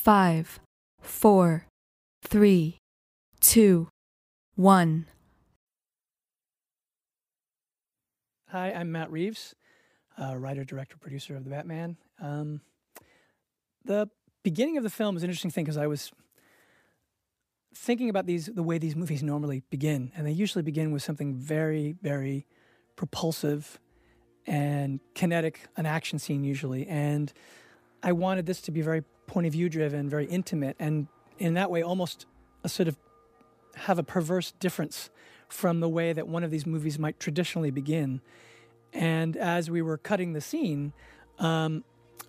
five, four, three, two, one. Hi, I'm Matt Reeves, uh, writer, director, producer of The Batman. Um, the beginning of the film is an interesting thing because I was thinking about these the way these movies normally begin, and they usually begin with something very, very propulsive and kinetic, an action scene usually. And I wanted this to be very point of view driven, very intimate, and in that way, almost a sort of have a perverse difference from the way that one of these movies might traditionally begin. And as we were cutting the scene, um,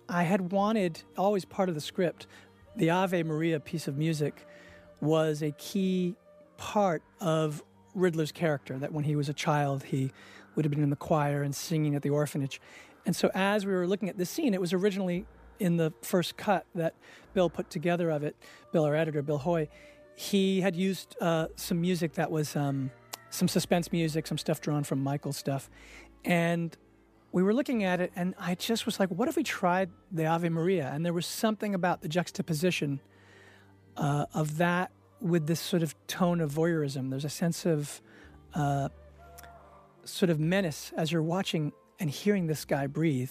I had wanted, always part of the script, the Ave Maria piece of music was a key part of Riddler's character, that when he was a child, he would have been in the choir and singing at the orphanage. And so as we were looking at this scene, it was originally in the first cut that Bill put together of it, Bill, our editor, Bill Hoy, he had used uh, some music that was um, some suspense music, some stuff drawn from Michael's stuff. And we were looking at it, and I just was like, what if we tried the Ave Maria? And there was something about the juxtaposition uh, of that with this sort of tone of voyeurism. There's a sense of uh, sort of menace as you're watching and hearing this guy breathe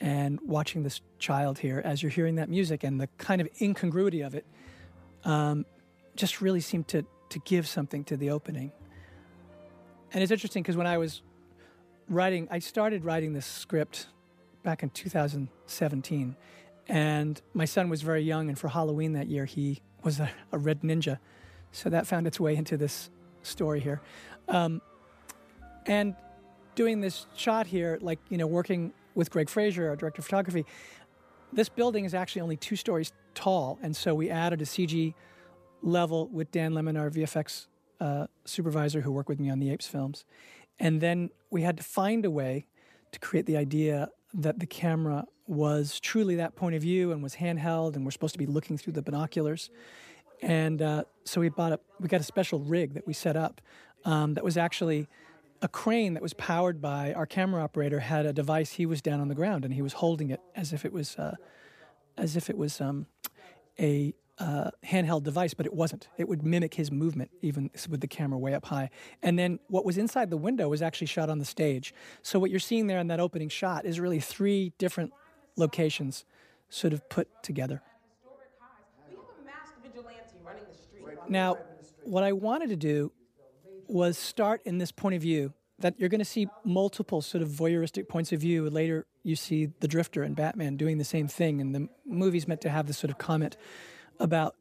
and watching this child here as you're hearing that music and the kind of incongruity of it um, just really seemed to, to give something to the opening. And it's interesting because when I was writing, I started writing this script back in 2017. And my son was very young, and for Halloween that year, he was a, a red ninja. So that found its way into this story here. Um, and doing this shot here, like, you know, working with Greig Fraser, our director of photography, this building is actually only two stories tall. And so we added a CG level with Dan Lemmon, our VFX uh, supervisor who worked with me on the Apes films. And then we had to find a way to create the idea that the camera was truly that point of view and was handheld, and we're supposed to be looking through the binoculars. And uh, so we bought a we got a special rig that we set up um, that was actually a crane that was powered by our camera operator had a device. He was down on the ground and he was holding it as if it was uh, as if it was um, a uh, handheld device, but it wasn't. It would mimic his movement, even with the camera way up high. And then what was inside the window was actually shot on the stage. So what you're seeing there in that opening shot is really three different locations, sort of put together. Now, what I wanted to do was start in this point of view that you're going to see multiple sort of voyeuristic points of view. Later, you see the Drifter and Batman doing the same thing, and the movie's meant to have this sort of comment about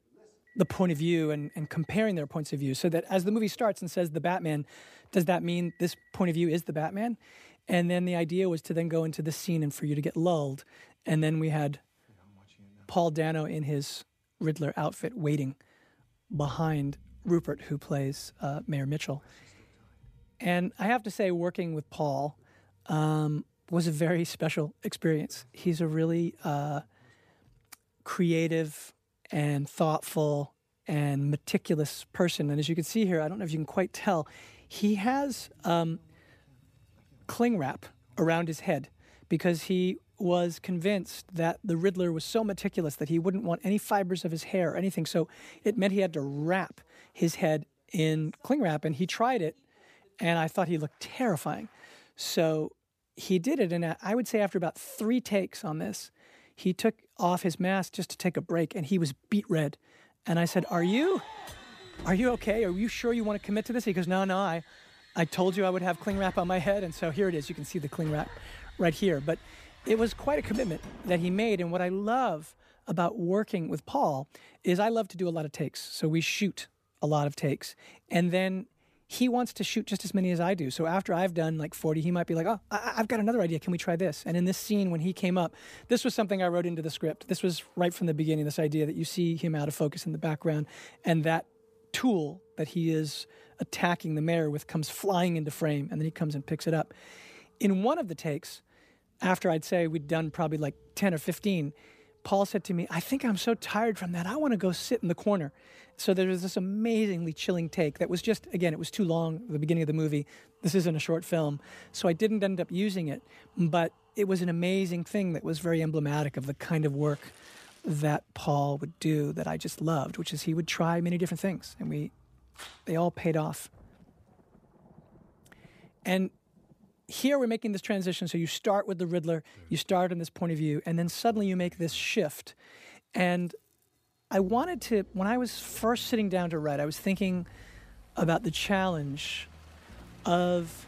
the point of view and, and comparing their points of view. So that as the movie starts and says the Batman, does that mean this point of view is the Batman? And then the idea was to then go into the scene and for you to get lulled. And then we had Paul Dano in his Riddler outfit waiting behind Rupert, who plays uh, Mayor Mitchell. And I have to say, working with Paul um, was a very special experience. He's a really uh, creative and thoughtful and meticulous person. And as you can see here, I don't know if you can quite tell, he has um, cling wrap around his head because he was convinced that the Riddler was so meticulous that he wouldn't want any fibers of his hair or anything. So it meant he had to wrap his head in cling wrap, and he tried it, and I thought he looked terrifying. So he did it, and I would say after about three takes on this, he took off his mask just to take a break, and he was beet red. And I said, "Are you, are you okay? Are you sure you want to commit to this?" He goes, "No, no, I, I told you I would have cling wrap on my head, and so here it is. You can see the cling wrap right here. But it was quite a commitment that he made. And what I love about working with Paul is I love to do a lot of takes. So we shoot a lot of takes. And then he wants to shoot just as many as I do. So after I've done like 40, he might be like, oh, I- have got another idea. Can we try this? And in this scene, when he came up, this was something I wrote into the script. This was right from the beginning this idea that you see him out of focus in the background. And that tool that he is attacking the mayor with comes flying into frame. And then he comes and picks it up. In one of the takes, after I'd say we'd done probably like 10 or 15, Paul said to me, I think I'm so tired from that. I want to go sit in the corner. So there was this amazingly chilling take that was just, again, it was too long the beginning of the movie. This isn't a short film. So I didn't end up using it. But it was an amazing thing that was very emblematic of the kind of work that Paul would do that I just loved, which is he would try many different things, and we they all paid off. And here we're making this transition. So you start with the Riddler, you mm-hmm. start in this point of view, and then suddenly you make this shift. And I wanted to, when I was first sitting down to write, I was thinking about the challenge of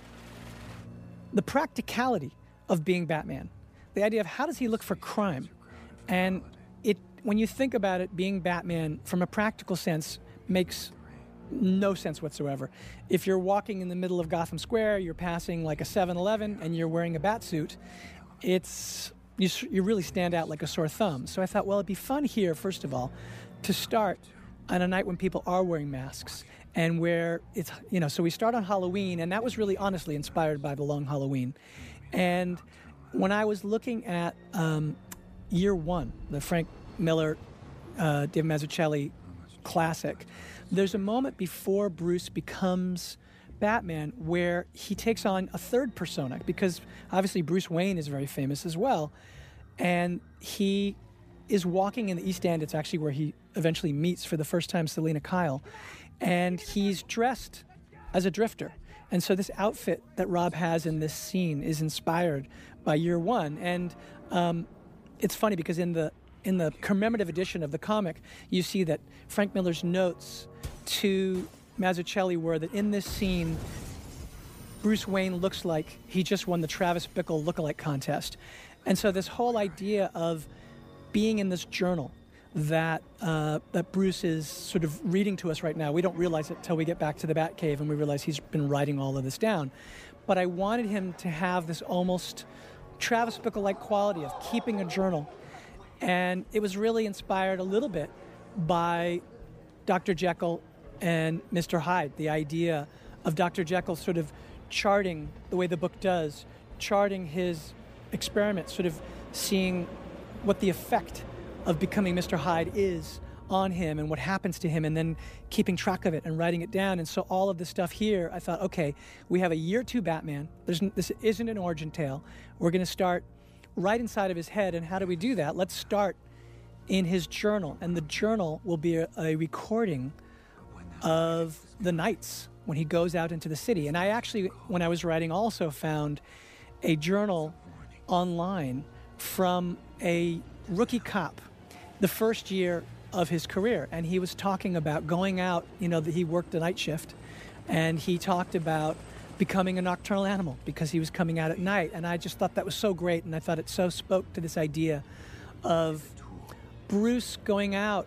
the practicality of being Batman. The idea of how does he look for crime? And it, when you think about it, being Batman from a practical sense makes no sense whatsoever. If you're walking in the middle of Gotham Square, you're passing like a 7 Eleven, and you're wearing a bat suit, it's you, you really stand out like a sore thumb. So I thought, well, it'd be fun here, first of all, to start on a night when people are wearing masks and where it's, you know, so we start on Halloween, and that was really honestly inspired by The Long Halloween. And when I was looking at um, year one, the Frank Miller, uh, Dave Mazzucchelli classic, there's a moment before Bruce becomes Batman where he takes on a third persona because obviously Bruce Wayne is very famous as well. And he is walking in the East End. It's actually where he eventually meets for the first time Selina Kyle. And he's dressed as a drifter. And so this outfit that Rob has in this scene is inspired by year one. And um, it's funny because in the in the commemorative edition of the comic, you see that Frank Miller's notes to Mazzucchelli were that in this scene, Bruce Wayne looks like he just won the Travis Bickle lookalike contest. And so this whole idea of being in this journal that uh, that Bruce is sort of reading to us right now. We don't realize it until we get back to the Batcave and we realize he's been writing all of this down. But I wanted him to have this almost Travis Bickle-like quality of keeping a journal, and it was really inspired a little bit by Dr. Jekyll and Mr. Hyde. The idea of Dr. Jekyll sort of charting the way the book does, charting his experiments, sort of seeing what the effect of becoming Mr. Hyde is on him and what happens to him, and then keeping track of it and writing it down. And so all of this stuff here, I thought, okay, we have a year two Batman. There's, this isn't an origin tale. We're going to start right inside of his head. And how do we do that? Let's start in his journal, and the journal will be a, a recording of the nights when he goes out into the city. And I actually, when I was writing, also found a journal online from a rookie cop the first year of his career. And he was talking about going out, you know, that he worked a night shift. And he talked about becoming a nocturnal animal because he was coming out at night. And I just thought that was so great. And I thought it so spoke to this idea of Bruce going out.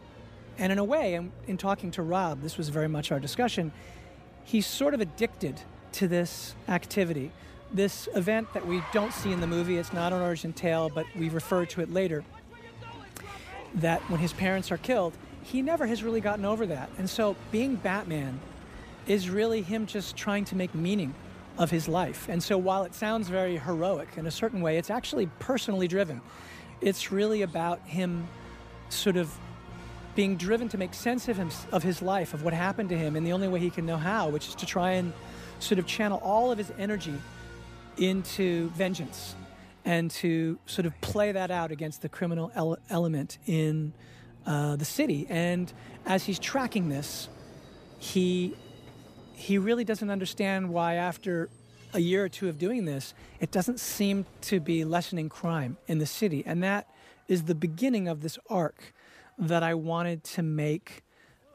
And in a way, in talking to Rob, this was very much our discussion, he's sort of addicted to this activity. This event that we don't see in the movie, it's not an origin tale, but we refer to it later that when his parents are killed, he never has really gotten over that. And so being Batman is really him just trying to make meaning of his life. And so while it sounds very heroic in a certain way, it's actually personally driven. It's really about him sort of being driven to make sense of, him, of his life, of what happened to him, and the only way he can know how, which is to try and sort of channel all of his energy into vengeance and to sort of play that out against the criminal ele- element in uh, the city. And as he's tracking this, he he really doesn't understand why after a year or two of doing this, it doesn't seem to be lessening crime in the city. And that is the beginning of this arc that I wanted to make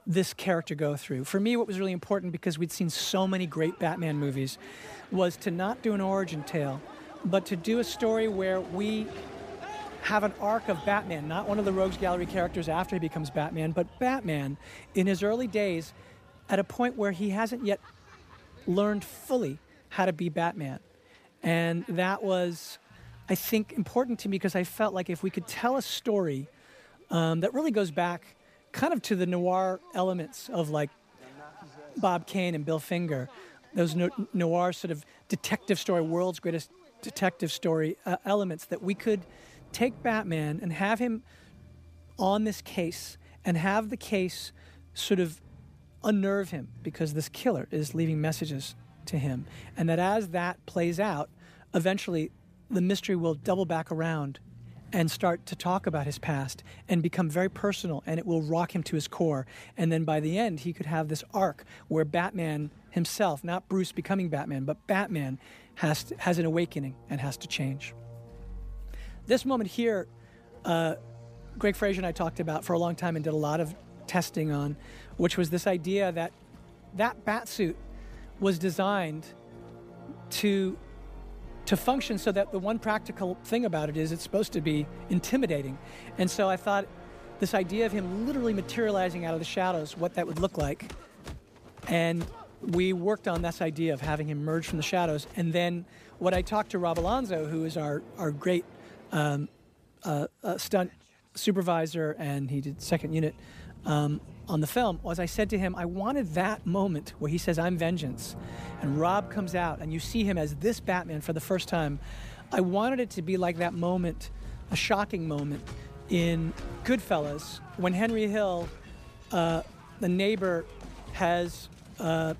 this character go through. For me, what was really important because we'd seen so many great Batman movies was to not do an origin tale, but to do a story where we have an arc of Batman, not one of the Rogues Gallery characters after he becomes Batman, but Batman in his early days at a point where he hasn't yet learned fully how to be Batman. And that was, I think, important to me because I felt like if we could tell a story um, that really goes back kind of to the noir elements of like Bob Kane and Bill Finger, those no- noir sort of detective story, world's greatest detective story uh, elements that we could take Batman and have him on this case and have the case sort of unnerve him because this killer is leaving messages to him. And that as that plays out, eventually the mystery will double back around and start to talk about his past and become very personal and it will rock him to his core and then by the end he could have this arc where batman himself not bruce becoming batman but batman has to, has an awakening and has to change this moment here uh, greig fraser and i talked about for a long time and did a lot of testing on which was this idea that that bat suit was designed to to function so that the one practical thing about it is it's supposed to be intimidating. And so I thought this idea of him literally materializing out of the shadows, what that would look like. And we worked on this idea of having him emerge from the shadows. And then what I talked to Rob Alonzo, who is our, our great um, uh, uh, stunt supervisor, and he did second unit um, on the film, was I said to him, I wanted that moment where he says, I'm vengeance, and Rob comes out, and you see him as this Batman for the first time. I wanted it to be like that moment, a shocking moment in Goodfellas when Henry Hill, uh, the neighbor, has uh,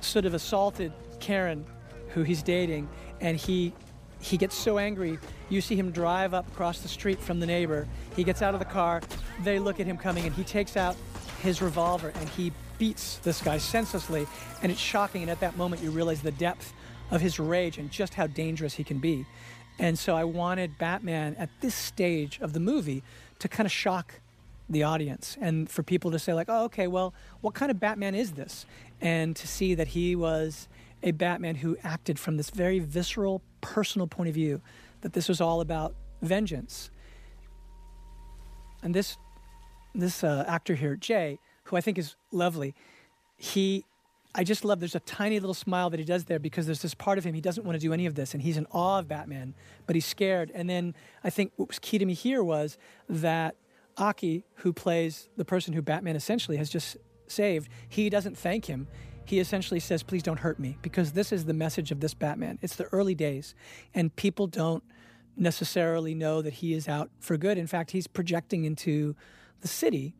sort of assaulted Karen, who he's dating, and he he gets so angry. You see him drive up across the street from the neighbor. He gets out of the car. They look at him coming, and he takes out his revolver and he beats this guy senselessly. And it's shocking. And at that moment, you realize the depth of his rage and just how dangerous he can be. And so I wanted Batman at this stage of the movie to kind of shock the audience and for people to say, like, oh, okay, well, what kind of Batman is this? And to see that he was a Batman who acted from this very visceral, personal point of view, that this was all about vengeance. And this this uh, actor here, Jay, who I think is lovely, he, I just love. There's a tiny little smile that he does there because there's this part of him he doesn't want to do any of this, and he's in awe of Batman, but he's scared. And then I think what was key to me here was that Aki, who plays the person who Batman essentially has just saved, he doesn't thank him. He essentially says, "Please don't hurt me," because this is the message of this Batman. It's the early days, and people don't necessarily know that he is out for good. In fact, he's projecting into the city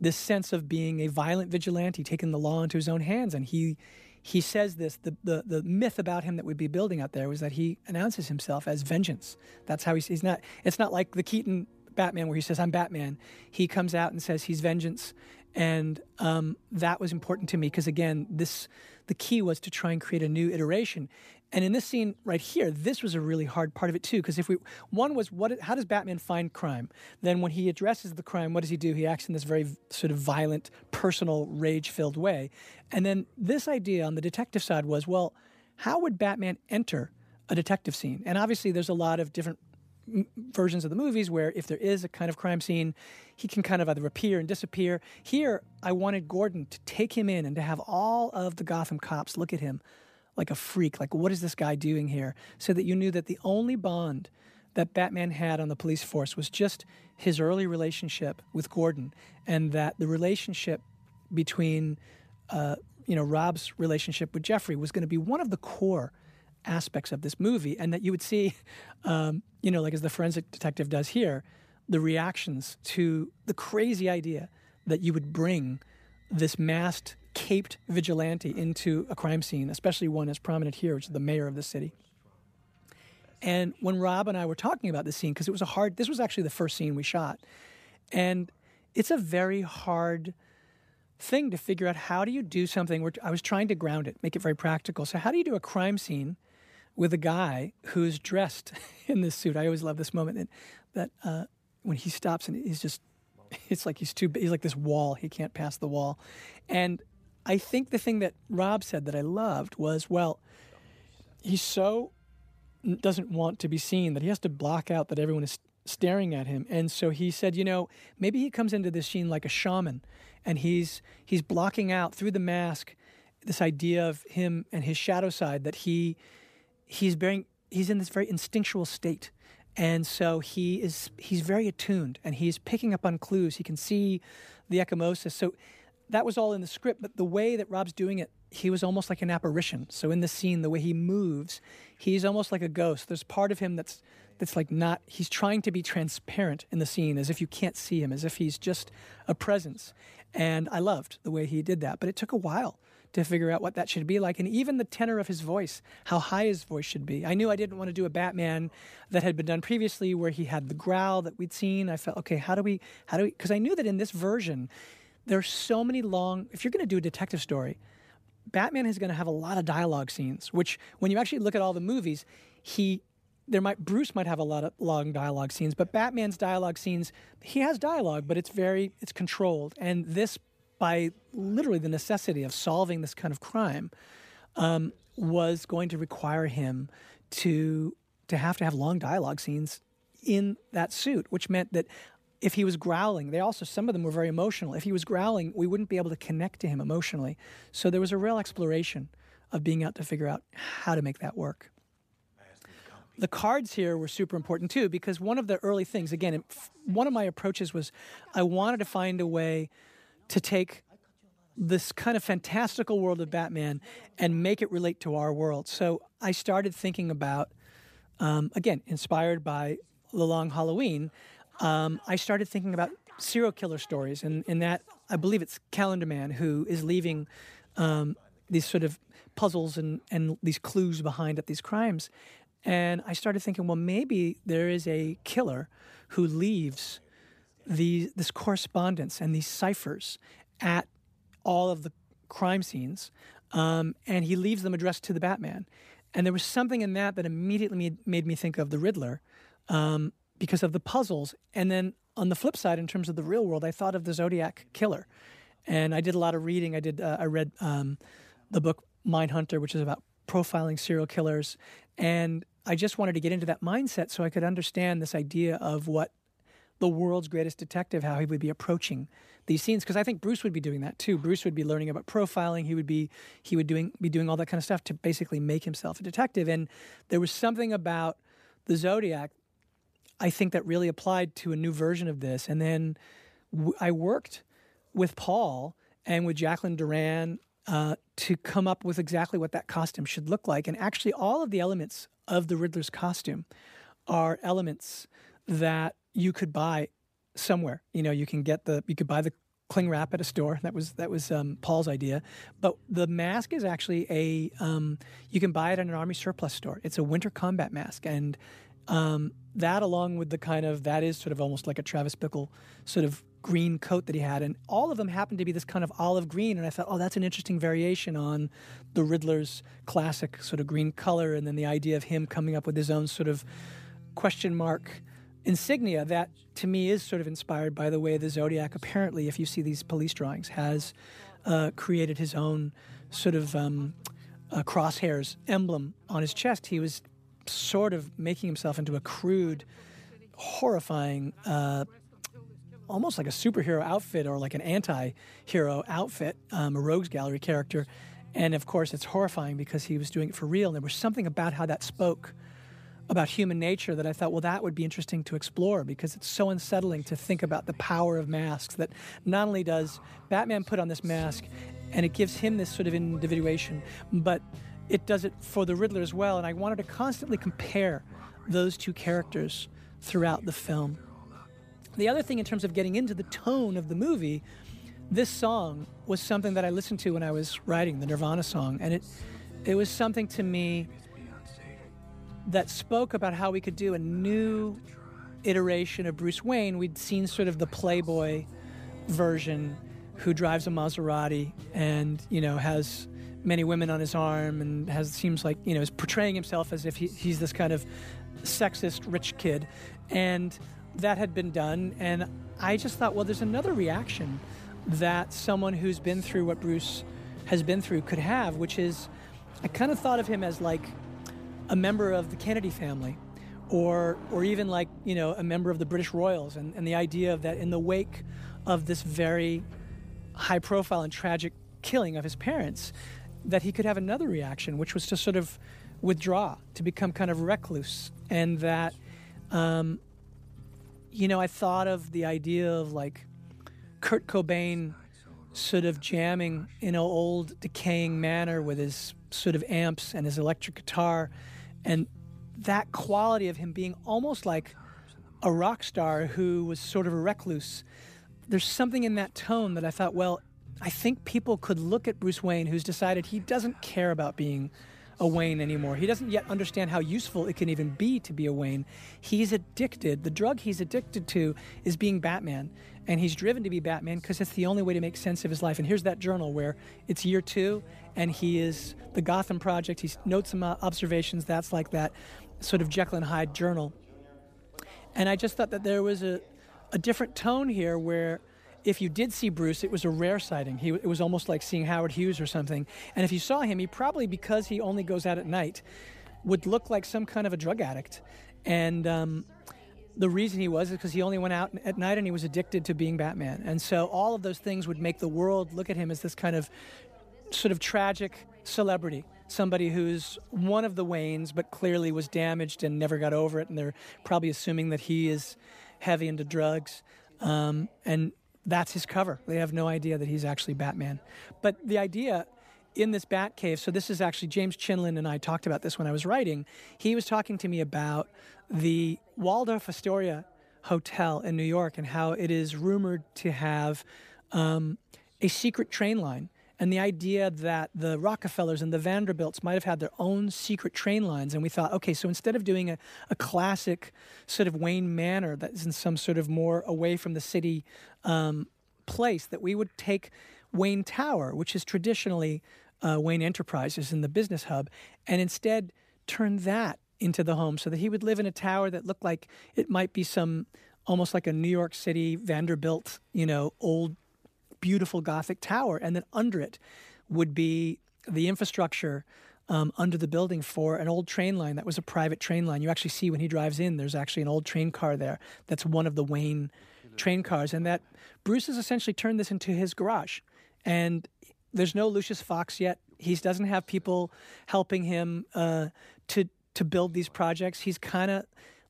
this sense of being a violent vigilante, taking the law into his own hands. And he he says this the, the, the myth about him that we'd be building out there was that he announces himself as vengeance. That's how he's, he's not, it's not like the Keaton Batman where he says, I'm Batman. He comes out and says he's vengeance. And um, that was important to me because, again, this the key was to try and create a new iteration. And in this scene right here, this was a really hard part of it too, because if we one was what how does Batman find crime? Then when he addresses the crime, what does he do? He acts in this very sort of violent, personal, rage-filled way. And then this idea on the detective side was, well, how would Batman enter a detective scene? And obviously, there's a lot of different versions of the movies where if there is a kind of crime scene, he can kind of either appear and disappear. Here, I wanted Gordon to take him in and to have all of the Gotham cops look at him like a freak, like what is this guy doing here? So that you knew that the only bond that Batman had on the police force was just his early relationship with Gordon, and that the relationship between, uh, you know, Rob's relationship with Jeffrey was going to be one of the core aspects of this movie, and that you would see, um, you know, like as the forensic detective does here, the reactions to the crazy idea that you would bring this masked, caped vigilante into a crime scene, especially one as prominent here, which is the mayor of the city. And when Rob and I were talking about this scene, because it was a hard, this was actually the first scene we shot, and it's a very hard thing to figure out how do you do something where I was trying to ground it, make it very practical. So how do you do a crime scene with a guy who's dressed in this suit. I always love this moment that, that uh, when he stops and he's just, it's like he's too, he's like this wall. He can't pass the wall. And I think the thing that Rob said that I loved was, well, he's so doesn't want to be seen that he has to block out that everyone is staring at him. And so he said, you know, maybe he comes into this scene like a shaman and he's he's blocking out through the mask this idea of him and his shadow side that he he's bearing he's in this very instinctual state. And so he is he's very attuned and he's picking up on clues. He can see the ecchymosis so that was all in the script but the way that rob's doing it he was almost like an apparition so in the scene the way he moves he's almost like a ghost there's part of him that's that's like not he's trying to be transparent in the scene as if you can't see him as if he's just a presence and i loved the way he did that but it took a while to figure out what that should be like, and even the tenor of his voice, how high his voice should be. I knew I didn't want to do a Batman that had been done previously, where he had the growl that we'd seen. I felt okay. How do we? How do we? Because I knew that in this version, there's so many long. If you're going to do a detective story, Batman is going to have a lot of dialogue scenes. Which, when you actually look at all the movies, he there might Bruce might have a lot of long dialogue scenes, but Batman's dialogue scenes he has dialogue, but it's very it's controlled. And this, by literally the necessity of solving this kind of crime, um, was going to require him to to have to have long dialogue scenes in that suit, which meant that if he was growling, they also some of them were very emotional. If he was growling, we wouldn't be able to connect to him emotionally. So there was a real exploration of being out to figure out how to make that work the cards here were super important too because one of the early things again one of my approaches was i wanted to find a way to take this kind of fantastical world of batman and make it relate to our world so i started thinking about um, again inspired by the long halloween um, i started thinking about serial killer stories and in that i believe it's calendar man who is leaving um, these sort of puzzles and, and these clues behind at these crimes and I started thinking, well, maybe there is a killer who leaves the, this correspondence and these ciphers at all of the crime scenes, um, and he leaves them addressed to the Batman. And there was something in that that immediately made, made me think of the Riddler um, because of the puzzles. And then on the flip side, in terms of the real world, I thought of the Zodiac killer. And I did a lot of reading. I did. Uh, I read um, the book Mindhunter, which is about profiling serial killers, and I just wanted to get into that mindset so I could understand this idea of what the world's greatest detective, how he would be approaching these scenes. Because I think Bruce would be doing that too. Bruce would be learning about profiling. He would be he would doing be doing all that kind of stuff to basically make himself a detective. And there was something about the Zodiac, I think, that really applied to a new version of this. And then w- I worked with Paul and with Jacqueline Duran uh, to come up with exactly what that costume should look like. And actually, all of the elements of the Riddler's costume are elements that you could buy somewhere. You know, you can get the you could buy the cling wrap at a store. That was that was um, Paul's idea. But the mask is actually a um, you can buy it at an army surplus store. It's a winter combat mask, and um, that along with the kind of that is sort of almost like a Travis Bickle sort of green coat that he had, and all of them happened to be this kind of olive green. And I thought, oh, that's an interesting variation on the Riddler's classic sort of green color, and then the idea of him coming up with his own sort of question mark insignia that to me is sort of inspired by the way the Zodiac apparently, if you see these police drawings, has uh, created his own sort of um, uh, crosshairs emblem on his chest. He was sort of making himself into a crude, horrifying uh, almost like a superhero outfit or like an anti-hero outfit, um, a rogues gallery character. And of course, it's horrifying because he was doing it for real. And there was something about how that spoke about human nature that I thought, well, that would be interesting to explore because it's so unsettling to think about the power of masks. That not only does Batman put on this mask and it gives him this sort of individuation, but it does it for the Riddler as well. And I wanted to constantly compare those two characters throughout the film. The other thing, in terms of getting into the tone of the movie, this song was something that I listened to when I was writing the Nirvana song, and it it was something to me that spoke about how we could do a new iteration of Bruce Wayne. We'd seen sort of the Playboy version, who drives a Maserati and you know has many women on his arm and has seems like you know is portraying himself as if he, he's this kind of sexist rich kid, and that had been done. And I just thought, well, there's another reaction that someone who's been through what Bruce has been through could have, which is I kind of thought of him as like a member of the Kennedy family. Or, or even like you know a member of the British Royals, and, and the idea of that in the wake of this very high profile and tragic killing of his parents, that he could have another reaction, which was to sort of withdraw, to become kind of recluse, and that um, you know, I thought of the idea of like Kurt Cobain sort of jamming in an old decaying manor with his sort of amps and his electric guitar. And that quality of him being almost like a rock star who was sort of a recluse there's something in that tone that I thought well I think people could look at Bruce Wayne, who's decided he doesn't care about being a Wayne anymore. He doesn't yet understand how useful it can even be to be a Wayne. He's addicted. The drug he's addicted to is being Batman. And he's driven to be Batman because it's the only way to make sense of his life. And here's that journal where it's year two and he is the Gotham Project. He notes some uh, observations. That's like that sort of Jekyll and Hyde journal. And I just thought that there was a, a different tone here where if you did see Bruce, it was a rare sighting. He, it was almost like seeing Howard Hughes or something. And if you saw him, he probably, because he only goes out at night, would look like some kind of a drug addict. And um, the reason he was is because he only went out at night and he was addicted to being Batman. And so all of those things would make the world look at him as this kind of sort of tragic celebrity. Somebody who's one of the Waynes, but clearly was damaged and never got over it. And they're probably assuming that he is heavy into drugs. Um, and that's his cover. They have no idea that he's actually Batman. But the idea in this Bat Cave, so this is actually James Chinlund and I talked about this when I was writing. He was talking to me about the Waldorf Astoria Hotel in New York and how it is rumored to have um, a secret train line and the idea that the Rockefellers and the Vanderbilts might have had their own secret train lines. And we thought, okay, so instead of doing a, a classic sort of Wayne Manor that's in some sort of more away from the city um, place, that we would take Wayne Tower, which is traditionally uh, Wayne Enterprises in the business hub, and instead turn that into the home so that he would live in a tower that looked like it might be some almost like a New York City Vanderbilt, you know, old beautiful Gothic tower, and then under it would be the infrastructure um, under the building for an old train line that was a private train line. You actually see when he drives in, there's actually an old train car there. That's one of the Wayne train cars, and that Bruce has essentially turned this into his garage. And there's no Lucius Fox yet. He doesn't have people helping him uh, to to build these projects. He's kind of,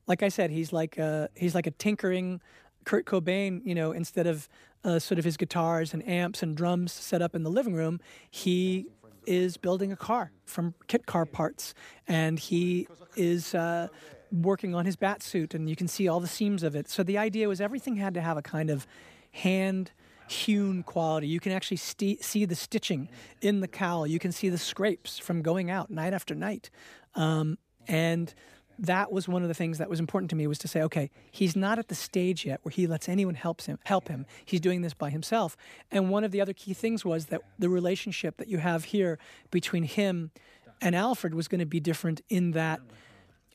like I said, he's like a, he's like a tinkering Kurt Cobain, you know, instead of uh, sort of his guitars and amps and drums set up in the living room, he is building a car from kit car parts, and he is uh, working on his bat suit, and you can see all the seams of it. So the idea was everything had to have a kind of hand hewn quality. You can actually see the stitching in the cowl. You can see the scrapes from going out night after night, um, and that was one of the things that was important to me was to say, okay, he's not at the stage yet where he lets anyone help him. Help him. He's doing this by himself. And one of the other key things was that the relationship that you have here between him and Alfred was going to be different in that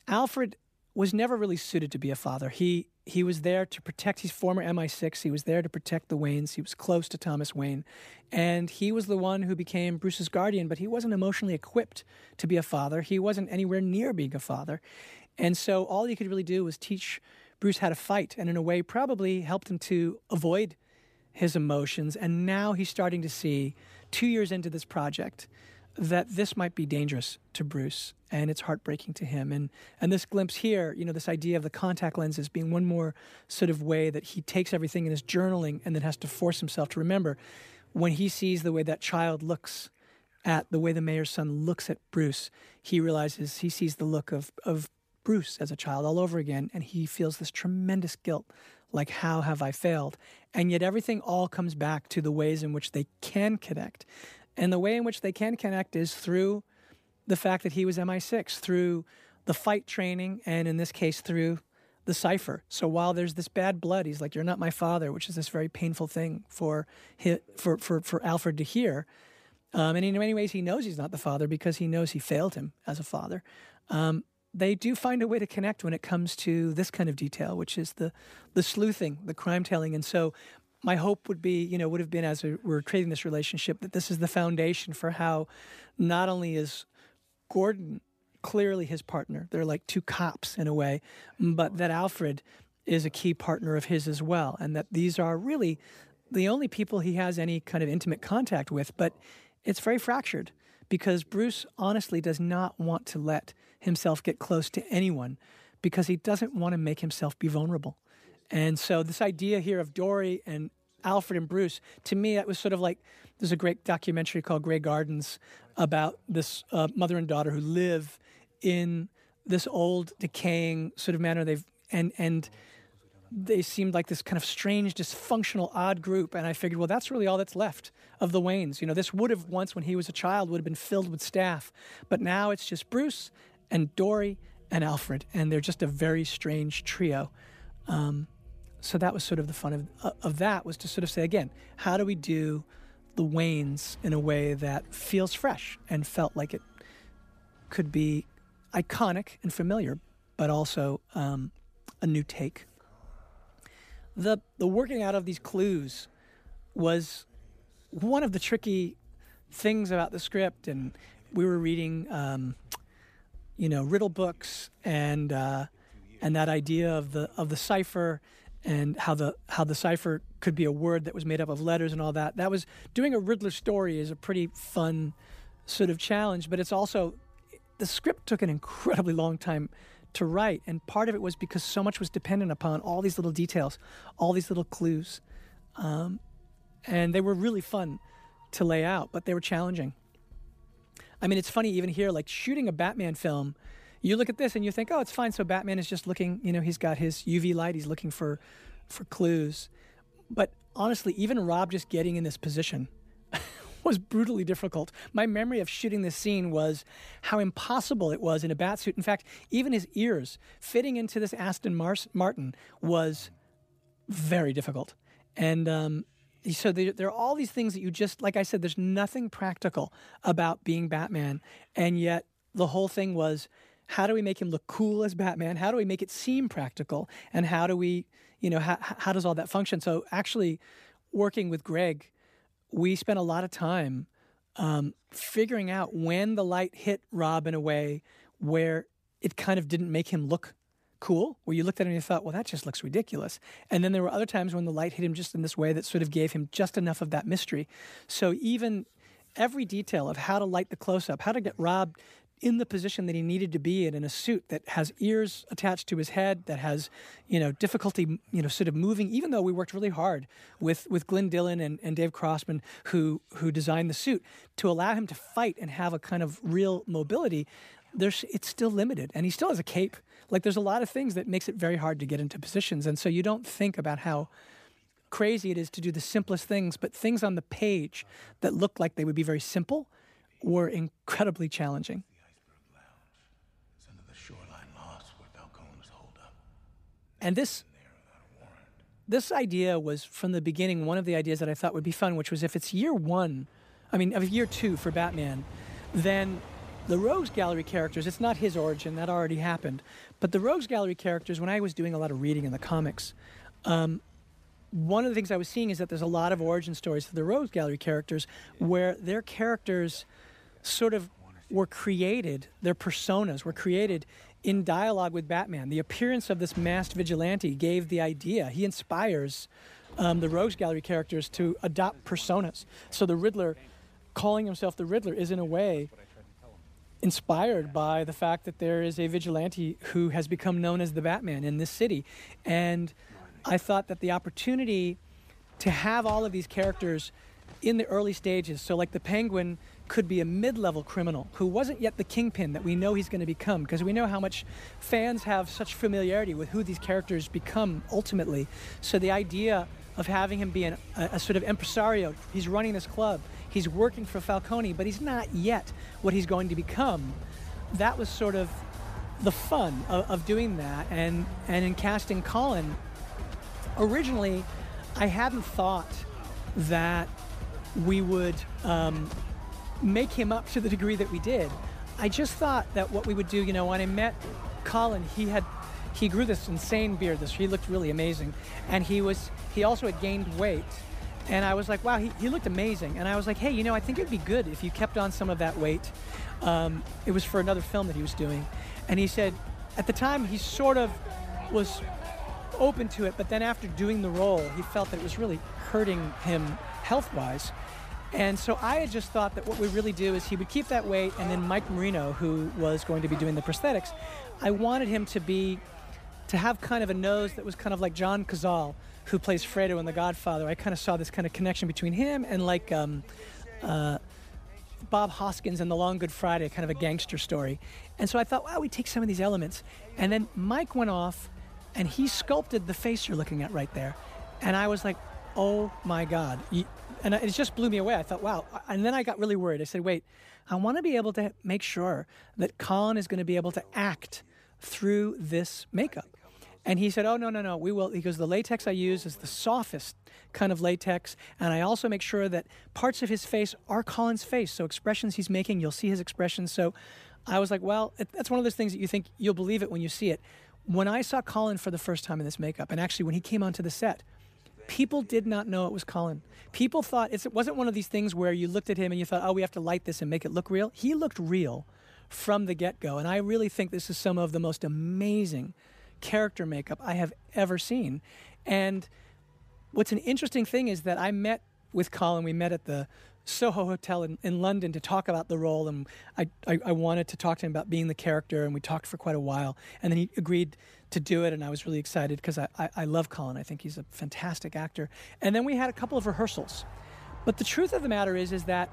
Alfred was never really suited to be a father. He he was there to protect his former MI6. He was there to protect the Waynes. He was close to Thomas Wayne. And he was the one who became Bruce's guardian, but he wasn't emotionally equipped to be a father. He wasn't anywhere near being a father. And so all he could really do was teach Bruce how to fight and, in a way, probably helped him to avoid his emotions. And now he's starting to see, two years into this project, that this might be dangerous to Bruce and it's heartbreaking to him. And and this glimpse here, you know, this idea of the contact lenses being one more sort of way that he takes everything in his journaling and then has to force himself to remember when he sees the way that child looks at the way the mayor's son looks at Bruce, he realizes he sees the look of of Bruce as a child all over again and he feels this tremendous guilt like how have I failed? And yet everything all comes back to the ways in which they can connect. And the way in which they can connect is through the fact that he was MI6, through the fight training, and in this case, through the cipher. So while there's this bad blood, he's like, "You're not my father," which is this very painful thing for for for for Alfred to hear. Um, and in many ways, he knows he's not the father because he knows he failed him as a father. Um, they do find a way to connect when it comes to this kind of detail, which is the the sleuthing, the crime telling. And so my hope would be, you know, would have been as we're creating this relationship that this is the foundation for how not only is Gordon clearly his partner, they're like two cops in a way, but that Alfred is a key partner of his as well, and that these are really the only people he has any kind of intimate contact with, but it's very fractured because Bruce honestly does not want to let himself get close to anyone because he doesn't want to make himself be vulnerable. And so this idea here of Dory and Alfred and Bruce, to me, that was sort of like there's a great documentary called Grey Gardens about this uh, mother and daughter who live in this old, decaying sort of manor. They've and and they seemed like this kind of strange, dysfunctional, odd group. And I figured, well, that's really all that's left of the Waynes. You know, this would have once, when he was a child, would have been filled with staff. But now it's just Bruce and Dory and Alfred. And they're just a very strange trio. Um, so that was sort of the fun of, uh, of that was to sort of say, again, how do we do the Waynes in a way that feels fresh and felt like it could be iconic and familiar, but also um, a new take? The the working out of these clues was one of the tricky things about the script and we were reading um, you know riddle books and uh, and that idea of the of the cipher and how the how the cipher could be a word that was made up of letters and all that that was doing a riddler story is a pretty fun sort of challenge but it's also the script took an incredibly long time to write. And part of it was because so much was dependent upon all these little details, all these little clues. Um, and they were really fun to lay out, but they were challenging. I mean, it's funny even here, like shooting a Batman film, you look at this and you think, oh, it's fine. So Batman is just looking, you know, he's got his UV light, he's looking for, for clues. But honestly, even Rob just getting in this position was brutally difficult. My memory of shooting this scene was how impossible it was in a bat suit. In fact, even his ears fitting into this Aston Martin was very difficult. And um, so there, are all these things that you just, like I said, there's nothing practical about being Batman. And yet the whole thing was how do we make him look cool as Batman? How do we make it seem practical? And how do we, you know, how, how does all that function? So actually, working with Greig we spent a lot of time um, figuring out when the light hit Rob in a way where it kind of didn't make him look cool, where you looked at him and you thought, well, that just looks ridiculous. And then there were other times when the light hit him just in this way that sort of gave him just enough of that mystery. So even every detail of how to light the close up, how to get Rob in the position that he needed to be in in a suit that has ears attached to his head that has you know difficulty you know sort of moving even though we worked really hard with with Glyn Dillon and, and Dave Crossman who who designed the suit to allow him to fight and have a kind of real mobility there's it's still limited. And he still has a cape. Like there's a lot of things that makes it very hard to get into positions. And so you don't think about how crazy it is to do the simplest things but things on the page that look like they would be very simple were incredibly challenging And this this idea was from the beginning one of the ideas that I thought would be fun, which was if it's year one, I mean, of year two for Batman, then the Rogues Gallery characters, it's not his origin, that already happened. But the Rogues Gallery characters, when I was doing a lot of reading in the comics, um, one of the things I was seeing is that there's a lot of origin stories for the Rogues Gallery characters where their characters sort of were created, their personas were created in dialogue with Batman. The appearance of this masked vigilante gave the idea. He inspires um, the Rogues Gallery characters to adopt personas. So the Riddler, calling himself the Riddler, is in a way inspired by the fact that there is a vigilante who has become known as the Batman in this city. And I thought that the opportunity to have all of these characters in the early stages, so like the Penguin could be a mid-level criminal who wasn't yet the kingpin that we know he's going to become because we know how much fans have such familiarity with who these characters become ultimately. So the idea of having him be an, a, a, sort of impresario he's running this club he's working for falcone but he's not yet what he's going to become. That was sort of the fun of, of doing that and and in casting colin originally i hadn't thought that we would um, make him up to the degree that we did. I just thought that what we would do, you know, when I met Colin, he had he grew this insane beard. This he looked really amazing, and he was he also had gained weight. And I was like, wow, he, he looked amazing. And I was like, hey, you know, I think it'd be good if you kept on some of that weight. Um, it was for another film that he was doing. And he said, at the time, he sort of was open to it, but then after doing the role, he felt that it was really hurting him health wise. And so I had just thought that what we really do is he would keep that weight, and then Mike Marino, who was going to be doing the prosthetics, I wanted him to be to have kind of a nose that was kind of like John Cazale, who plays Fredo in The Godfather. I kind of saw this kind of connection between him and like um, uh, Bob Hoskins in The Long Good Friday, kind of a gangster story. And so I thought, wow, we take some of these elements. And then Mike went off and he sculpted the face you're looking at right there. And I was like, oh my God. And it just blew me away. I thought, wow. And then I got really worried. I said, wait, I want to be able to make sure that Colin is going to be able to act through this makeup. And he said, Oh, no, no, no, we will. He goes, The latex I use is the softest kind of latex. And I also make sure that parts of his face are Colin's face. So expressions he's making, you'll see his expressions. So I was like, Well, it, that's one of those things that you think you'll believe it when you see it. When I saw Colin for the first time in this makeup, and actually when he came onto the set, people did not know it was Colin. People thought it wasn't one of these things where you looked at him and you thought, oh, we have to light this and make it look real. He looked real from the get go. And I really think this is some of the most amazing character makeup I have ever seen. And what's an interesting thing is that I met with Colin, we met at the Soho Hotel in, in London to talk about the role, and I, I, I, wanted to talk to him about being the character, and we talked for quite a while. And then he agreed to do it, and I was really excited because I, I, I love Colin. I think he's a fantastic actor. And then we had a couple of rehearsals. But the truth of the matter is, is that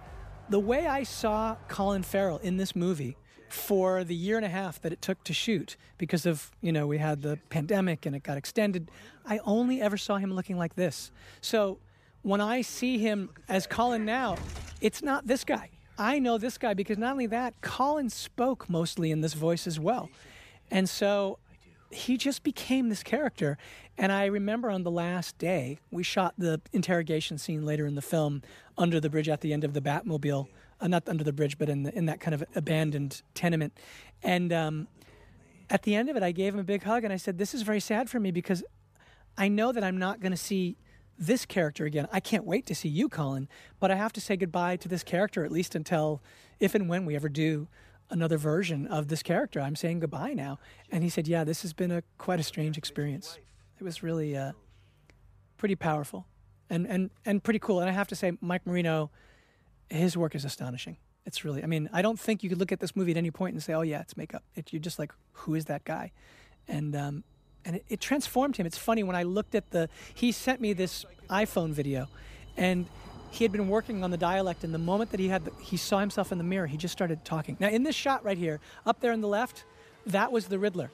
the way I saw Colin Farrell in this movie for the year and a half that it took to shoot because of, you know, we had the pandemic and it got extended, I only ever saw him looking like this. So when I see him as Colin now, it's not this guy. I know this guy because not only that, Colin spoke mostly in this voice as well. And so he just became this character. And I remember on the last day, we shot the interrogation scene later in the film under the bridge at the end of the Batmobile uh, not under the bridge, but in the, in that kind of abandoned tenement. And um, at the end of it, I gave him a big hug and I said, "This is very sad for me because I know that I'm not going to see." This character again. I can't wait to see you, Colin, but I have to say goodbye to this character at least until if and when we ever do another version of this character. I'm saying goodbye now. And he said, Yeah, this has been a quite a strange experience. It was really uh, pretty powerful and, and, and pretty cool. And I have to say, Mike Marino his work is astonishing. It's really, I mean, I don't think you could look at this movie at any point and say, oh, yeah, it's makeup. It, you're just like, who is that guy? And, um, and it, it transformed him. It's funny when I looked at the, he sent me this iPhone video and he had been working on the dialect and the moment that he had the, he saw himself in the mirror he just started talking now in this shot right here up there on the left that was the riddler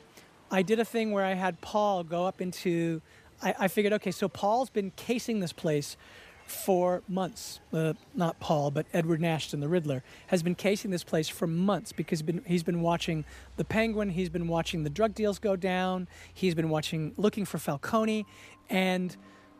i did a thing where i had paul go up into i, I figured okay so paul's been casing this place for months. Uh, not Paul, but Edward Nashton, the Riddler, has been casing this place for months because he's been, he's been watching the Penguin, he's been watching the drug deals go down, he's been watching, looking for Falcone, and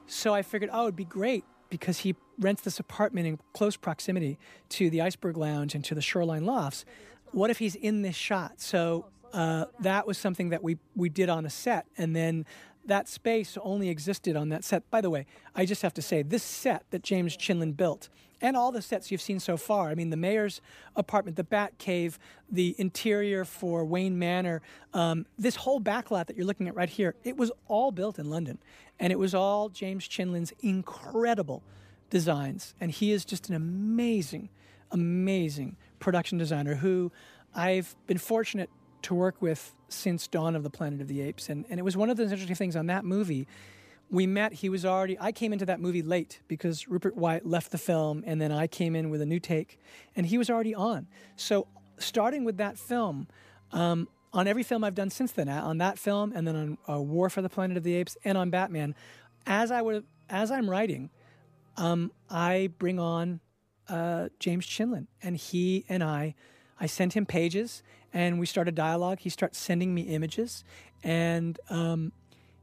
so I figured, oh, it'd be great because he rents this apartment in close proximity to the Iceberg Lounge and to the Shoreline Lofts. What if he's in this shot? So uh, that was something that we we did on a set, and then that space only existed on that set. By the way, I just have to say, this set that James Chinlund built, and all the sets you've seen so far, I mean, the mayor's apartment, the Bat Cave, the interior for Wayne Manor, um, this whole backlot that you're looking at right here, it was all built in London. And it was all James Chinlund's incredible designs. And he is just an amazing, amazing production designer who I've been fortunate to work with since Dawn of the Planet of the Apes. And, and it was one of those interesting things on that movie. We met, he was already, I came into that movie late because Rupert Wyatt left the film, and then I came in with a new take, and he was already on. So, starting with that film, um, on every film I've done since then, on that film, and then on uh, War for the Planet of the Apes, and on Batman, as I would, as I'm writing, um, I bring on uh, James Chinlund, and he and I, I sent him pages, and we started dialogue. He starts sending me images, and um,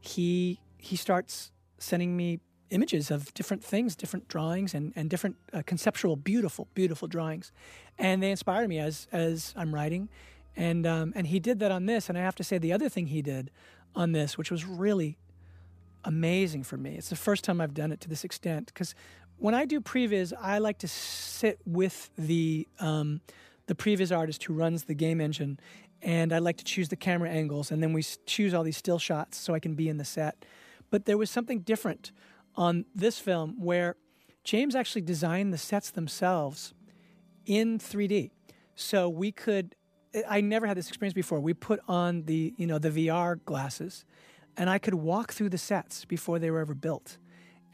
he he starts sending me images of different things, different drawings, and and different uh, conceptual, beautiful, beautiful drawings, and they inspire me as as I'm writing, and um, and he did that on this. And I have to say, the other thing he did on this, which was really amazing for me. It's the first time I've done it to this extent because when I do previs, I like to sit with the um, the previs artist who runs the game engine, and I like to choose the camera angles, and then we choose all these still shots so I can be in the set. But there was something different on this film where James actually designed the sets themselves in 3D, so we could. I never had this experience before. We put on the you know the VR glasses, and I could walk through the sets before they were ever built,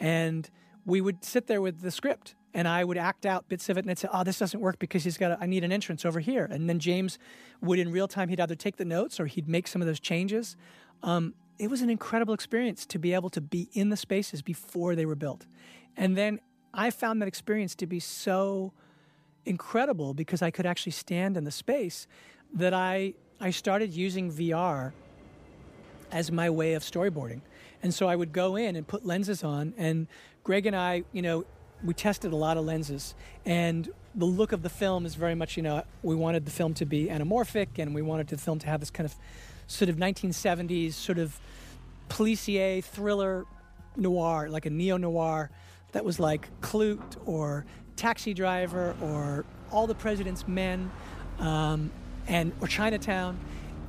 and we would sit there with the script and I would act out bits of it, and I'd say, "Oh, this doesn't work because he's got. A, I need an entrance over here." And then James would, in real time, he'd either take the notes or he'd make some of those changes. Um, it was an incredible experience to be able to be in the spaces before they were built. And then I found that experience to be so incredible because I could actually stand in the space that I I started using VR as my way of storyboarding. And so I would go in and put lenses on and Greig and I, you know, we tested a lot of lenses and the look of the film is very much, you know, we wanted the film to be anamorphic and we wanted the film to have this kind of sort of 1970s sort of policier thriller noir, like a neo noir that was like Klute or Taxi Driver or All the President's Men um, and or Chinatown.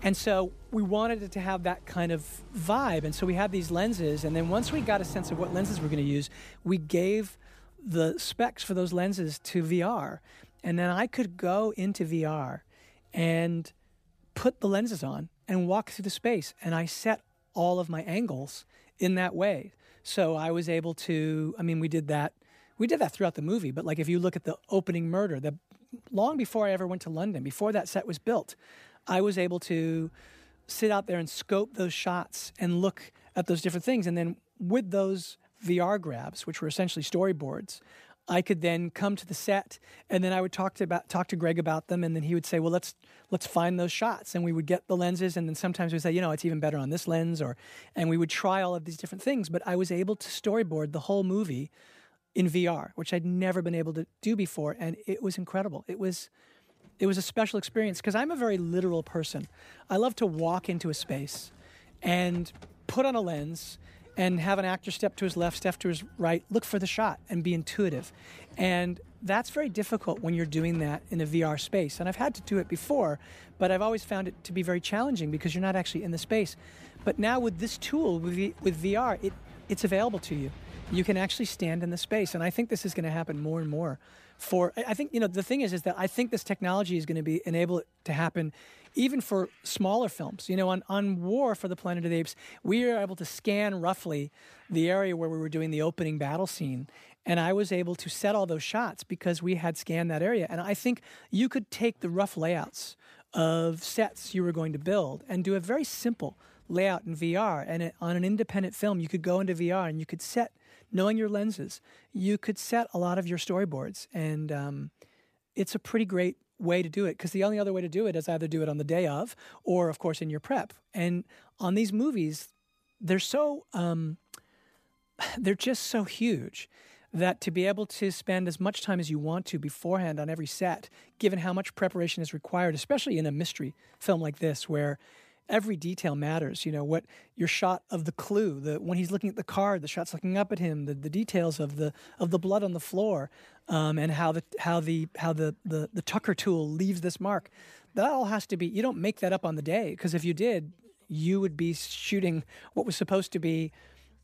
And so we wanted it to have that kind of vibe. And so we had these lenses. And then once we got a sense of what lenses we're going to use, we gave the specs for those lenses to VR. And then I could go into VR and put the lenses on and walk through the space. And I set all of my angles in that way. So I was able to, I mean, we did that. We did that throughout the movie, but like if you look at the opening murder, the long before I ever went to London, before that set was built, I was able to sit out there and scope those shots and look at those different things. And then with those VR grabs, which were essentially storyboards, I could then come to the set and then I would talk to about talk to Greig about them and then he would say, "Well, let's let's find those shots." And we would get the lenses and then sometimes we'd say, "You know, it's even better on this lens," or and we would try all of these different things, but I was able to storyboard the whole movie in VR, which I'd never been able to do before and it was incredible. It was it was a special experience because I'm a very literal person. I love to walk into a space and put on a lens and have an actor step to his left, step to his right, look for the shot and be intuitive. And that's very difficult when you're doing that in a VR space. And I've had to do it before, but I've always found it to be very challenging because you're not actually in the space. But now with this tool, with, with VR, it, it's available to you. You can actually stand in the space. And I think this is going to happen more and more for I think you know the thing is is that I think this technology is going to be enable it to happen even for smaller films. You know, on, on War for the Planet of the Apes, we were able to scan roughly the area where we were doing the opening battle scene. And I was able to set all those shots because we had scanned that area. And I think you could take the rough layouts of sets you were going to build and do a very simple layout in VR. And it, on an independent film, you could go into VR and you could set, knowing your lenses, you could set a lot of your storyboards. And um, it's a pretty great way to do it because the only other way to do it is either do it on the day of or of course in your prep and on these movies they're so um, they're just so huge that to be able to spend as much time as you want to beforehand on every set given how much preparation is required especially in a mystery film like this where every detail matters. You know, what your shot of the clue, the when he's looking at the card, the shots looking up at him, the, the details of the of the blood on the floor, um, and how the how the how the, the the Tucker tool leaves this mark. That all has to be. You don't make that up on the day because if you did, you would be shooting what was supposed to be,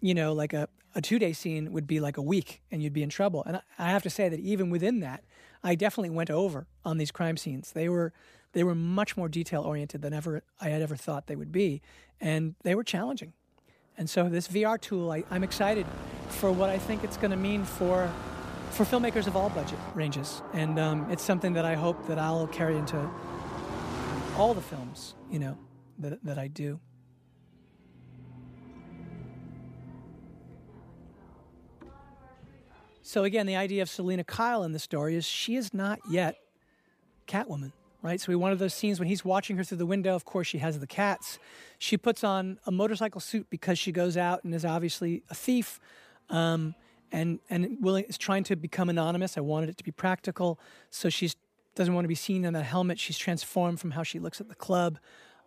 you know, like a a two day scene would be like a week, and you'd be in trouble. And I, I have to say that even within that, I definitely went over on these crime scenes. They were they were much more detail oriented than ever I had ever thought they would be, and they were challenging. And so this VR tool, I, am excited for what I think it's going to mean for for filmmakers of all budget ranges, and um, it's something that I hope that I'll carry into all the films, you know, that that I do. So again, the idea of Selina Kyle in the story is she is not yet Catwoman right? So we wanted those scenes when he's watching her through the window. Of course, she has the cats. She puts on a motorcycle suit because she goes out and is obviously a thief, um, and and willing is trying to become anonymous. I wanted it to be practical, so she doesn't want to be seen in that helmet. She's transformed from how she looks at the club,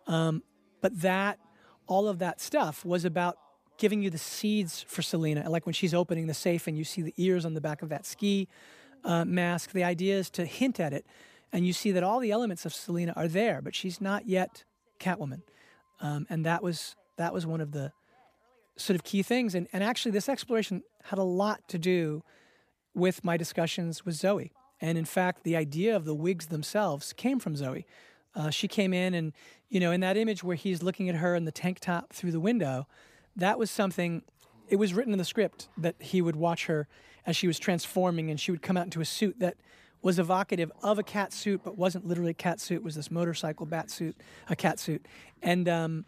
um, but that all of that stuff was about giving you the seeds for Selina. Like when she's opening the safe and you see the ears on the back of that ski uh, mask. The idea is to hint at it and you see that all the elements of Selina are there, but she's not yet Catwoman. Um, and that was that was one of the sort of key things. And, and actually, this exploration had a lot to do with my discussions with Zoe. And in fact, the idea of the wigs themselves came from Zoe. Uh, she came in, and you know, in that image where he's looking at her in the tank top through the window, that was something. It was written in the script that he would watch her as she was transforming, and she would come out into a suit that was evocative of a cat suit, but wasn't literally a cat suit. It was this motorcycle bat suit, a cat suit, and um,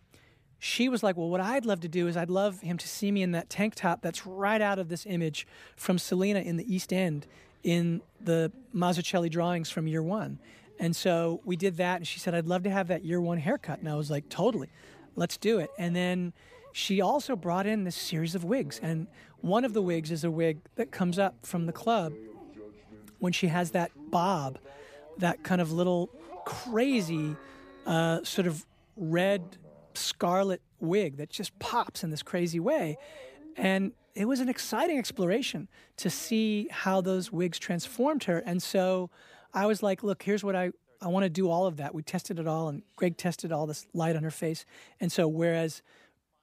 she was like, Well, what I'd love to do is I'd love him to see me in that tank top that's right out of this image from Selina in the East End in the Mazzucchelli drawings from year one. And so we did that, and she said, I'd love to have that year one haircut. And I was like, Totally, let's do it. And then she also brought in this series of wigs. And one of the wigs is a wig that comes up from the club when she has that bob, that kind of little crazy uh, sort of red scarlet wig that just pops in this crazy way. And it was an exciting exploration to see how those wigs transformed her. And so I was like, look, here's what I, I want to do all of that. We tested it all, and Greig tested all this light on her face. And so, whereas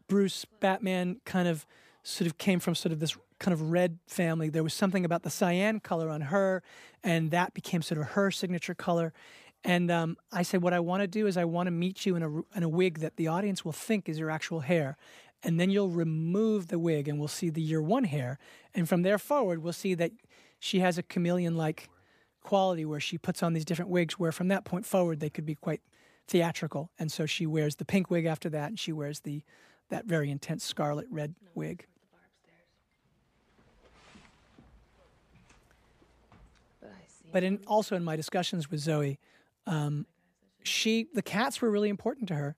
Bruce Batman kind of sort of came from sort of this kind of red family, there was something about the cyan color on her, and that became sort of her signature color. And um, I said, what I want to do is I want to meet you in a, in a wig that the audience will think is your actual hair. And then you'll remove the wig and we'll see the year one hair. And from there forward, we'll see that she has a chameleon like quality where she puts on these different wigs, where from that point forward, they could be quite theatrical. And so she wears the pink wig after that, and she wears the that very intense scarlet red wig. But in, also in my discussions with Zoe, um, she the cats were really important to her,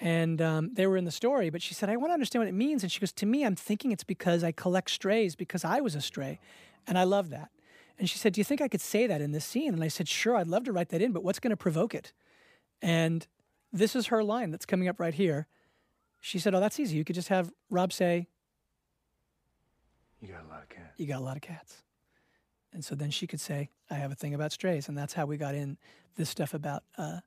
and um, they were in the story. But she said, "I want to understand what it means." And she goes, "To me, I'm thinking it's because I collect strays because I was a stray, and I love that." And she said, "Do you think I could say that in this scene?" And I said, "Sure, I'd love to write that in, but what's going to provoke it?" And this is her line that's coming up right here. She said, "Oh, that's easy. You could just have Rob say." You got a lot of cats. You got a lot of cats. And so then she could say, I have a thing about strays. And that's how we got in this stuff about uh,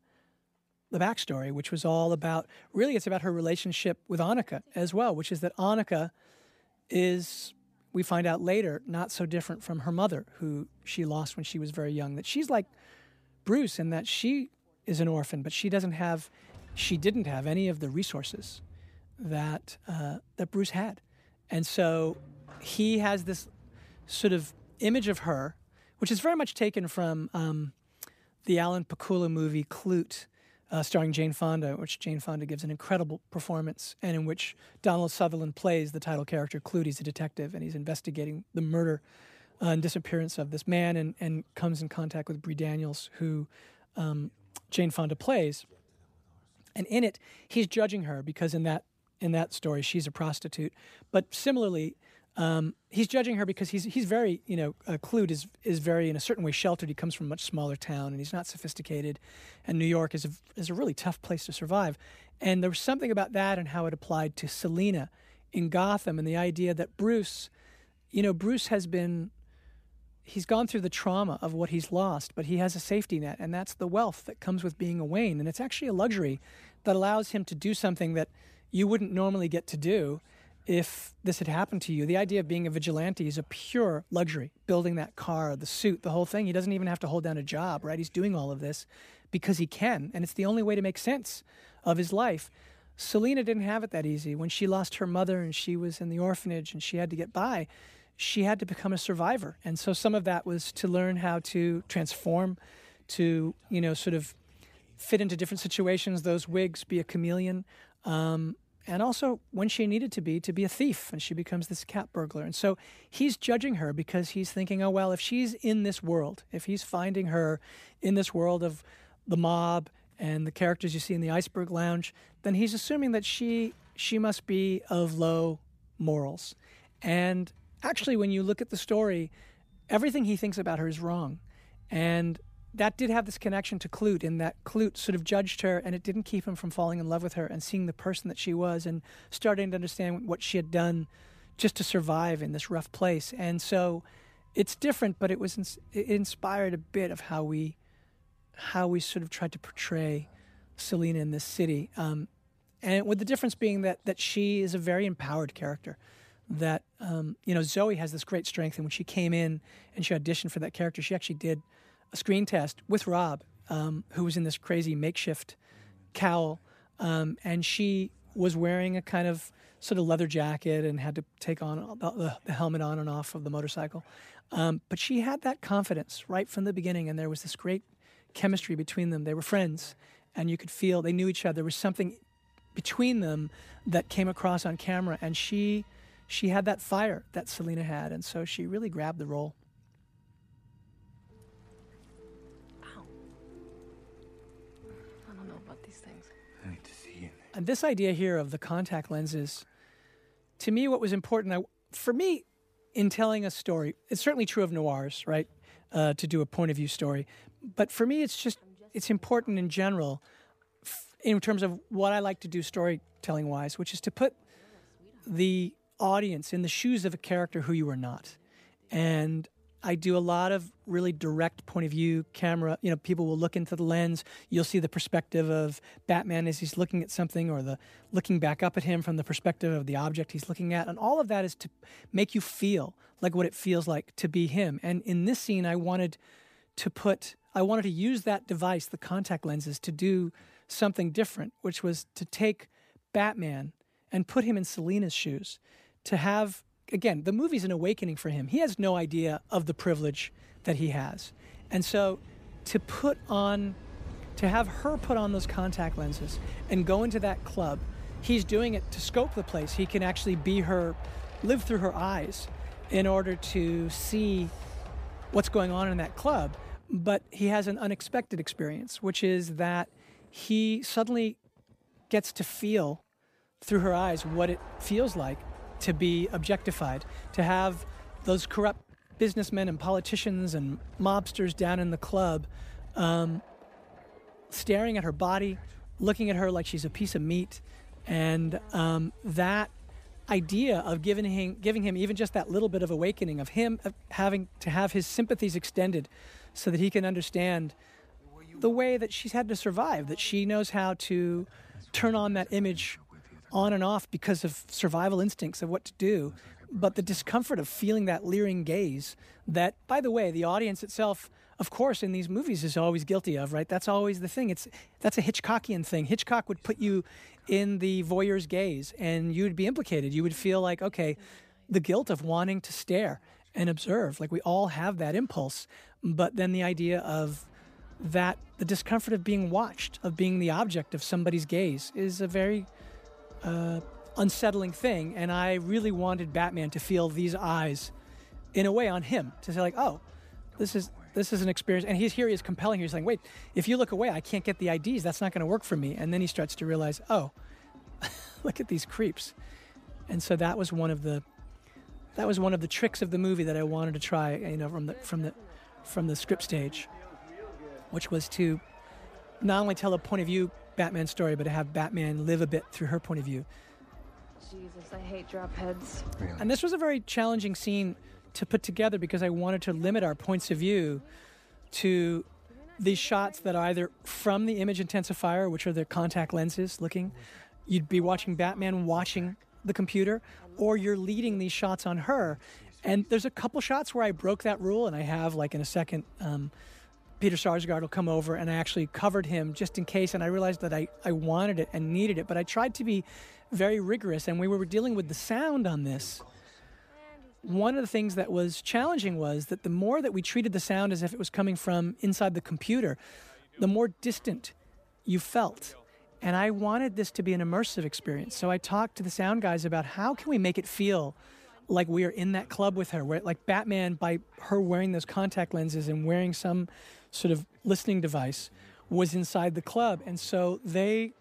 the backstory, which was all about really, it's about her relationship with Annika as well, which is that Annika is, we find out later, not so different from her mother, who she lost when she was very young. That she's like Bruce in that she is an orphan, but she doesn't have, she didn't have any of the resources that, uh, that Bruce had. And so he has this sort of image of her, which is very much taken from um, the Alan Pakula movie Klute, uh, starring Jane Fonda, which Jane Fonda gives an incredible performance, and in which Donald Sutherland plays the title character Klute. He's a detective and he's investigating the murder uh, and disappearance of this man, and, and comes in contact with Bree Daniels, who um, Jane Fonda plays. And in it, he's judging her because in that in that story she's a prostitute. But similarly, um, he's judging her because he's he's very you know uh, Klute is is very in a certain way sheltered. He comes from a much smaller town and he's not sophisticated, and New York is a is a really tough place to survive. And there was something about that and how it applied to Selina in Gotham and the idea that Bruce, you know, Bruce has been he's gone through the trauma of what he's lost, but he has a safety net, and that's the wealth that comes with being a Wayne, and it's actually a luxury that allows him to do something that you wouldn't normally get to do if this had happened to you. The idea of being a vigilante is a pure luxury. Building that car, the suit, the whole thing. He doesn't even have to hold down a job, right? He's doing all of this because he can, and it's the only way to make sense of his life. Selina didn't have it that easy. When she lost her mother and she was in the orphanage and she had to get by, she had to become a survivor. And so some of that was to learn how to transform, to, you know, sort of fit into different situations, those wigs, be a chameleon. Um, and also when she needed to be to be a thief and she becomes this cat burglar. And so he's judging her because he's thinking oh well if she's in this world if he's finding her in this world of the mob and the characters you see in the iceberg lounge then he's assuming that she she must be of low morals. And actually when you look at the story everything he thinks about her is wrong. And that did have this connection to Klute in that Klute sort of judged her and it didn't keep him from falling in love with her and seeing the person that she was and starting to understand what she had done just to survive in this rough place. And so it's different, but it was it inspired a bit of how we how we sort of tried to portray Selina in this city. Um, and with the difference being that that she is a very empowered character. That um, you know Zoe has this great strength, and when she came in and she auditioned for that character, she actually did a screen test with Rob, um, who was in this crazy makeshift cowl, um, and she was wearing a kind of sort of leather jacket and had to take on the, the helmet on and off of the motorcycle. Um, but she had that confidence right from the beginning, and there was this great chemistry between them. They were friends, and you could feel they knew each other. There was something between them that came across on camera, and she she had that fire that Selina had, and so she really grabbed the role. This idea here of the contact lenses, to me, what was important, I, for me, in telling a story, it's certainly true of noirs, right? Uh, to do a point of view story, but for me, it's just it's important in general, f- in terms of what I like to do storytelling wise, which is to put the audience in the shoes of a character who you are not, and I do a lot of really direct point of view camera. You know, people will look into the lens. You'll see the perspective of Batman as he's looking at something, or the looking back up at him from the perspective of the object he's looking at. And all of that is to make you feel like what it feels like to be him. And in this scene, I wanted to put, I wanted to use that device, the contact lenses, to do something different, which was to take Batman and put him in Selina's shoes, to have again, the movie's an awakening for him. He has no idea of the privilege that he has. And so to put on, to have her put on those contact lenses and go into that club, he's doing it to scope the place. He can actually be her, live through her eyes in order to see what's going on in that club. But he has an unexpected experience, which is that he suddenly gets to feel through her eyes what it feels like to be objectified, to have those corrupt businessmen and politicians and mobsters down in the club um, staring at her body, looking at her like she's a piece of meat. And um, that idea of giving him, giving him even just that little bit of awakening of him having to have his sympathies extended so that he can understand the way that she's had to survive, that she knows how to turn on that image on and off because of survival instincts of what to do, but the discomfort of feeling that leering gaze that, by the way, the audience itself, of course, in these movies is always guilty of, right? That's always the thing. It's that's a Hitchcockian thing. Hitchcock would put you in the voyeur's gaze and you would be implicated. You would feel like, okay, the guilt of wanting to stare and observe. Like we all have that impulse. But then the idea of that the discomfort of being watched, of being the object of somebody's gaze, is a very uh, unsettling thing. And I really wanted Batman to feel these eyes in a way on him to say like, oh, this is this is an experience. And he's here, he's compelling. He's like, wait, if you look away, I can't get the IDs. That's not going to work for me. And then he starts to realize, oh, look at these creeps. And so that was one of the that was one of the tricks of the movie that I wanted to try, you know, from the from the from the script stage, which was to not only tell a point of view Batman story, but to have Batman live a bit through her point of view. Jesus, I hate drop heads. Really? And this was a very challenging scene to put together because I wanted to limit our points of view to these shots that are either from the image intensifier, which are the contact lenses looking, you'd be watching Batman watching the computer, or you're leading these shots on her. And there's a couple shots where I broke that rule, and I have, like, in a second, um, Peter Sarsgaard will come over, and I actually covered him just in case. And I realized that I, I wanted it and needed it, but I tried to be very rigorous. And we were dealing with the sound on this. One of the things that was challenging was that the more that we treated the sound as if it was coming from inside the computer, the more distant you felt. And I wanted this to be an immersive experience. So I talked to the sound guys about how can we make it feel like we are in that club with her, where like Batman by her wearing those contact lenses and wearing some sort of listening device was inside the club. And so they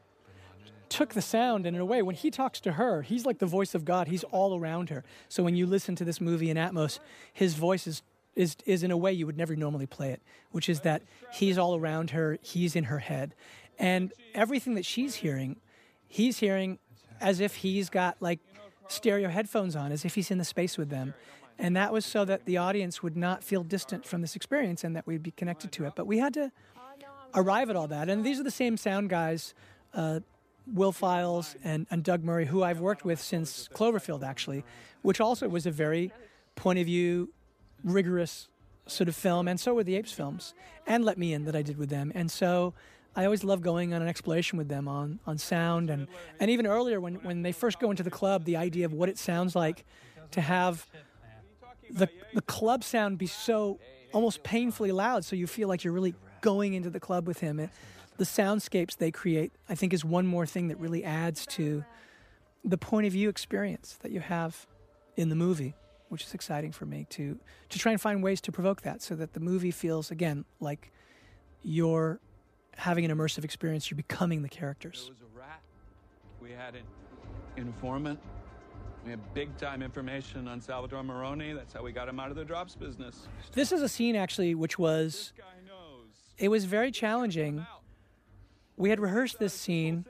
took the sound and in a way. When he talks to her he's like the voice of god. He's all around her. So when you listen to this movie in atmos his voice is is, is in a way you would never normally play it which is that he's all around her he's in her head. And everything that she's hearing he's hearing as if he's got like stereo headphones on as if he's in the space with them and that was so that the audience would not feel distant from this experience and that we'd be connected to it but we had to arrive at all that and these are the same sound guys uh, Will Files and, and Doug Murray, who I've worked with since Cloverfield, actually, which also was a very point of view, rigorous sort of film, and so were the Apes films, and Let Me In that I did with them. And so I always love going on an exploration with them on, on sound. And, and even earlier, when, when they first go into the club, the idea of what it sounds like to have the, the club sound be so almost painfully loud, so you feel like you're really going into the club with him. It, the soundscapes they create, I think, is one more thing that really adds to the point of view experience that you have in the movie, which is exciting for me to to try and find ways to provoke that, so that the movie feels again like you're having an immersive experience. You're becoming the characters. We had an informant. We had big time information on Salvatore Moroni. That's how we got him out of the drops business. This is a scene actually, which was This guy knows. it was very challenging. We had rehearsed this scene,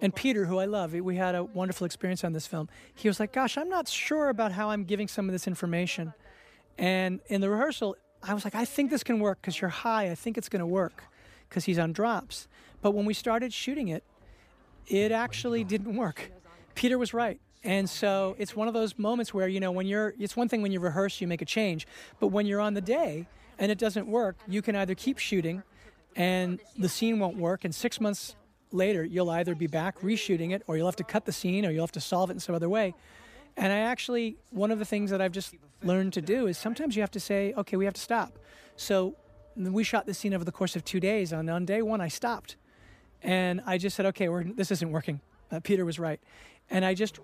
and Peter, who I love, we had a wonderful experience on this film. He was like, "Gosh, I'm not sure about how I'm giving some of this information." And in the rehearsal, I was like, "I think this can work because you're high. I think it's going to work because he's on drops." But when we started shooting it, it actually didn't work. Peter was right. And so it's one of those moments where, you know, when you're, it's one thing when you rehearse, you make a change. But when you're on the day and it doesn't work, you can either keep shooting and the scene won't work. And six months later, you'll either be back reshooting it or you'll have to cut the scene or you'll have to solve it in some other way. And I actually, one of the things that I've just learned to do is sometimes you have to say, okay, we have to stop. So we shot this scene over the course of two days. And on day one, I stopped. And I just said, okay, this isn't working. Uh, Peter was right. And I just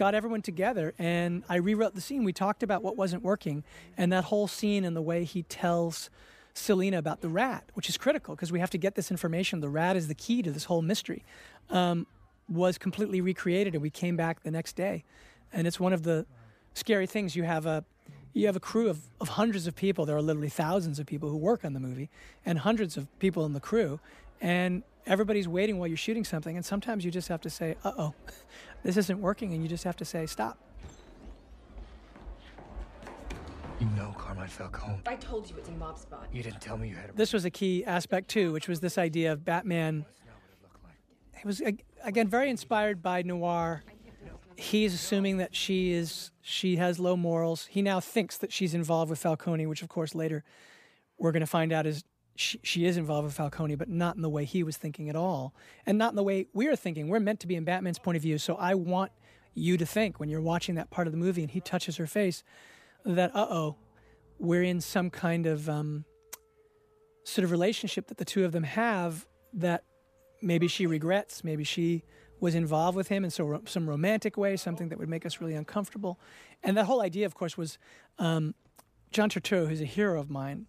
got everyone together and I rewrote the scene. We talked about what wasn't working and that whole scene and the way he tells Selina about the rat, which is critical because we have to get this information. The rat is the key to this whole mystery, um, was completely recreated and we came back the next day. And it's one of the scary things. You have a you have a crew of, of hundreds of people. There are literally thousands of people who work on the movie and hundreds of people in the crew. And everybody's waiting while you're shooting something. And sometimes you just have to say, uh oh, this isn't working. And you just have to say, stop. You know Carmine Falcone. I told you it's a mob spot. You didn't tell me you had a This was a key aspect too, which was this idea of Batman. It was again very inspired by noir. He's assuming that she is she has low morals. He now thinks that she's involved with Falcone, which of course later we're going to find out is she, she is involved with Falcone, but not in the way he was thinking at all, and not in the way we're thinking. We're meant to be in Batman's point of view, so I want you to think when you're watching that part of the movie and he touches her face that uh oh, we're in some kind of um, sort of relationship that the two of them have that maybe she regrets, maybe she was involved with him in so some romantic way, something that would make us really uncomfortable. And that whole idea, of course, was um, John Turturro, who's a hero of mine.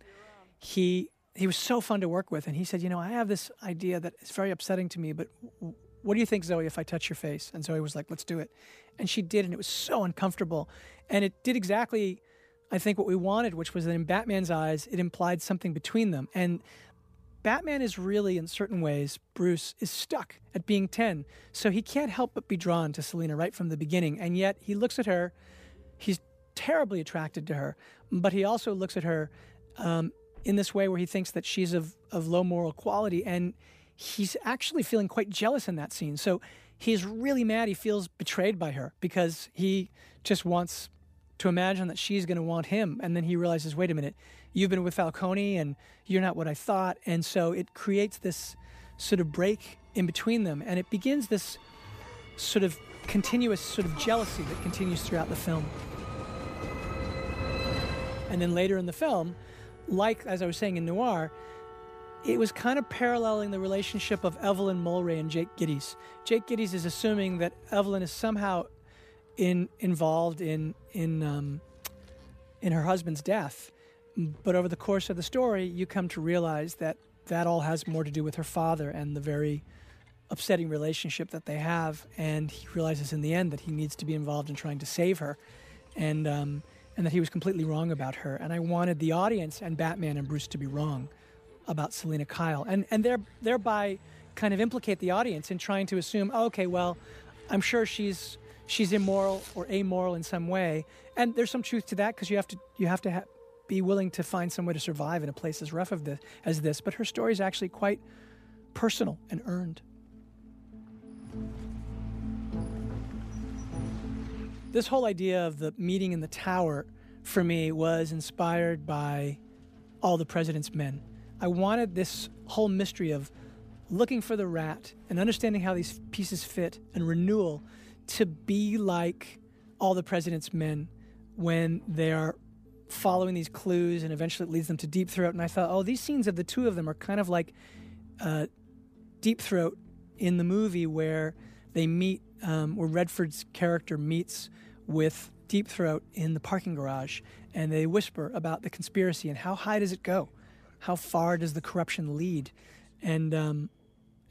He he was so fun to work with, and he said, you know, I have this idea that is very upsetting to me, but w- what do you think, Zoe, if I touch your face? And Zoe was like, let's do it. And she did, and it was so uncomfortable. And it did exactly, I think, what we wanted, which was that in Batman's eyes, it implied something between them. And Batman is really, in certain ways, Bruce is stuck at being 10. So he can't help but be drawn to Selina right from the beginning. And yet he looks at her, he's terribly attracted to her, but he also looks at her um, in this way where he thinks that she's of, of low moral quality. And he's actually feeling quite jealous in that scene. So he's really mad. He feels betrayed by her because he just wants to imagine that she's going to want him. And then he realizes, wait a minute, you've been with Falcone and you're not what I thought. And so it creates this sort of break in between them. And it begins this sort of continuous sort of jealousy that continues throughout the film. And then later in the film, like as I was saying in Noir, it was kind of paralleling the relationship of Evelyn Mulwray and Jake Gittes. Jake Gittes is assuming that Evelyn is somehow in involved in in um, in her husband's death, but over the course of the story, you come to realize that that all has more to do with her father and the very upsetting relationship that they have. And he realizes in the end that he needs to be involved in trying to save her, and um, and that he was completely wrong about her. And I wanted the audience and Batman and Bruce to be wrong about Selina Kyle, and and there, thereby kind of implicate the audience in trying to assume, oh, okay, well, I'm sure she's she's immoral or amoral in some way, and there's some truth to that because you have to you have to ha- be willing to find some way to survive in a place as rough of this, as this. But her story is actually quite personal and earned. This whole idea of the meeting in the tower for me was inspired by all the president's men. I wanted this whole mystery of looking for the rat and understanding how these pieces fit and renewal to be like all the president's men when they are following these clues and eventually it leads them to deep throat and i thought oh these scenes of the two of them are kind of like uh, Deep Throat in the movie where they meet, um, where Redford's character meets with Deep Throat in the parking garage, and they whisper about the conspiracy and how high does it go, how far does the corruption lead, and um,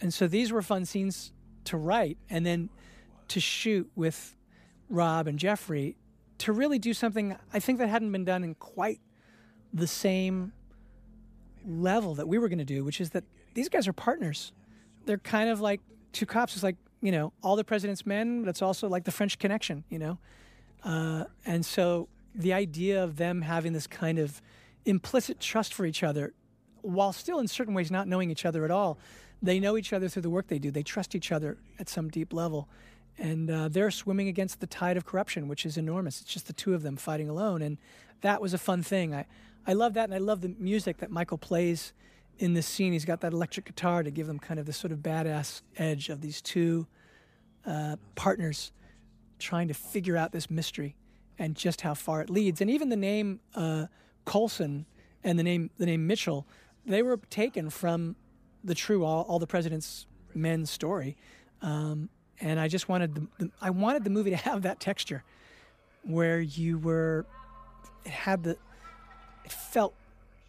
and so these were fun scenes to write, and then to shoot with Rob and Jeffrey to really do something I think that hadn't been done in quite the same level that we were going to do, which is that these guys are partners. They're kind of like two cops. It's like you know all the president's men, but it's also like the French Connection, you know. Uh, and so the idea of them having this kind of implicit trust for each other, while still in certain ways not knowing each other at all, they know each other through the work they do. They trust each other at some deep level. And uh, they're swimming against the tide of corruption, which is enormous. It's just the two of them fighting alone. And that was a fun thing. I, I love that. And I love the music that Michael plays in this scene. He's got that electric guitar to give them kind of this sort of badass edge of these two uh, partners trying to figure out this mystery and just how far it leads. And even the name uh, Colson and the name the name Mitchell, they were taken from the true all, all the president's men story. Um, and I just wanted the, the, I wanted the movie to have that texture, where you were, it had the, it felt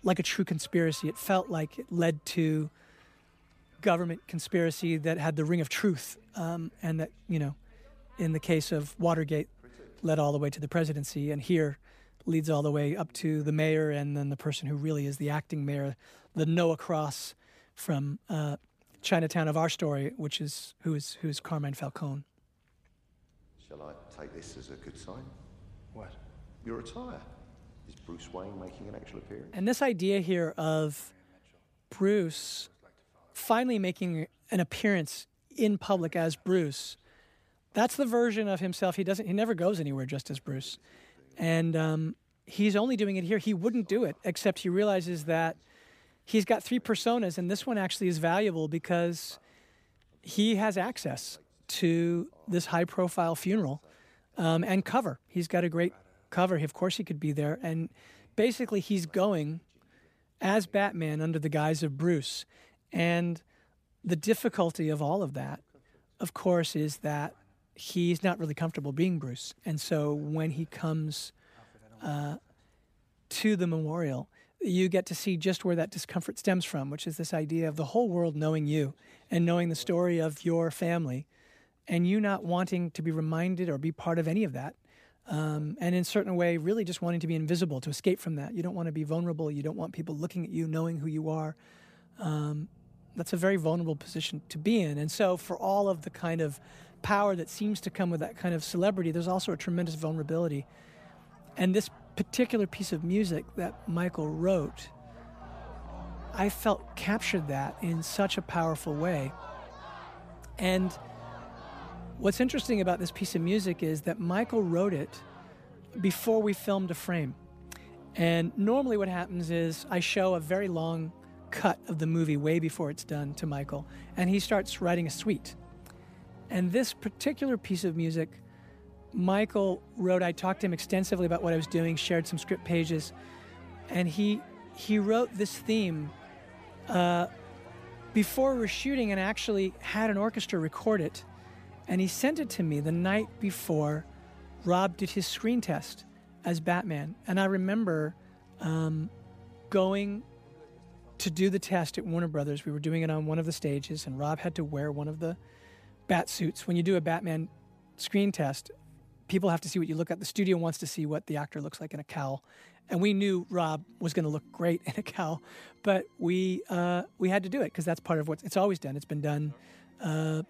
like a true conspiracy. It felt like it led to government conspiracy that had the ring of truth, um, and that you know, in the case of Watergate, led all the way to the presidency, and here leads all the way up to the mayor, and then the person who really is the acting mayor, the Noah Cross from uh, Chinatown of our story, which is who is who is Carmine Falcone. Shall I take this as a good sign? What? Your attire. Is Bruce Wayne making an actual appearance? And this idea here of Bruce finally making an appearance in public as Bruce, that's the version of himself. He doesn't. He never goes anywhere just as Bruce, and um, he's only doing it here. He wouldn't do it except he realizes that he's got three personas, and this one actually is valuable because he has access to this high profile funeral um, and cover. He's got a great cover. Of course, he could be there. And basically, he's going as Batman under the guise of Bruce. And the difficulty of all of that, of course, is that he's not really comfortable being Bruce. And so when he comes uh, to the memorial, you get to see just where that discomfort stems from, which is this idea of the whole world knowing you and knowing the story of your family, and you not wanting to be reminded or be part of any of that. Um, and in a certain way, really just wanting to be invisible, to escape from that. You don't want to be vulnerable. You don't want people looking at you, knowing who you are. Um, that's a very vulnerable position to be in. And so, for all of the kind of power that seems to come with that kind of celebrity, there's also a tremendous vulnerability. And this particular piece of music that Michael wrote, I felt captured that in such a powerful way. And what's interesting about this piece of music is that Michael wrote it before we filmed a frame. And normally, what happens is I show a very long cut of the movie way before it's done to Michael, and he starts writing a suite. And this particular piece of music Michael wrote, I talked to him extensively about what I was doing, shared some script pages, and he he wrote this theme uh, before we were shooting and actually had an orchestra record it. And he sent it to me the night before Rob did his screen test as Batman. And I remember um, going to do the test at Warner Brothers. We were doing it on one of the stages, and Rob had to wear one of the bat suits. When you do a Batman screen test, people have to see what you look at. The studio wants to see what the actor looks like in a cowl, and we knew Rob was going to look great in a cowl, but we uh, we had to do it because that's part of what it's always done. It's been done. Uh,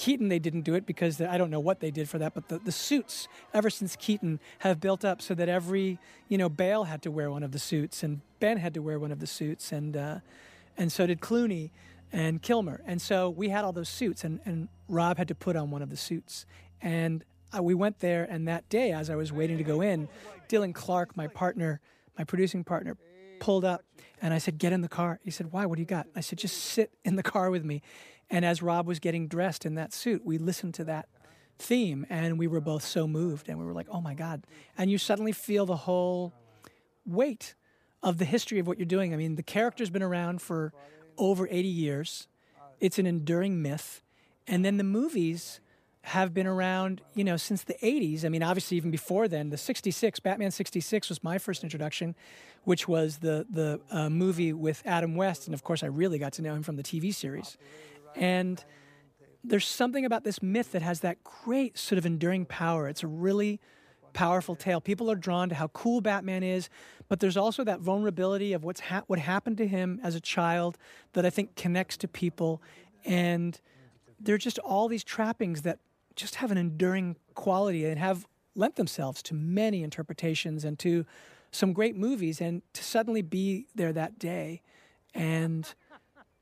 Keaton, they didn't do it because I don't know what they did for that, but the, the suits ever since Keaton have built up so that every you know Bale had to wear one of the suits, and Ben had to wear one of the suits, and uh, and so did Clooney and Kilmer, and so we had all those suits, and and Rob had to put on one of the suits, and uh, we went there, and that day, as I was waiting to go in, Dylan Clark, my partner, my producing partner, pulled up, and I said, "Get in the car." He said, "Why? What do you got?" I said, "Just sit in the car with me." And as Rob was getting dressed in that suit, we listened to that theme, and we were both so moved, and we were like, "Oh my God!" And you suddenly feel the whole weight of the history of what you're doing. I mean, the character's been around for over 80 years. it's an enduring myth. And then the movies have been around, you know, since the 80s. I mean, obviously even before then, the 66, Batman 66 was my first introduction, which was the the uh, movie with Adam West, and of course I really got to know him from the TV series. And there's something about this myth that has that great sort of enduring power. It's a really powerful tale. People are drawn to how cool Batman is, but there's also that vulnerability of what's ha- what happened to him as a child that I think connects to people, and there are just all these trappings that just have an enduring quality and have lent themselves to many interpretations and to some great movies. And to suddenly be there that day and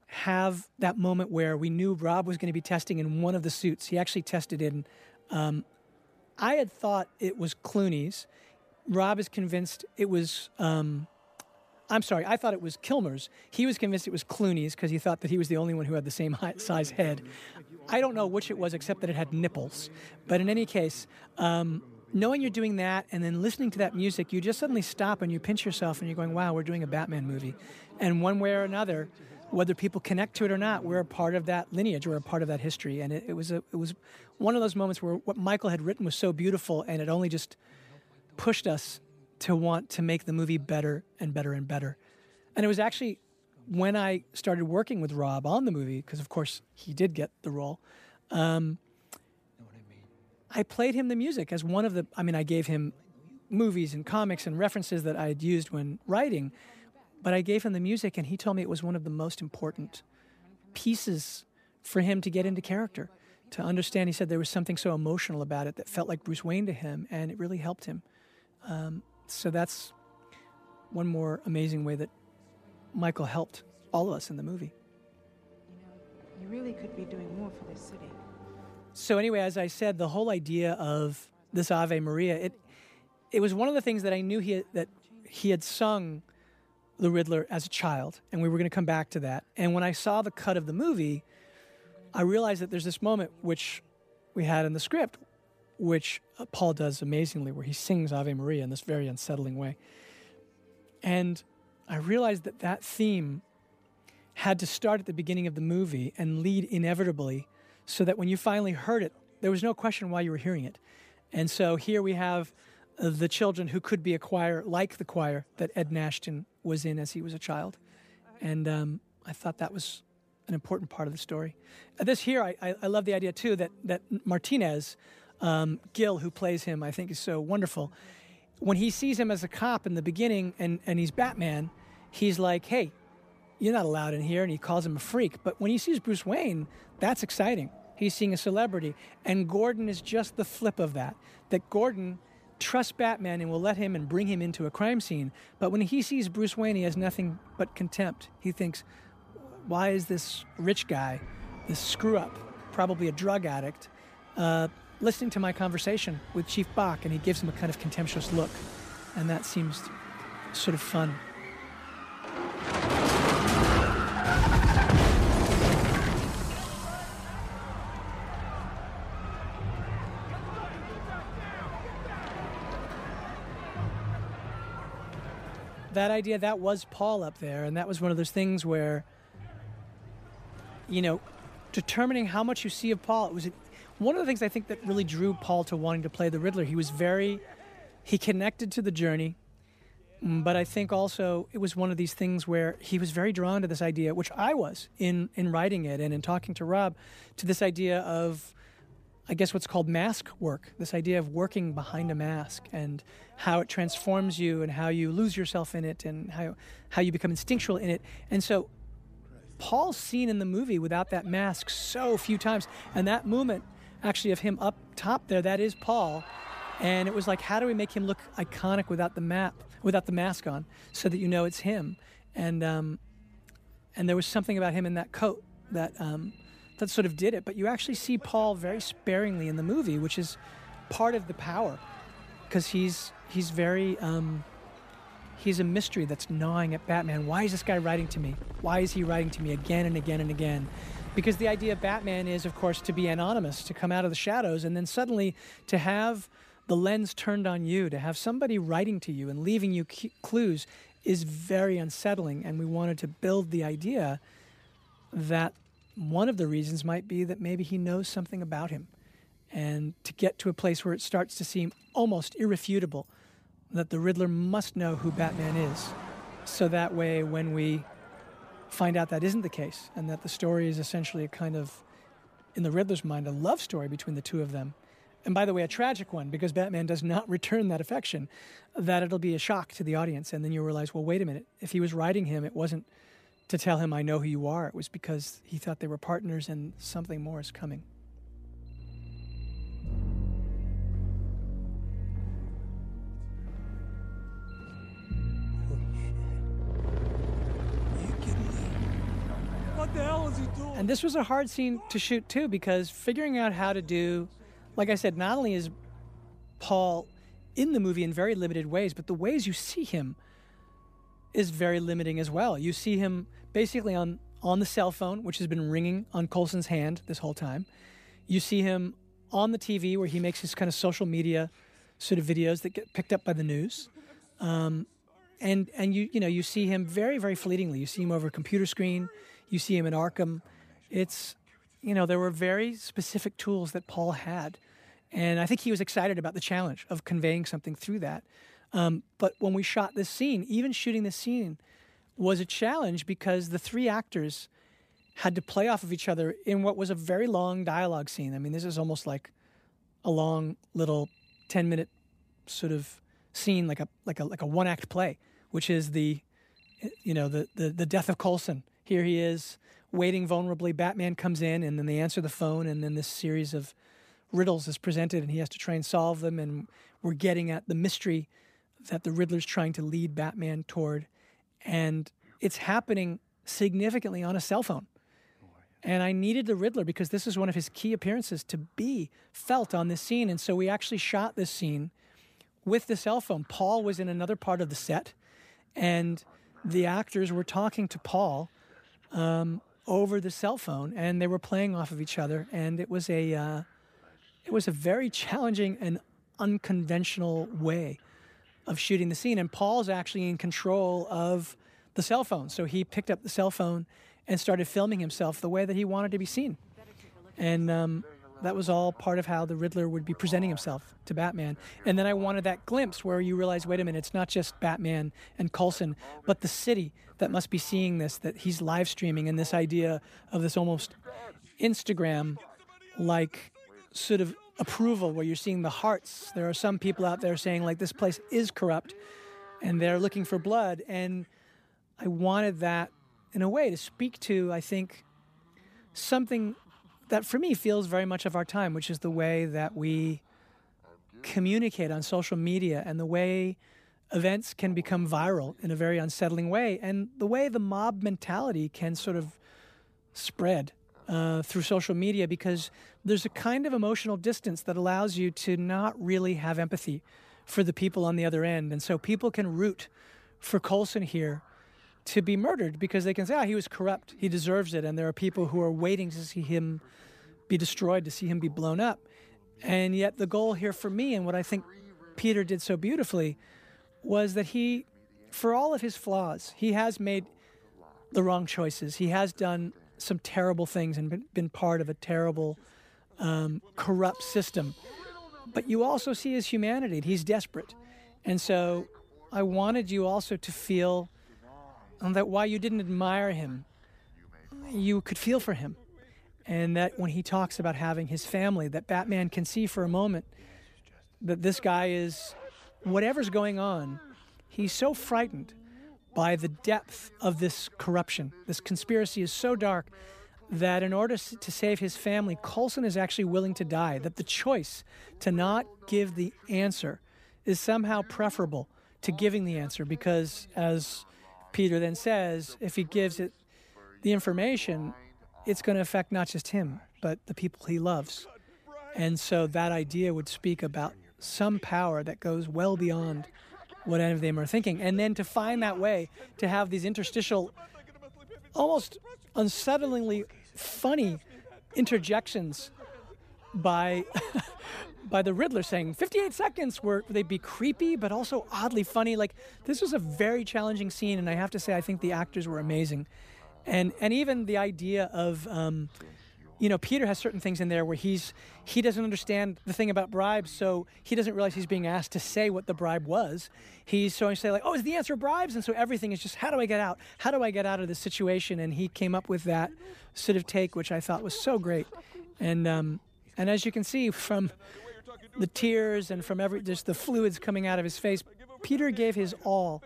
have that moment where we knew Rob was going to be testing in one of the suits. He actually tested in. Um, I had thought it was Clooney's. Rob is convinced it was. Um, I'm sorry, I thought it was Kilmer's. He was convinced it was Clooney's because he thought that he was the only one who had the same size head. I don't know which it was, except that it had nipples. But in any case, um, knowing you're doing that and then listening to that music, you just suddenly stop and you pinch yourself and you're going, wow, we're doing a Batman movie. And one way or another, whether people connect to it or not, we're a part of that lineage, we're a part of that history. And it, it was a, it was one of those moments where what Michael had written was so beautiful and it only just pushed us to want to make the movie better and better and better. And it was actually when I started working with Rob on the movie, because of course he did get the role, um, I played him the music as one of the. I mean, I gave him movies and comics and references that I had used when writing, but I gave him the music, and he told me it was one of the most important pieces for him to get into character, to understand. He said there was something so emotional about it that felt like Bruce Wayne to him, and it really helped him. Um, so that's one more amazing way that Michael helped all of us in the movie. You know, you really could be doing more for this city. So anyway, as I said, the whole idea of this Ave Maria, it it was one of the things that I knew he that he had sung the Riddler as a child, and we were going to come back to that. And when I saw the cut of the movie, I realized that there's this moment which we had in the script, which uh, Paul does amazingly, where he sings Ave Maria in this very unsettling way. And I realized that that theme had to start at the beginning of the movie and lead inevitably so that when you finally heard it, there was no question why you were hearing it. And so here we have the children who could be a choir like the choir that Ed Nashton was in as he was a child. And um, I thought that was an important part of the story. Uh, this here, I, I, I, love the idea too that, that Martinez, um, Gil, who plays him, I think is so wonderful. When he sees him as a cop in the beginning and, and he's Batman, he's like, hey, you're not allowed in here. And he calls him a freak. But when he sees Bruce Wayne, that's exciting. He's seeing a celebrity. And Gordon is just the flip of that. That Gordon trusts Batman and will let him and bring him into a crime scene. But when he sees Bruce Wayne, he has nothing but contempt. He thinks, why is this rich guy, this screw up, probably a drug addict, uh, listening to my conversation with Chief Bock? And he gives him a kind of contemptuous look. And that seems sort of fun. That idea that was Paul up there, and that was one of those things where, you know, determining how much you see of Paul. It was one of the things I think that really drew Paul to wanting to play the Riddler. He was very, he connected to the journey, but I think also it was one of these things where he was very drawn to this idea, which I was in in writing it and in talking to Rob, to this idea of I guess what's called mask work, this idea of working behind a mask and how it transforms you and how you lose yourself in it and how, how you become instinctual in it. And so Paul's seen in the movie without that mask so few times. And that moment, actually, of him up top there, that is Paul. And it was like, how do we make him look iconic without the map, without the mask on, so that you know it's him? And um, and there was something about him in that coat that um, that sort of did it. But you actually see Paul very sparingly in the movie, which is part of the power, because he's he's very um, he's a mystery that's gnawing at Batman. Why is this guy writing to me? Why is he writing to me again and again and again? Because the idea of Batman is, of course, to be anonymous, to come out of the shadows, and then suddenly to have the lens turned on you, to have somebody writing to you and leaving you clues is very unsettling. And we wanted to build the idea that one of the reasons might be that maybe he knows something about him. And to get to a place where it starts to seem almost irrefutable that the Riddler must know who Batman is. So that way, when we find out that isn't the case, and that the story is essentially a kind of, in the Riddler's mind, a love story between the two of them, and by the way, a tragic one because Batman does not return that affection, that it'll be a shock to the audience. And then you realize, well, wait a minute. If he was writing him, it wasn't to tell him, I know who you are. It was because he thought they were partners and something more is coming. What the hell is he doing? And this was a hard scene to shoot too because figuring out how to do, like I said, not only is Paul in the movie in very limited ways, but the ways you see him is very limiting as well. You see him basically on on the cell phone, which has been ringing on Colson's hand this whole time. You see him on the TV where he makes his kind of social media sort of videos that get picked up by the news. Um, and and you you know you see him very very fleetingly. You see him over a computer screen. You see him in Arkham. It's you know there were very specific tools that Paul had, and I think he was excited about the challenge of conveying something through that. Um, but when we shot this scene, even shooting this scene was a challenge because the three actors had to play off of each other in what was a very long dialogue scene. I mean, this is almost like a long little 10 minute sort of scene like a like a like a one act play, which is the you know, the the, the death of Colson. Here he is waiting vulnerably. Batman comes in and then they answer the phone and then this series of riddles is presented and he has to try and solve them and we're getting at the mystery that the Riddler's trying to lead Batman toward and it's happening significantly on a cell phone. And I needed the Riddler because this is one of his key appearances to be felt on this scene. And so we actually shot this scene with the cell phone. Paul was in another part of the set, and the actors were talking to Paul um, over the cell phone, and they were playing off of each other. And it was a uh, it was a very challenging and unconventional way of shooting the scene. And Paul's actually in control of the cell phone, so he picked up the cell phone and started filming himself the way that he wanted to be seen. And um, that was all part of how the Riddler would be presenting himself to Batman. And then I wanted that glimpse where you realize, wait a minute, it's not just Batman and Colson, but the city that must be seeing this, that he's live streaming, and this idea of this almost Instagram like sort of approval where you're seeing the hearts. There are some people out there saying, like, this place is corrupt and they're looking for blood. And I wanted that in a way to speak to, I think, something that for me feels very much of our time, which is the way that we communicate on social media and the way events can become viral in a very unsettling way, and the way the mob mentality can sort of spread uh, through social media because there's a kind of emotional distance that allows you to not really have empathy for the people on the other end. And so people can root for Colson here to be murdered because they can say, ah, he was corrupt, he deserves it. And there are people who are waiting to see him be destroyed, to see him be blown up. And yet, the goal here for me, and what I think Peter did so beautifully, was that he, for all of his flaws, he has made the wrong choices. He has done some terrible things and been, been part of a terrible, um, corrupt system. But you also see his humanity. He's desperate. And so I wanted you also to feel that while you didn't admire him, you could feel for him. And that when he talks about having his family, that Batman can see for a moment that this guy is, whatever's going on, he's so frightened by the depth of this corruption. This conspiracy is so dark that in order to save his family, Colson is actually willing to die. That the choice to not give the answer is somehow preferable to giving the answer because, as Peter then says, if he gives it the information, it's going to affect not just him, but the people he loves. And so that idea would speak about some power that goes well beyond what any of them are thinking. And then to find that way to have these interstitial, almost unsettlingly funny interjections by by the Riddler saying 58 seconds where they'd be creepy but also oddly funny. Like this was a very challenging scene, and I have to say I think the actors were amazing. and and even the idea of um, you know Peter has certain things in there where he's he doesn't understand the thing about bribes, so he doesn't realize he's being asked to say what the bribe was. He's so he say like, "Oh, is the answer bribes?" And so everything is just, "How do I get out? How do I get out of this situation?" And he came up with that sort of take, which I thought was so great. And um, and as you can see from the tears and from every just the fluids coming out of his face, Peter gave his all.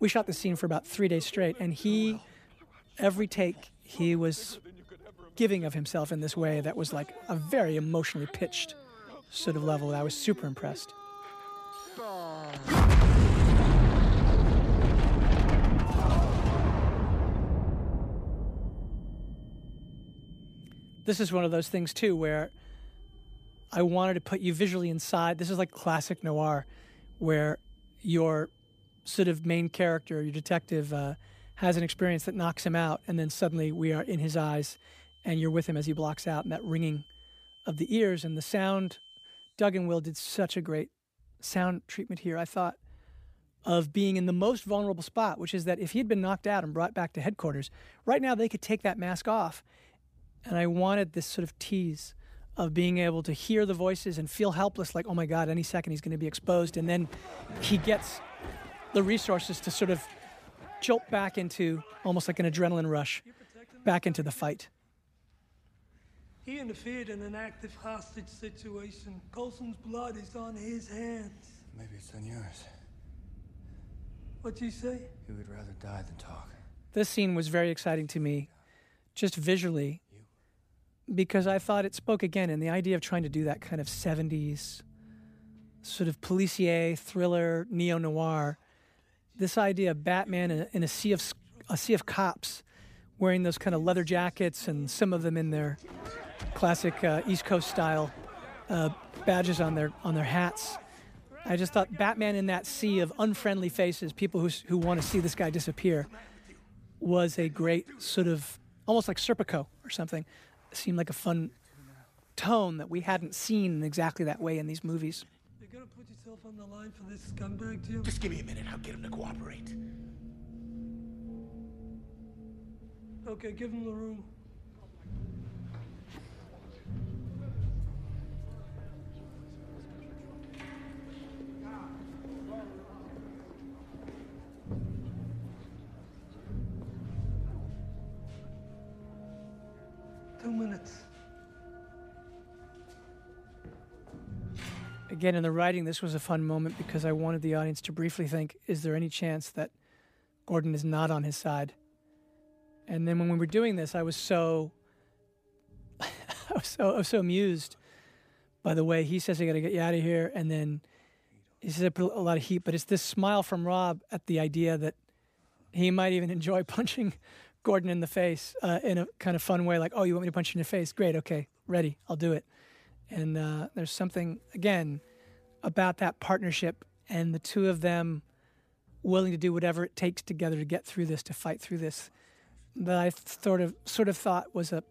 We shot the scene for about three days straight, and he every take he was giving of himself in this way that was like a very emotionally pitched sort of level. I was super impressed. This is one of those things too where I wanted to put you visually inside. This is like classic noir, where your sort of main character, your detective, uh, has an experience that knocks him out, and then suddenly we are in his eyes, and you're with him as he blocks out, and that ringing of the ears and the sound. Doug and Will did such a great sound treatment here. I thought of being in the most vulnerable spot, which is that if he had been knocked out and brought back to headquarters, right now they could take that mask off. And I wanted this sort of tease of being able to hear the voices and feel helpless, like, oh my God, any second he's going to be exposed. And then he gets the resources to sort of jolt back into almost like an adrenaline rush, back into the fight. He interfered in an active hostage situation. Colson's blood is on his hands. Maybe it's on yours. What'd you say? He would rather die than talk. This scene was very exciting to me, just visually because I thought it spoke again in the idea of trying to do that kind of 70s sort of policier thriller neo noir. This idea of Batman in a, in a sea of a sea of cops wearing those kind of leather jackets and some of them in their classic uh, East Coast style uh, badges on their on their hats. I just thought Batman in that sea of unfriendly faces, people who who want to see this guy disappear, was a great sort of almost like Serpico or something seemed like a fun tone that we hadn't seen in exactly that way in these movies. You're gonna put yourself on the line for this scumbag, Jim? Just give me a minute. I'll get him to cooperate. Okay, give him the room. Two minutes. Again, in the writing, this was a fun moment because I wanted the audience to briefly think is there any chance that Gordon is not on his side? And then when we were doing this, I was so. I was so, I was so amused by the way he says, I got to get you out of here. And then he says, I put a lot of heat, but it's this smile from Rob at the idea that he might even enjoy punching Gordon in the face uh, in a kind of fun way, like, "Oh, you want me to punch you in the face? Great, okay, ready, I'll do it." And uh, there's something again about that partnership and the two of them willing to do whatever it takes together to get through this, to fight through this, that I sort of sort of thought was a,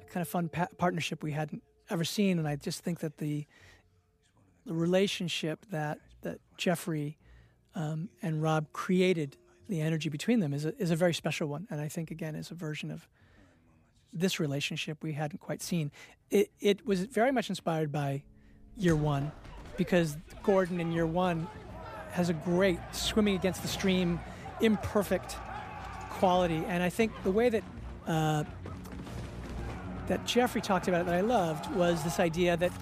a kind of fun pa- partnership we hadn't ever seen, and I just think that the the relationship that that Jeffrey um, and Rob created the energy between them is a, is a very special one. And I think, again, is a version of this relationship we hadn't quite seen. It, it was very much inspired by Year One because Gordon in Year One has a great swimming against the stream, imperfect quality. And I think the way that uh, that Jeffrey talked about it that I loved was this idea that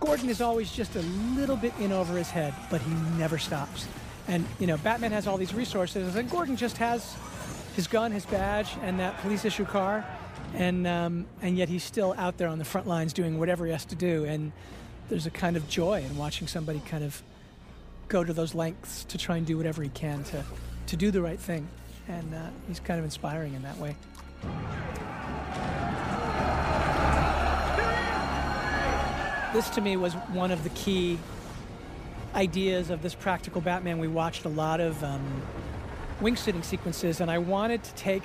Gordon is always just a little bit in over his head, but he never stops. And, you know, Batman has all these resources, and Gordon just has his gun, his badge, and that police issue car. And, um, and yet he's still out there on the front lines doing whatever he has to do. And there's a kind of joy in watching somebody kind of go to those lengths to try and do whatever he can to, to do the right thing. And uh, he's kind of inspiring in that way. This to me was one of the key ideas of this practical Batman, we watched a lot of um, wing sitting sequences, and I wanted to take,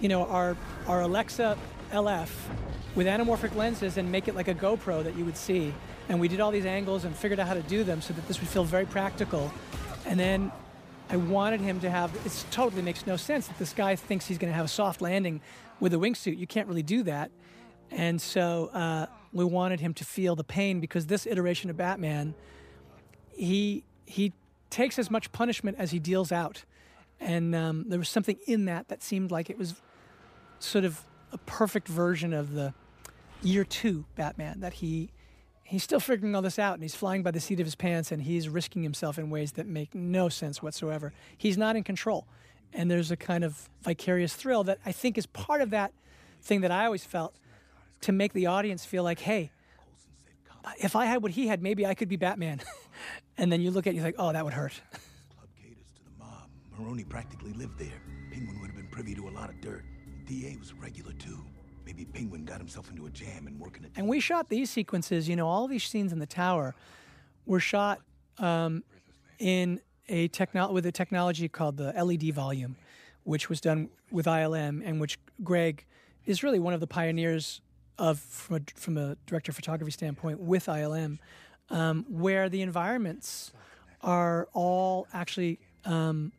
you know, our our Alexa LF with anamorphic lenses and make it like a GoPro that you would see. And we did all these angles and figured out how to do them so that this would feel very practical. And then I wanted him to have. It totally makes no sense that this guy thinks he's going to have a soft landing with a wingsuit. You can't really do that. And so uh, we wanted him to feel the pain because this iteration of Batman, he he takes as much punishment as he deals out, and um, there was something in that that seemed like it was sort of a perfect version of the year two Batman that he he's still figuring all this out and he's flying by the seat of his pants and he's risking himself in ways that make no sense whatsoever. He's not in control. And there's a kind of vicarious thrill that I think is part of that thing that I always felt to make the audience feel like, hey, if I had what he had, maybe I could be Batman. and then you look at it, you're like, oh, that would hurt. Club caters to the mob. Maroni practically lived there. Penguin would have been privy to a lot of dirt. The DA was a regular too. Maybe Penguin got himself into a jam and working it. And we shot these sequences, you know, all these scenes in the tower were shot um, in a techno- with a technology called the LED volume, which was done with ILM and which Greig is really one of the pioneers of from a, from a director of photography standpoint with ILM, um, where the environments are all actually um,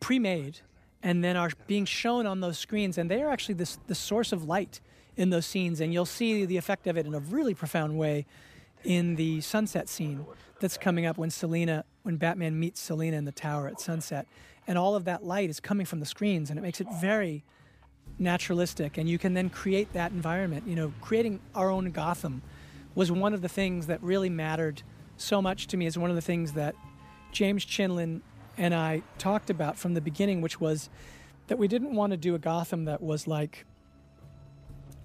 pre-made and then are being shown on those screens, and they are actually this the source of light in those scenes, and you'll see the effect of it in a really profound way in the sunset scene that's coming up when Selina, when Batman meets Selina in the tower at sunset, and all of that light is coming from the screens, and it makes it very naturalistic, and you can then create that environment. You know, creating our own Gotham was one of the things that really mattered so much to me. Is one of the things that James Chinlund and I talked about from the beginning, which was that we didn't want to do a Gotham that was like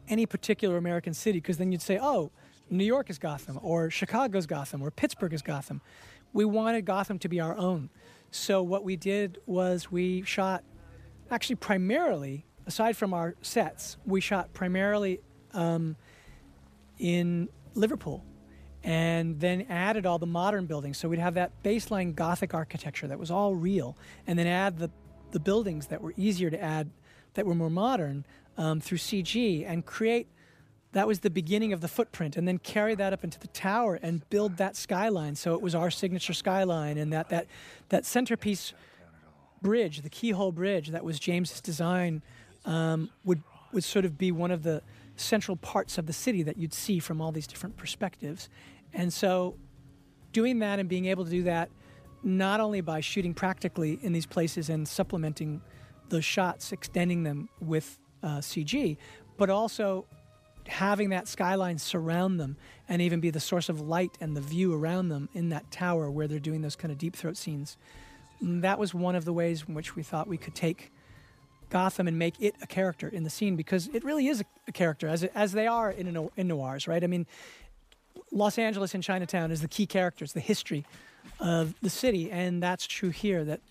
any particular American city, because then you'd say, oh, New York is Gotham, or Chicago's Gotham, or Pittsburgh is Gotham. We wanted Gotham to be our own. So what we did was we shot, actually primarily, aside from our sets, we shot primarily um, in Liverpool and then added all the modern buildings. So we'd have that baseline Gothic architecture that was all real, and then add the, the buildings that were easier to add, that were more modern um, through CG, and create that was the beginning of the footprint, and then carry that up into the tower and build that skyline. So it was our signature skyline, and that, that, that centerpiece bridge, the keyhole bridge that was James's design, um, would, would sort of be one of the central parts of the city that you'd see from all these different perspectives. And so, doing that and being able to do that, not only by shooting practically in these places and supplementing those shots, extending them with uh, CG, but also having that skyline surround them and even be the source of light and the view around them in that tower where they're doing those kind of deep throat scenes. That was one of the ways in which we thought we could take Gotham and make it a character in the scene because it really is a, a character as, as they are in, in noirs, right? I mean, Los Angeles and Chinatown is the key characters, the history of the city, and that's true here. That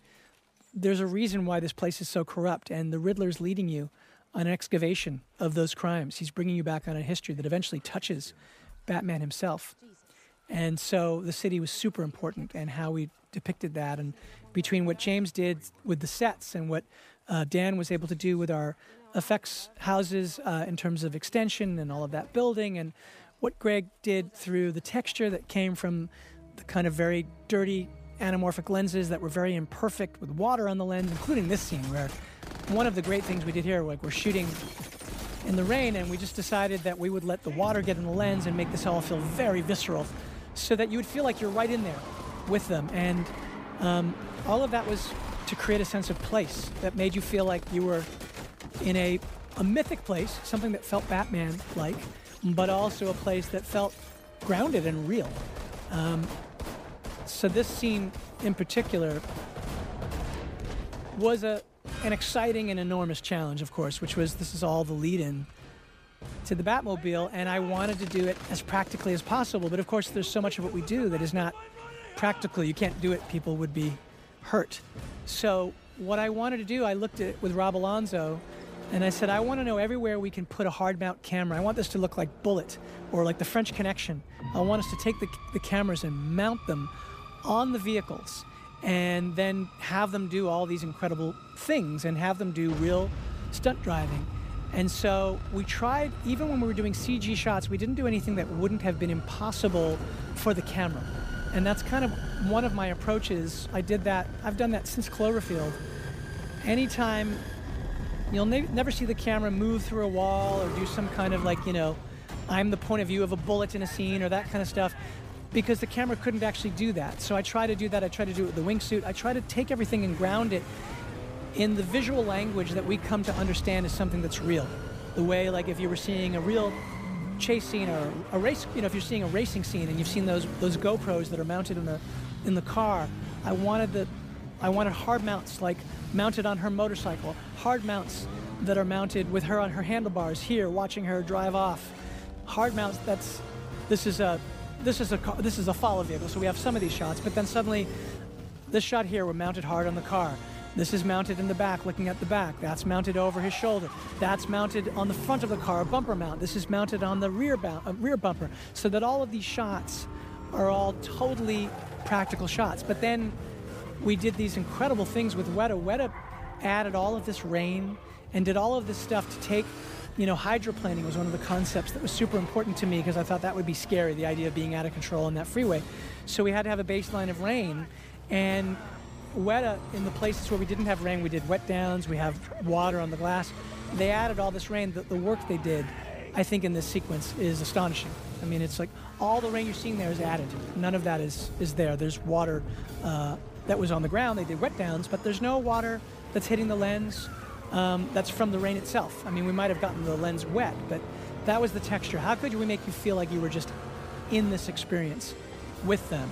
there's a reason why this place is so corrupt, and the Riddler's leading you on an excavation of those crimes. He's bringing you back on a history that eventually touches Batman himself. And so the city was super important, and how we depicted that, and between what James did with the sets and what uh, Dan was able to do with our effects houses uh, in terms of extension and all of that building, and what Greig did through the texture that came from the kind of very dirty anamorphic lenses that were very imperfect with water on the lens, including this scene where one of the great things we did here, like we're shooting in the rain, and we just decided that we would let the water get in the lens and make this all feel very visceral, so that you would feel like you're right in there with them. And um, all of that was to create a sense of place that made you feel like you were in a, a mythic place, something that felt Batman like, but also a place that felt grounded and real. Um, so this scene in particular was a an exciting and enormous challenge, of course, which was this is all the lead in to the Batmobile, and I wanted to do it as practically as possible. But of course, there's so much of what we do that is not practical. You can't do it, people would be hurt. So, what I wanted to do, I looked at with Rob Alonzo and I said, I want to know everywhere we can put a hard mount camera. I want this to look like Bullitt or like the French Connection. I want us to take the, the cameras and mount them on the vehicles and then have them do all these incredible things and have them do real stunt driving. And so we tried, even when we were doing CG shots, we didn't do anything that wouldn't have been impossible for the camera. And that's kind of one of my approaches. I did that, I've done that since Cloverfield. Anytime you'll ne- never see the camera move through a wall or do some kind of like, you know, I'm the point of view of a bullet in a scene or that kind of stuff because the camera couldn't actually do that. So I try to do that. I try to do it with the wingsuit. I try to take everything and ground it in the visual language that we come to understand as something that's real. The way, like, if you were seeing a real chase scene or a race, you know, if you're seeing a racing scene and you've seen those those GoPros that are mounted in the in the car, I wanted the I wanted hard mounts like mounted on her motorcycle, hard mounts that are mounted with her on her handlebars here, watching her drive off. Hard mounts. That's this is a this is a this is a follow vehicle, so we have some of these shots, but then suddenly this shot here we're mounted hard on the car. This is mounted in the back, looking at the back. That's mounted over his shoulder. That's mounted on the front of the car, a bumper mount. This is mounted on the rear, bou- uh, rear bumper. So that all of these shots are all totally practical shots. But then we did these incredible things with Weta. Weta added all of this rain and did all of this stuff to take, you know, hydroplaning was one of the concepts that was super important to me because I thought that would be scary, the idea of being out of control on that freeway. So we had to have a baseline of rain. And Weta, in the places where we didn't have rain, we did wet downs, we have water on the glass. They added all this rain. The, the work they did, I think, in this sequence is astonishing. I mean, it's like all the rain you're seeing there is added. None of that is, is there. There's water uh, that was on the ground. They did wet downs, but there's no water that's hitting the lens um, that's from the rain itself. I mean, we might have gotten the lens wet, but that was the texture. How could we make you feel like you were just in this experience with them?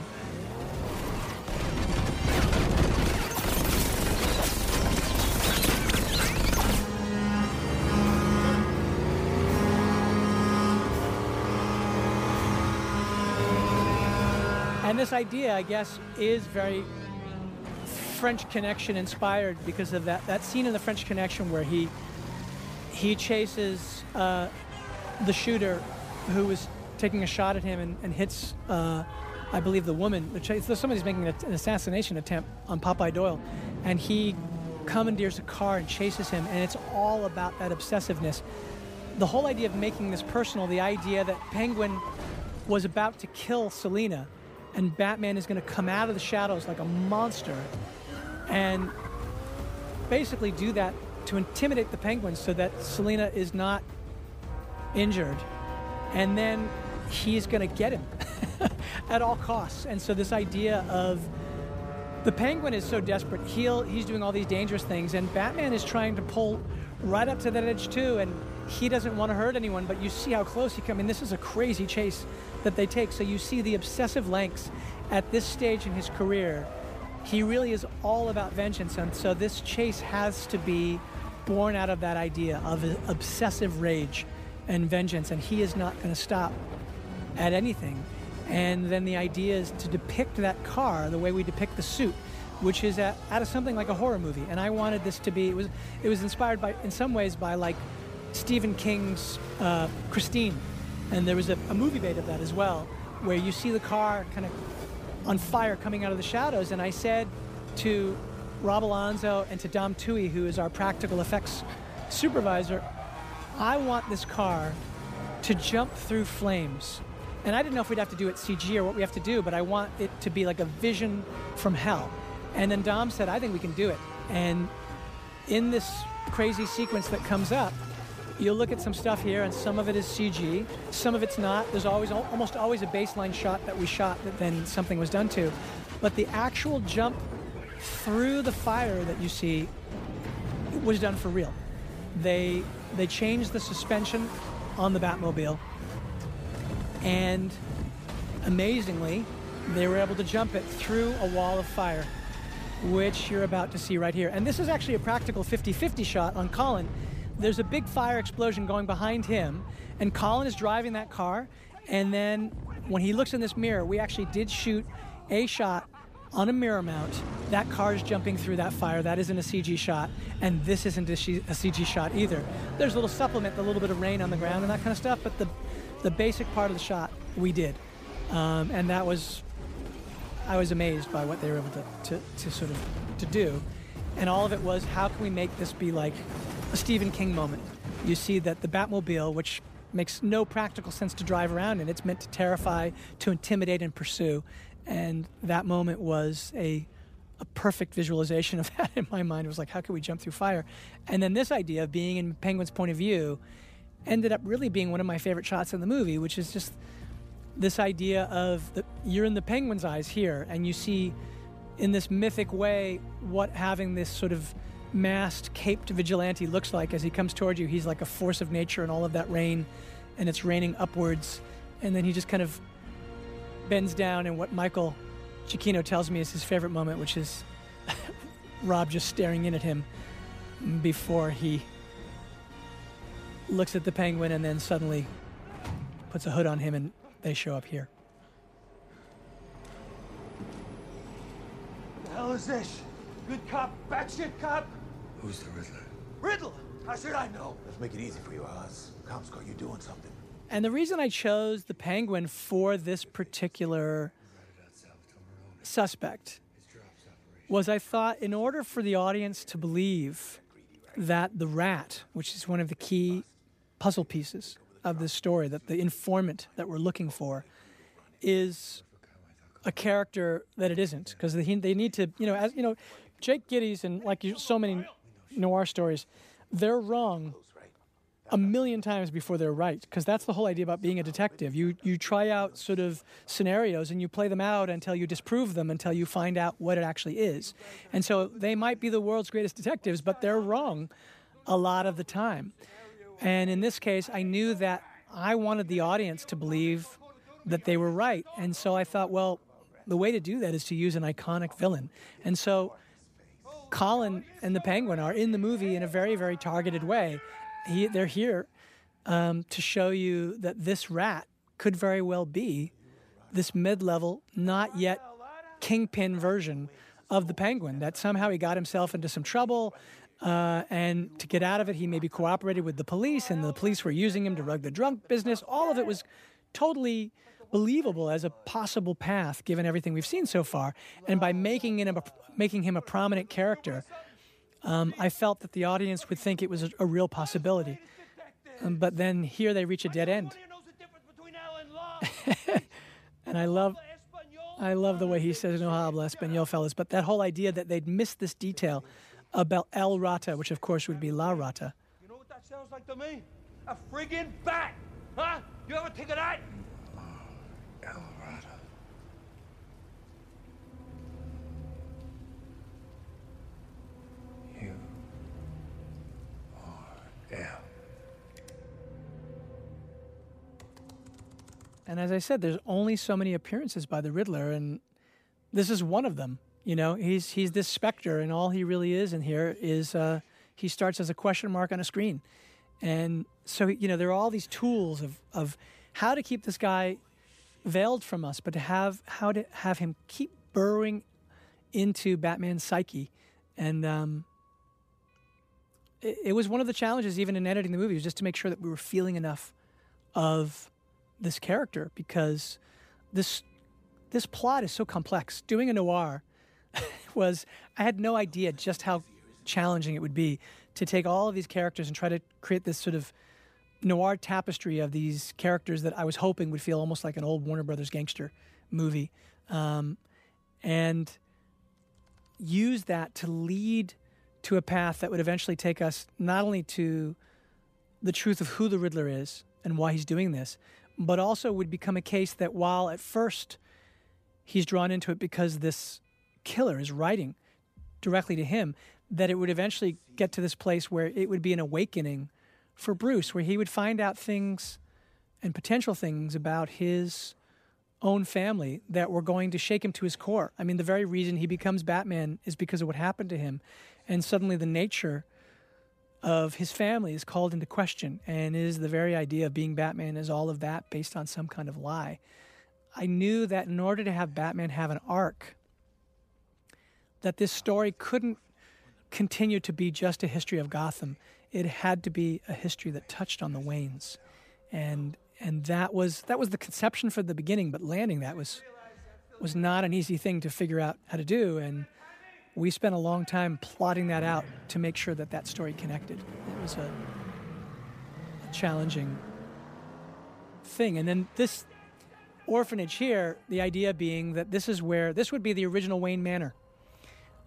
And this idea, I guess, is very French Connection inspired because of that that scene in the French Connection where he he chases uh, the shooter who was taking a shot at him and, and hits, uh, I believe, the woman. Somebody's making an assassination attempt on Popeye Doyle, and he commandeers a car and chases him, and it's all about that obsessiveness. The whole idea of making this personal, the idea that Penguin was about to kill Selina, and Batman is going to come out of the shadows like a monster and basically do that to intimidate the penguins so that Selina is not injured. And then he's going to get him at all costs. And so this idea of the penguin is so desperate. He'll, he's doing all these dangerous things, and Batman is trying to pull right up to that edge too. And he doesn't want to hurt anyone, but you see how close he comes. I mean, this is a crazy chase that they take. So you see the obsessive lengths at this stage in his career. He really is all about vengeance, and so this chase has to be born out of that idea of obsessive rage and vengeance, and he is not going to stop at anything. And then the idea is to depict that car the way we depict the suit, which is out of something like a horror movie. And I wanted this to be it was it was inspired by in some ways by like Stephen King's uh, Christine, and there was a, a movie made of that as well, where you see the car kind of on fire coming out of the shadows. And I said to Rob Alonzo and to Dom Tuohy, who is our practical effects supervisor, I want this car to jump through flames. And I didn't know if we'd have to do it CG or what we have to do, but I want it to be like a vision from hell. And then Dom said, I think we can do it. And in this crazy sequence that comes up, you'll look at some stuff here, and some of it is CG, some of it's not. There's always almost always a baseline shot that we shot that then something was done to. But the actual jump through the fire that you see was done for real. They they changed the suspension on the Batmobile, and amazingly, they were able to jump it through a wall of fire, which you're about to see right here. And this is actually a practical 50-50 shot on Colin. There's a big fire explosion going behind him, and Colin is driving that car. And then when he looks in this mirror, we actually did shoot a shot on a mirror mount. That car is jumping through that fire. That isn't a CG shot, and this isn't a CG shot either. There's a little supplement, a little bit of rain on the ground and that kind of stuff, but the the basic part of the shot we did, um, and that was I was amazed by what they were able to, to, to sort of to do, and all of it was how can we make this be like a Stephen King moment? You see that the Batmobile, which makes no practical sense to drive around in, it's meant to terrify, to intimidate, and pursue And that moment was a a perfect visualization of that in my mind. It was like, how could we jump through fire? And then this idea of being in Penguin's point of view ended up really being one of my favorite shots in the movie, which is just this idea of the, you're in the penguin's eyes here, and you see in this mythic way what having this sort of masked, caped vigilante looks like as he comes towards you. He's like a force of nature and all of that rain, and it's raining upwards. And then he just kind of bends down, and what Michael Giacchino tells me is his favorite moment, which is Rob just staring in at him before he looks at the penguin and then suddenly puts a hood on him and they show up here. Hell is this? Good cop, bad shit cop? Who's the Riddler? Riddle! How should I know? Let's make it easy for you, Oz. Cops caught you doing something. And the reason I chose the penguin for this particular suspect was I thought in order for the audience to believe that the rat, which is one of the key puzzle pieces of this story, that the informant that we're looking for is a character that it isn't, because they, they need to, you know, as you know, Jake Gittes and like you, so many noir stories, they're wrong a million times before they're right because that's the whole idea about being a detective. You you try out sort of scenarios and you play them out until you disprove them until you find out what it actually is. And so they might be the world's greatest detectives but they're wrong a lot of the time. And in this case i knew that i wanted the audience to believe that they were right. And so i thought well the way to do that is to use an iconic villain and so colin and the penguin are in the movie in a very very targeted way he, they're here um, to show you that this rat could very well be this mid-level, not yet kingpin version of the penguin. That somehow he got himself into some trouble, uh, and to get out of it, he maybe cooperated with the police, and the police were using him to rug the drunk business. All of it was totally believable as a possible path, given everything we've seen so far. And by making him a, making him a prominent character um, I felt that the audience would think it was a, a real possibility. Um, but then here they reach a dead end. and I love, I love the way he says "No habla español, fellas." But that whole idea that they'd missed this detail about El Rata, which of course would be La Rata. You know what that sounds like to me? A friggin' bat! Huh? You ever think of that? El. And as I said, there's only so many appearances by the Riddler, and this is one of them. You know, he's he's this specter, and all he really is in here is uh, he starts as a question mark on a screen, and so you know there are all these tools of of how to keep this guy veiled from us, but to have how to have him keep burrowing into Batman's psyche, and um, it, was one of the challenges even in editing the movie was just to make sure that we were feeling enough of this character because this this plot is so complex. Doing a noir was I had no idea just how challenging it would be to take all of these characters and try to create this sort of noir tapestry of these characters that I was hoping would feel almost like an old Warner Brothers gangster movie, um, and use that to lead to a path that would eventually take us not only to the truth of who the Riddler is and why he's doing this, but also would become a case that while at first he's drawn into it because this killer is writing directly to him, that it would eventually get to this place where it would be an awakening for Bruce, where he would find out things and potential things about his own family that were going to shake him to his core. I mean, the very reason he becomes Batman is because of what happened to him. And suddenly the nature of his family is called into question. And is the very idea of being Batman is all of that based on some kind of lie. I knew that in order to have Batman have an arc, that this story couldn't continue to be just a history of Gotham. It had to be a history that touched on the Waynes. And and that was that was the conception for the beginning, but landing that was was not an easy thing to figure out how to do and we spent a long time plotting that out to make sure that that story connected. It was a, a challenging thing. And then this orphanage here, the idea being that this is where this would be the original Wayne Manor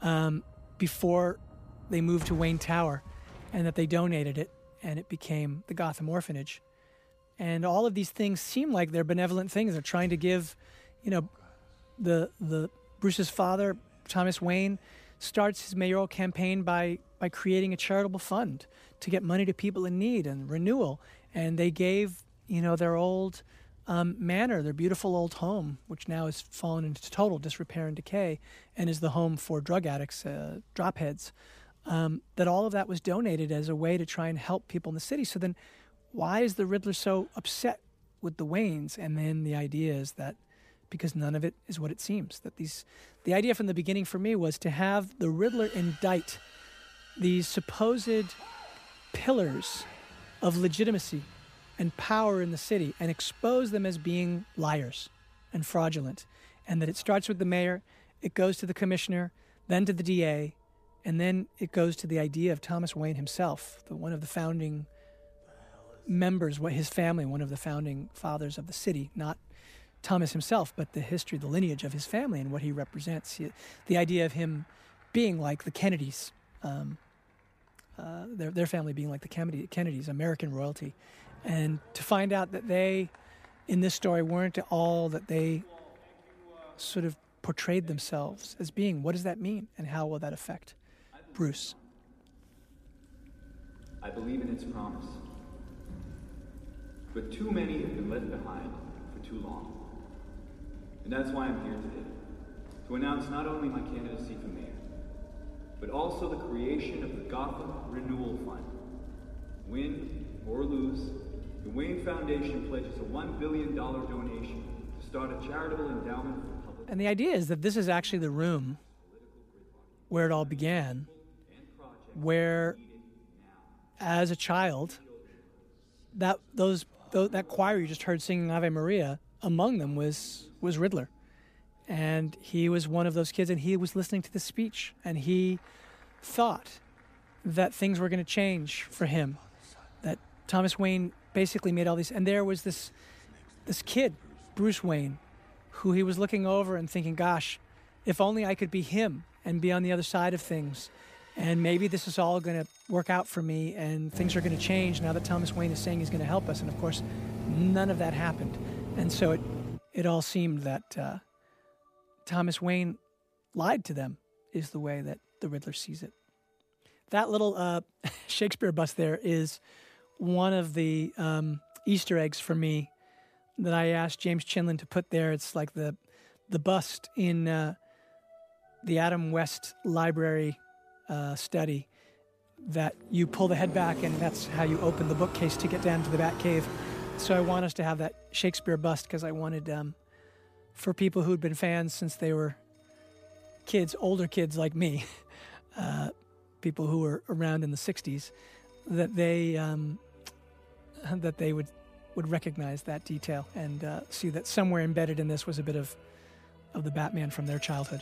um, before they moved to Wayne Tower, and that they donated it and it became the Gotham Orphanage. And all of these things seem like they're benevolent things. They're trying to give, you know, the the Bruce's father, Thomas Wayne, starts his mayoral campaign by by creating a charitable fund to get money to people in need and renewal. And they gave, you know, their old um, manor, their beautiful old home, which now has fallen into total disrepair and decay, and is the home for drug addicts, uh, dropheads. Um, that all of that was donated as a way to try and help people in the city. So then, why is the Riddler so upset with the Waynes? And then the idea is that because none of it is what it seems. That these, the idea from the beginning for me was to have the Riddler indict these supposed pillars of legitimacy and power in the city and expose them as being liars and fraudulent. And that it starts with the mayor, it goes to the commissioner, then to the DA, and then it goes to the idea of Thomas Wayne himself, the, one of the founding members, his family, one of the founding fathers of the city, not Thomas himself, but the history, the lineage of his family and what he represents. He, the idea of him being like the Kennedys, um, uh, their, their family being like the Kennedy, Kennedys, American royalty. And to find out that they, in this story, weren't all that they sort of portrayed themselves as being. What does that mean? And how will that affect Bruce? I believe in its promise. But too many have been left behind for too long. And that's why I'm here today. To announce not only my candidacy for mayor, but also the creation of the Gotham Renewal Fund. Win or lose, the Wayne Foundation pledges a $1 billion donation to start a charitable endowment for public. And the idea is that this is actually the room where it all began, where, as a child, that those, that choir you just heard singing Ave Maria, among them was was Riddler, and he was one of those kids, and he was listening to the speech, and he thought that things were going to change for him, that Thomas Wayne basically made all these, and there was this this kid, Bruce Wayne, who he was looking over and thinking, "Gosh, if only I could be him and be on the other side of things." And maybe this is all going to work out for me, and things are going to change now that Thomas Wayne is saying he's going to help us. And of course, none of that happened. And so it, it all seemed that uh, Thomas Wayne lied to them, is the way that the Riddler sees it. That little uh, Shakespeare bust there is one of the um, Easter eggs for me that I asked James Chinlund to put there. It's like the the bust in uh, the Adam West Library uh, study that you pull the head back and that's how you open the bookcase to get down to the Bat Cave. So I want us to have that Shakespeare bust because I wanted um, for people who'd been fans since they were kids, older kids like me, uh, people who were around in the '60s, that they um, that they would would recognize that detail and uh, see that somewhere embedded in this was a bit of of the Batman from their childhood.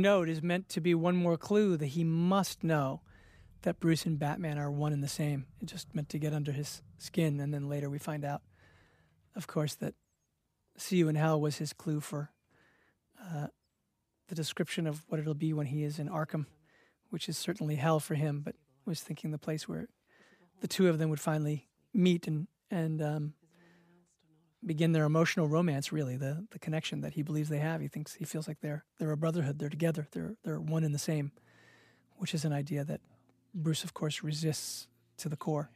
Note is meant to be one more clue that he must know that Bruce and Batman are one and the same. It just meant to get under his skin. And then later we find out, of course, that See You in Hell was his clue for uh, the description of what it'll be when he is in Arkham, which is certainly hell for him, but was thinking the place where the two of them would finally meet and, and um, begin their emotional romance, really, the, the connection that he believes they have. He thinks he feels like they're they're a brotherhood, they're together, they're they're one and the same, which is an idea that Bruce, of course, resists to the core.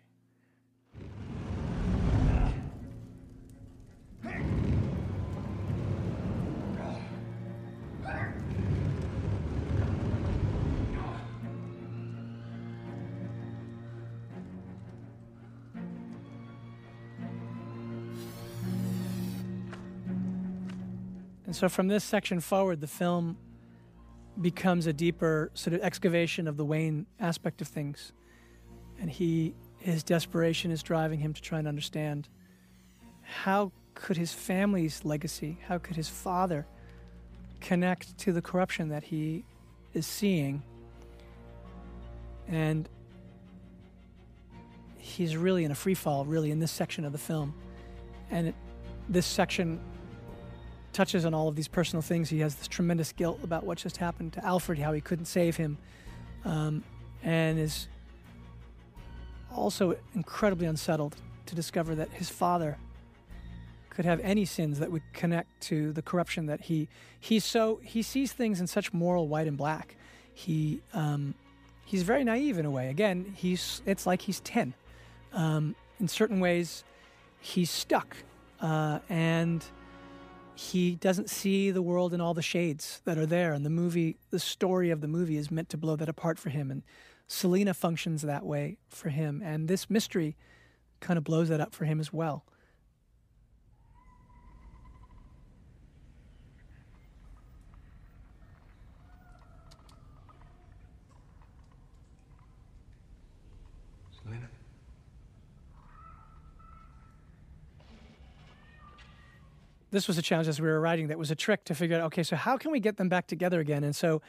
And so from this section forward, the film becomes a deeper sort of excavation of the Wayne aspect of things. And he his desperation is driving him to try and understand how could his family's legacy, how could his father connect to the corruption that he is seeing? And he's really in a free fall, really, in this section of the film. And it, this section touches on all of these personal things. He has this tremendous guilt about what just happened to Alfred, how he couldn't save him, um, and is also incredibly unsettled to discover that his father could have any sins that would connect to the corruption that he he's so he sees things in such moral white and black. He um, he's very naive in a way. Again, he's it's like he's ten. Um, in certain ways, he's stuck, uh, and he doesn't see the world in all the shades that are there. And the movie, the story of the movie, is meant to blow that apart for him. And Selina functions that way for him, and this mystery kind of blows that up for him as well. This was a challenge as we were writing that was a trick to figure out okay, so how can we get them back together again? And so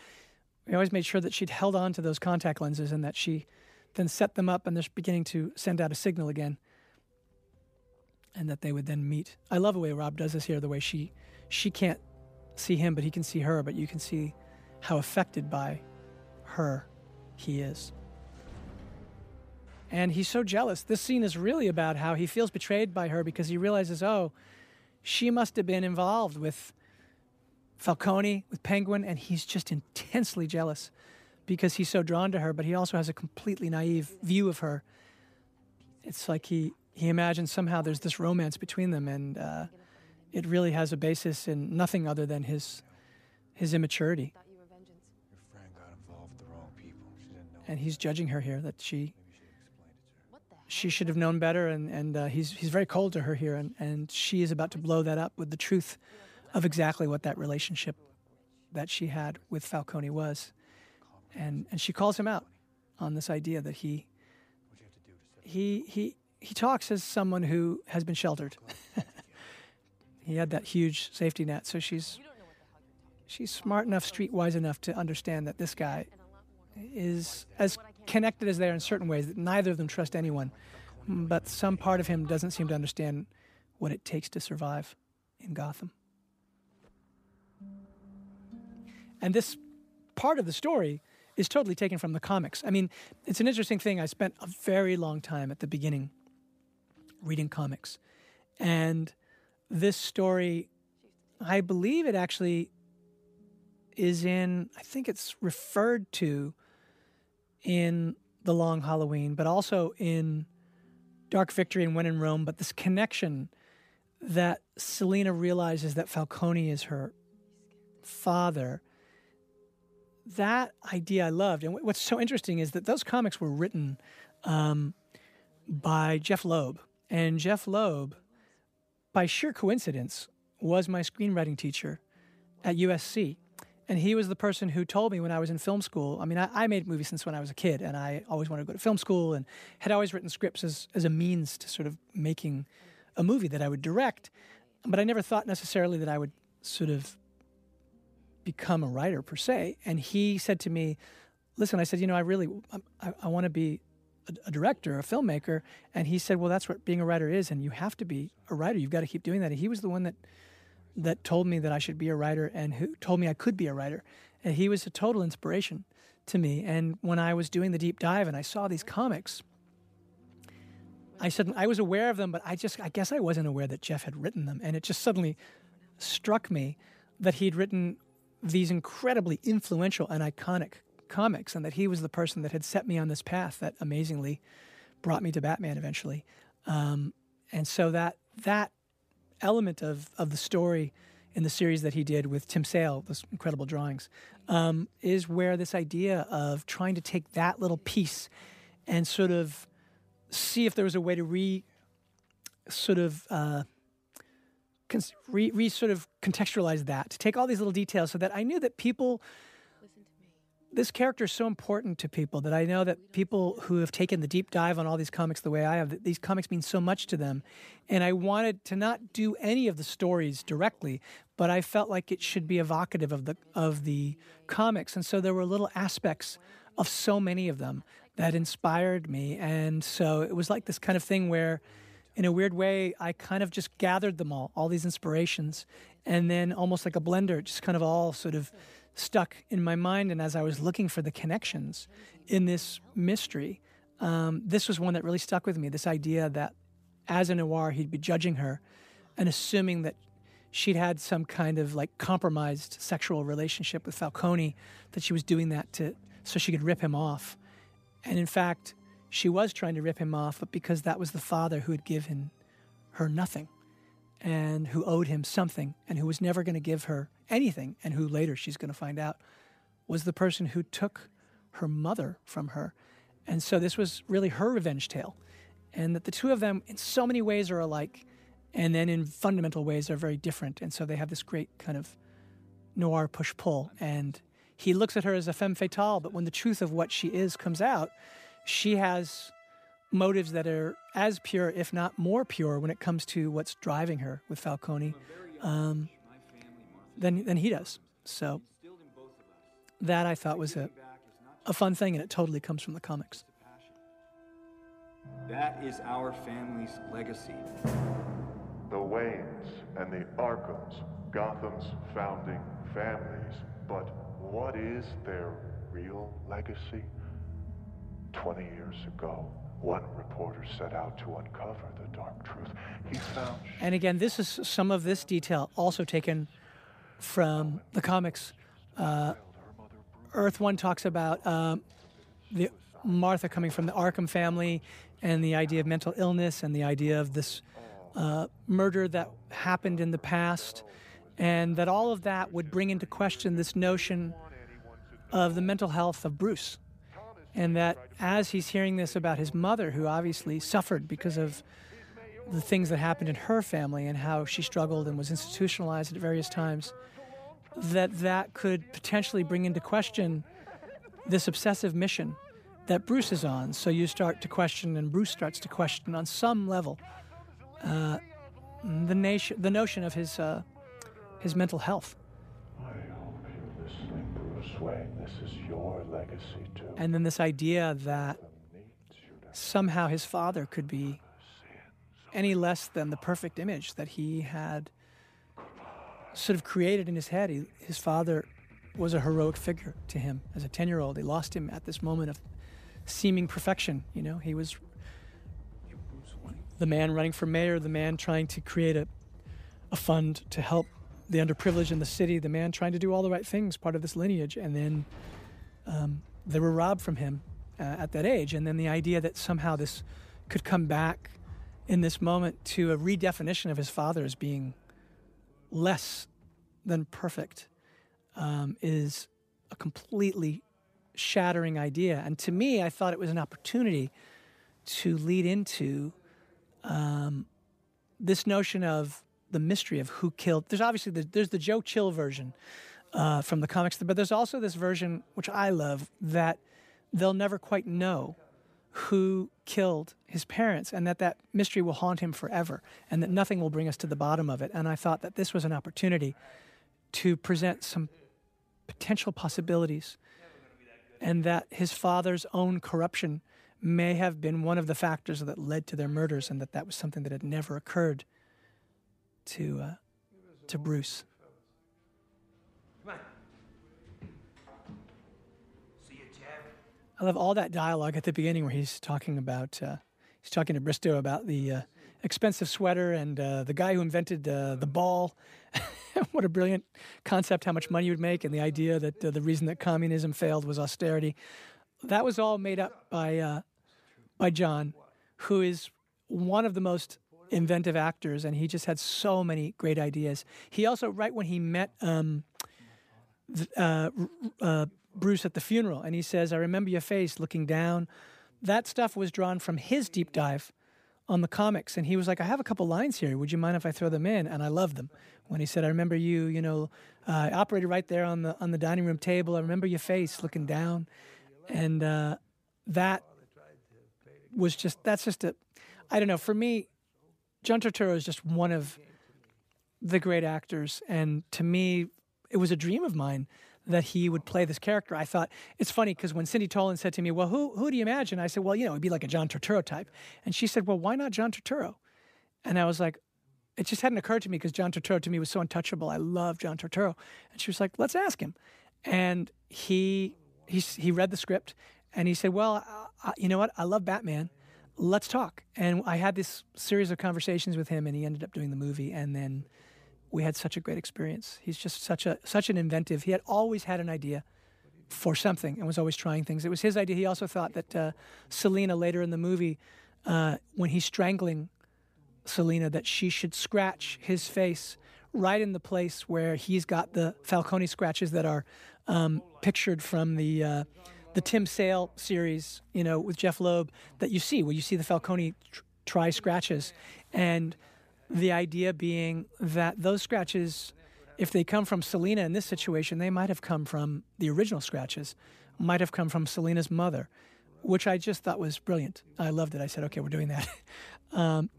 we always made sure that she'd held on to those contact lenses and that she then set them up and they're beginning to send out a signal again and that they would then meet. I love the way Rob does this here, the way she she can't see him, but he can see her, but you can see how affected by her he is. And he's so jealous. This scene is really about how he feels betrayed by her because he realizes, oh, she must have been involved with Falcone, with Penguin, and he's just intensely jealous because he's so drawn to her, but he also has a completely naive view of her. It's like he, he imagines somehow there's this romance between them, and uh, it really has a basis in nothing other than his, his immaturity. And he's judging her here that she she should have known better, and, and uh, he's, he's very cold to her here, and, and she is about to blow that up with the truth of exactly what that relationship that she had with Falcone was. And, and she calls him out on this idea that he, he, he, he talks as someone who has been sheltered. he had that huge safety net, so she's, she's smart enough, streetwise enough to understand that this guy is as connected as they are in certain ways that neither of them trust anyone. But some part of him doesn't seem to understand what it takes to survive in Gotham. And this part of the story is totally taken from the comics. I mean, it's an interesting thing. I spent a very long time at the beginning reading comics. And this story, I believe it actually is in, I think it's referred to in The Long Halloween, but also in Dark Victory and When in Rome. But this connection that Selina realizes that Falcone is her father, that idea I loved. And what's so interesting is that those comics were written um, by Jeff Loeb. And Jeff Loeb, by sheer coincidence, was my screenwriting teacher at USC. And he was the person who told me when I was in film school. I mean, I, I, made movies since when I was a kid, and I always wanted to go to film school and had always written scripts as, as a means to sort of making a movie that I would direct. But I never thought necessarily that I would sort of become a writer per se. And he said to me, Listen, I said, you know, I really, I, I want to be a, director, a filmmaker. And he said, Well, that's what being a writer is, and you have to be a writer. You've got to keep doing that. And he was the one that that told me that I should be a writer and who told me I could be a writer. And he was a total inspiration to me. And when I was doing the deep dive and I saw these comics, I said I was aware of them, but I just I guess I wasn't aware that Jeff had written them. And it just suddenly struck me that he'd written these incredibly influential and iconic comics, and that he was the person that had set me on this path that amazingly brought me to Batman eventually. Um, and so that that element of, of the story in the series that he did with Tim Sale, those incredible drawings, um, is where this idea of trying to take that little piece and sort of see if there was a way to re sort of uh, re, re sort of contextualize that, to take all these little details so that I knew that people, this character is so important to people that I know that people who have taken the deep dive on all these comics the way I have, that these comics mean so much to them. And I wanted to not do any of the stories directly, but I felt like it should be evocative of the of the comics. And so there were little aspects of so many of them that inspired me. And so it was like this kind of thing where in a weird way, I kind of just gathered them all, all these inspirations, and then almost like a blender, just kind of all sort of stuck in my mind. And as I was looking for the connections in this mystery, um, this was one that really stuck with me. This idea that as a noir, he'd be judging her and assuming that she'd had some kind of like compromised sexual relationship with Falcone, that she was doing that to so she could rip him off. And in fact, she was trying to rip him off, but because that was the father who had given her nothing and who owed him something and who was never going to give her anything, and who later she's going to find out was the person who took her mother from her. And so this was really her revenge tale. And that the two of them, in so many ways, are alike, and then in fundamental ways, are very different. And so they have this great kind of noir push pull. And he looks at her as a femme fatale, but when the truth of what she is comes out, she has motives that are as pure, if not more pure, when it comes to what's driving her with Falcone um, than, than he does. So that I thought was a, a fun thing, and it totally comes from the comics. That is our family's legacy. The Waynes and the Arkhams, Gotham's founding families. But what is their real legacy? Twenty years ago, one reporter set out to uncover the dark truth. He found. And again, this is some of this detail also taken from the comics. Uh, Earth One talks about um, the Martha coming from the Arkham family and the idea of mental illness and the idea of this uh, murder that happened in the past, and that all of that would bring into question this notion of the mental health of Bruce. And that as he's hearing this about his mother, who obviously suffered because of the things that happened in her family and how she struggled and was institutionalized at various times, that that could potentially bring into question this obsessive mission that Bruce is on. So you start to question, and Bruce starts to question on some level uh, the nation, the notion of his uh, his mental health. I hope you're listening, Bruce Wayne. This is your legacy, too. And then this idea that somehow his father could be any less than the perfect image that he had sort of created in his head. He, his father was a heroic figure to him as a 10 year old. He lost him at this moment of seeming perfection. You know, he was the man running for mayor, the man trying to create a, a fund to help the underprivileged in the city, the man trying to do all the right things, part of this lineage. And then um, they were robbed from him uh, at that age. And then the idea that somehow this could come back in this moment to a redefinition of his father as being less than perfect um, is a completely shattering idea. And to me, I thought it was an opportunity to lead into um, this notion of the mystery of who killed. There's obviously the, there's the Joe Chill version uh, from the comics, but there's also this version which I love that they'll never quite know who killed his parents and that that mystery will haunt him forever and that nothing will bring us to the bottom of it and i thought that this was an opportunity to present some potential possibilities and that his father's own corruption may have been one of the factors that led to their murders and that that was something that had never occurred to uh, to Bruce. See your chat. I love all that dialogue at the beginning where he's talking about uh, he's talking to Bristow about the uh, expensive sweater and uh, the guy who invented uh, the ball. what a brilliant concept! How much money you would make, and the idea that uh, the reason that communism failed was austerity. That was all made up by uh, by John, who is one of the most inventive actors, and he just had so many great ideas. He also, right when he met um, uh, uh, Bruce at the funeral, and he says, "I remember your face looking down." That stuff was drawn from his deep dive on the comics, and he was like, "I have a couple lines here. Would you mind if I throw them in?" And I loved them when he said, "I remember you, you know, uh, operated right there on the on the dining room table. I remember your face looking down, and uh, that was just that's just a, I don't know. For me, John Turturro is just one of the great actors, and to me, it was a dream of mine that he would play this character. I thought it's funny because when Cindy Tolan said to me, "Well, who who do you imagine?" I said, "Well, you know, it'd be like a John Turturro type," and she said, "Well, why not John Turturro?" And I was like, it just hadn't occurred to me because John Turturro to me was so untouchable. I love John Turturro, and she was like, "Let's ask him," and he he he read the script and he said, "Well, uh, you know what? I love Batman. Let's talk." And I had this series of conversations with him, and he ended up doing the movie, and then we had such a great experience. He's just such a such an inventive. He had always had an idea for something and was always trying things. It was his idea. He also thought that uh, Selina later in the movie, uh, when he's strangling Selina, that she should scratch his face right in the place where he's got the Falcone scratches that are um, pictured from the uh, the Tim Sale series, you know, with Jeff Loeb that you see where you see the Falcone tr- try scratches, and the idea being that those scratches, if they come from Selina in this situation, they might have come from the original scratches, might have come from Selina's mother, which I just thought was brilliant. I loved it. I said, okay, we're doing that. um,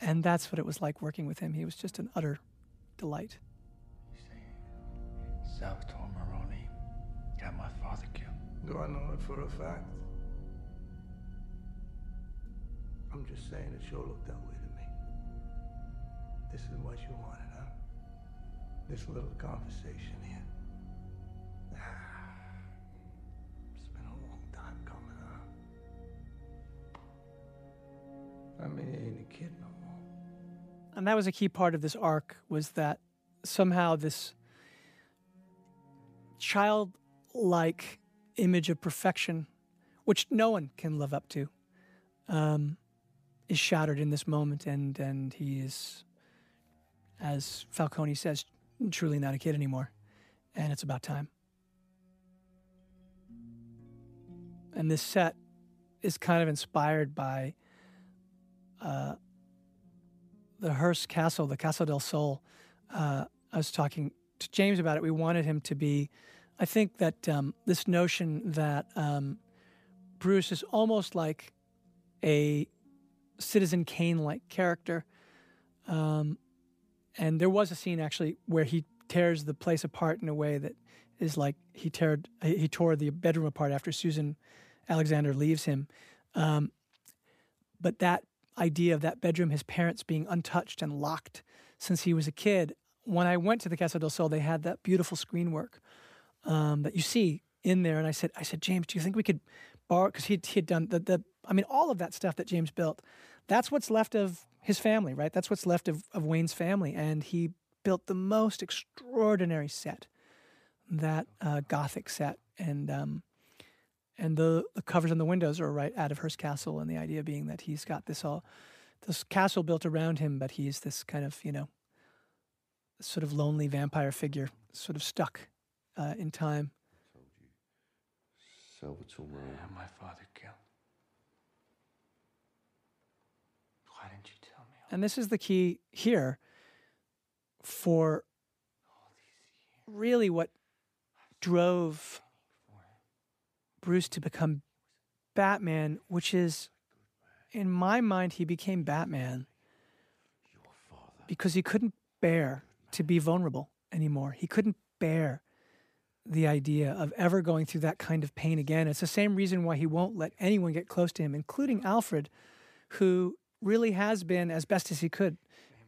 and that's what it was like working with him. He was just an utter delight. Do I know it for a fact? I'm just saying it sure looked that way to me. This is what you wanted, huh? This little conversation here. Ah, it's been a long time coming, huh? I mean, he ain't a kid no more. and that was a key part of this arc was that somehow this childlike image of perfection which no one can live up to um, is shattered in this moment and and he is as falcone says truly not a kid anymore and it's about time and this set is kind of inspired by uh, the Hearst Castle, the Casa del Sol. Uh, I was talking to James about it. We wanted him to be. I think that um, this notion that um, Bruce is almost like a Citizen Kane-like character, um, and there was a scene actually where he tears the place apart in a way that is like he tore he tore the bedroom apart after Susan Alexander leaves him. Um, but that idea of that bedroom, his parents being untouched and locked since he was a kid. When I went to the Casa del Sol, they had that beautiful screen work um, that you see in there, and I said, I said, James, do you think we could borrow? Because he had done the the, I mean, all of that stuff that James built. That's what's left of his family, right? That's what's left of, of Wayne's family, and he built the most extraordinary set, that uh, Gothic set, and um, and the, the covers on the windows are right out of Hearst Castle, and the idea being that he's got this all, this castle built around him, but he's this kind of you know, sort of lonely vampire figure, sort of stuck uh, in time. Salvatore Maroni. Had my father killed. Why didn't you tell me? And this is the key here for really what drove Bruce to become Batman, which is, in my mind, he became Batman because he couldn't bear to be vulnerable anymore. He couldn't bear the idea of ever going through that kind of pain again. It's the same reason why he won't let anyone get close to him, including Alfred, who really has been, as best as he could,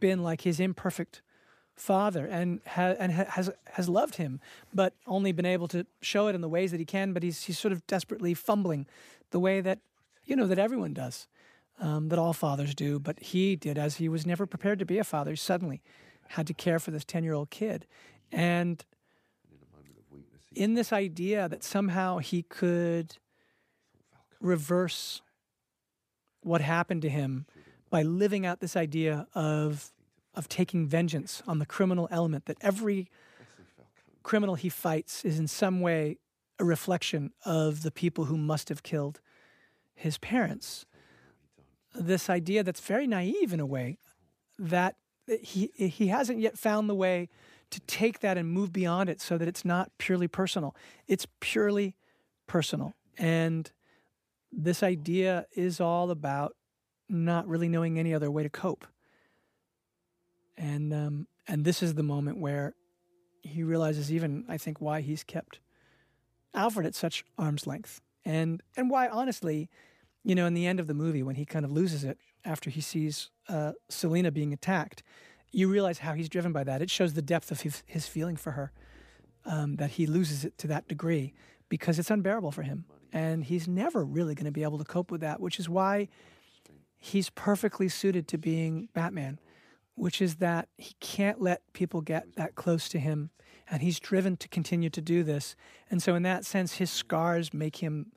been like his imperfect father and ha- and ha- has has loved him, but only been able to show it in the ways that he can. But he's he's sort of desperately fumbling, the way that you know that everyone does, um, that all fathers do. But he did, as he was never prepared to be a father. He suddenly had to care for this ten year old kid, and in this idea that somehow he could reverse what happened to him by living out this idea of of taking vengeance on the criminal element that every criminal he fights is in some way a reflection of the people who must have killed his parents. This idea that's very naive in a way that he he hasn't yet found the way to take that and move beyond it so that it's not purely personal. It's purely personal. And this idea is all about not really knowing any other way to cope. And um, and this is the moment where he realizes even I think why he's kept Alfred at such arm's length. And and why honestly, you know, in the end of the movie when he kind of loses it after he sees uh, Selina being attacked, you realize how he's driven by that. It shows the depth of his, his feeling for her, um, that he loses it to that degree because it's unbearable for him. And he's never really going to be able to cope with that, which is why he's perfectly suited to being Batman, which is that he can't let people get that close to him. And he's driven to continue to do this. And so, in that sense, his scars make him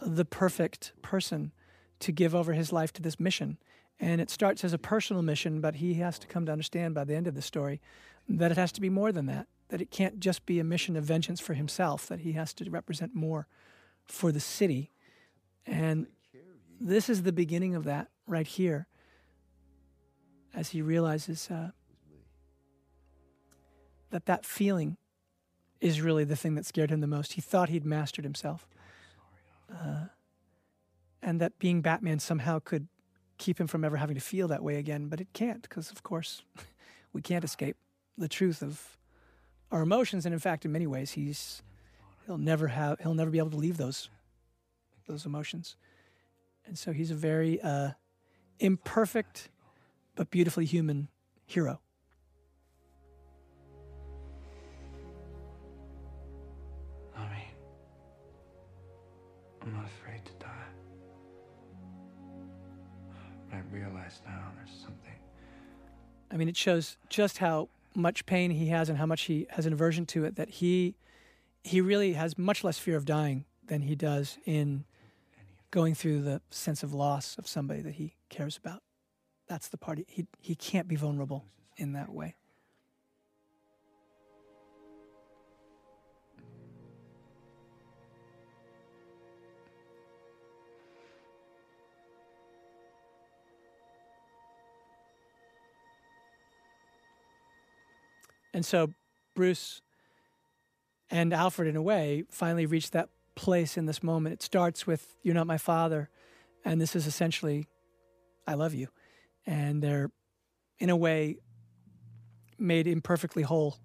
the perfect person to give over his life to this mission. And it starts as a personal mission, but he has to come to understand by the end of the story that it has to be more than that, that it can't just be a mission of vengeance for himself, that he has to represent more for the city. And this is the beginning of that right here as he realizes uh, that that feeling is really the thing that scared him the most. He thought he'd mastered himself. Uh, and that being Batman somehow could keep him from ever having to feel that way again, but it can't because, of course, we can't escape the truth of our emotions. And in fact, in many ways, he's he'll never have he'll never be able to leave those those emotions. And so he's a very uh, imperfect but beautifully human hero. I mean, I'm not afraid I realize now there's something. I mean, it shows just how much pain he has and how much he has an aversion to it. That he he really has much less fear of dying than he does in going through the sense of loss of somebody that he cares about. That's the part he he can't be vulnerable in that way. And so Bruce and Alfred, in a way, finally reach that place in this moment. It starts with, You're not my father. And this is essentially, I love you. And they're, in a way, made imperfectly whole.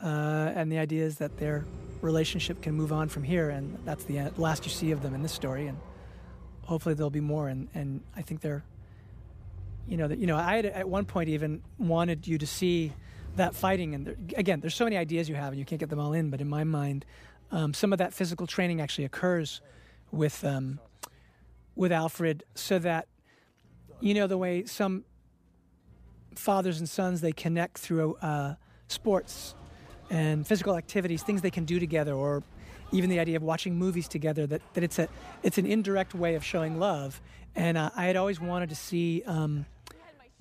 Uh, and the idea is that their relationship can move on from here. And that's the end, last you see of them in this story. And hopefully there'll be more. And, and I think they're, you know, that, you know, I had at one point even wanted you to see that fighting and there, again there's so many ideas you have and you can't get them all in but in my mind um, some of that physical training actually occurs with um, with alfred so that you know the way some fathers and sons they connect through uh, sports and physical activities things they can do together or even the idea of watching movies together that, that it's a it's an indirect way of showing love. And uh, i had always wanted to see um,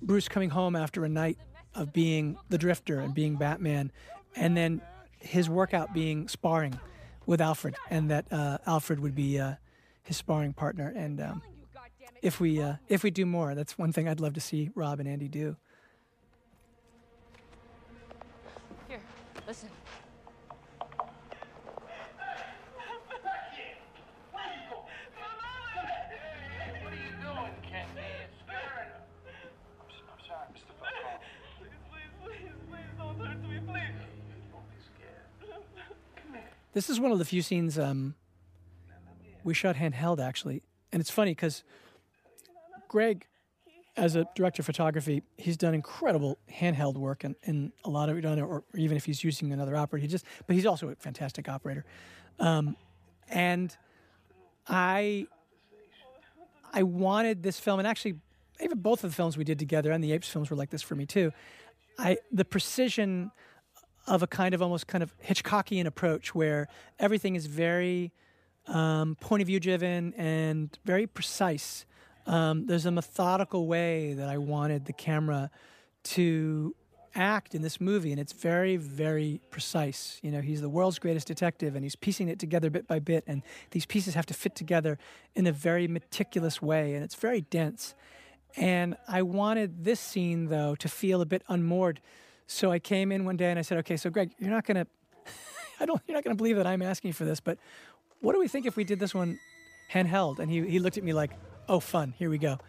bruce coming home after a night of being the drifter and being Batman, and then his workout being sparring with Alfred, and that uh, Alfred would be uh, his sparring partner. And um, if we uh, if we do more, that's one thing I'd love to see Rob and Andy do. This is one of the few scenes um, we shot handheld, actually. And it's funny because Greig, as a director of photography, he's done incredible handheld work and, a lot of it, or even if he's using another operator, he just, but he's also a fantastic operator. Um, and I, I wanted this film, and actually, even both of the films we did together and the Apes films were like this for me too. I the precision of a kind of almost kind of Hitchcockian approach where everything is very um, point of view driven and very precise. Um, there's a methodical way that I wanted the camera to act in this movie, and it's very, very precise. You know, he's the world's greatest detective, and he's piecing it together bit by bit, and these pieces have to fit together in a very meticulous way, and it's very dense. And I wanted this scene, though, to feel a bit unmoored. So I came in one day and I said, okay, so Greig, you're not to, I don't, you're not to believe that I'm asking for this, but what do we think if we did this one handheld? And he, he looked at me like, oh, fun, here we go.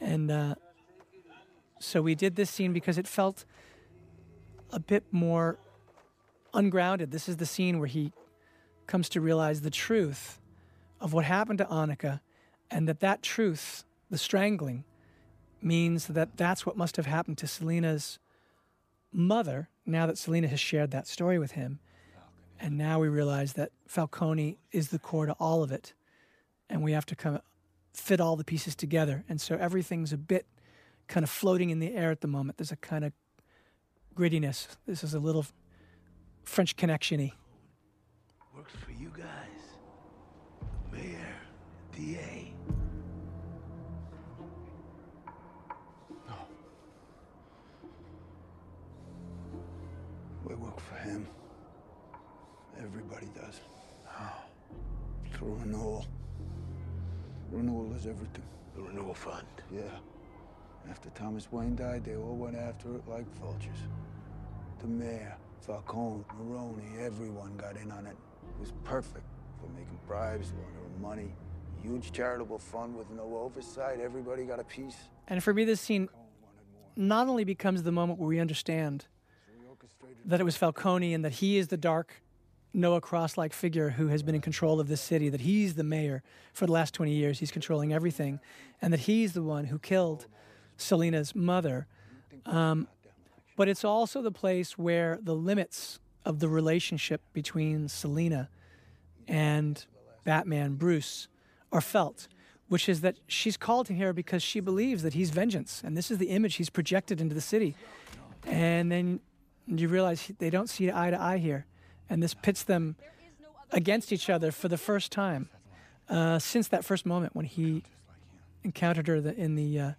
And uh, so we did this scene because it felt a bit more ungrounded. This is the scene where he comes to realize the truth of what happened to Annika and that that truth, the strangling, means that that's what must have happened to Selina's mother now that Selina has shared that story with him. And now we realize that Falcone is the core to all of it. And we have to kind of fit all the pieces together. And so everything's a bit kind of floating in the air at the moment. There's a kind of grittiness. This is a little French connection y. Works for you guys. Mayor, DA. Everybody does. Through renewal. Renewal is everything. The renewal fund. Yeah. After Thomas Wayne died, they all went after it like vultures. The mayor, Falcone, Maroni, everyone got in on it. It was perfect for making bribes, laundering money. Huge charitable fund with no oversight. Everybody got a piece. And for me, this scene not only becomes the moment where we understand that it was Falcone and that he is the dark Noah Cross like figure who has been in control of this city, that he's the mayor for the last 20 years, he's controlling everything, and that he's the one who killed Selina's mother. Um, but it's also the place where the limits of the relationship between Selina and Batman Bruce are felt, which is that she's called him here because she believes that he's vengeance, and this is the image he's projected into the city. And then you realize they don't see eye to eye here, and this pits them against each other for the first time uh, since that first moment when he encountered her in the uh,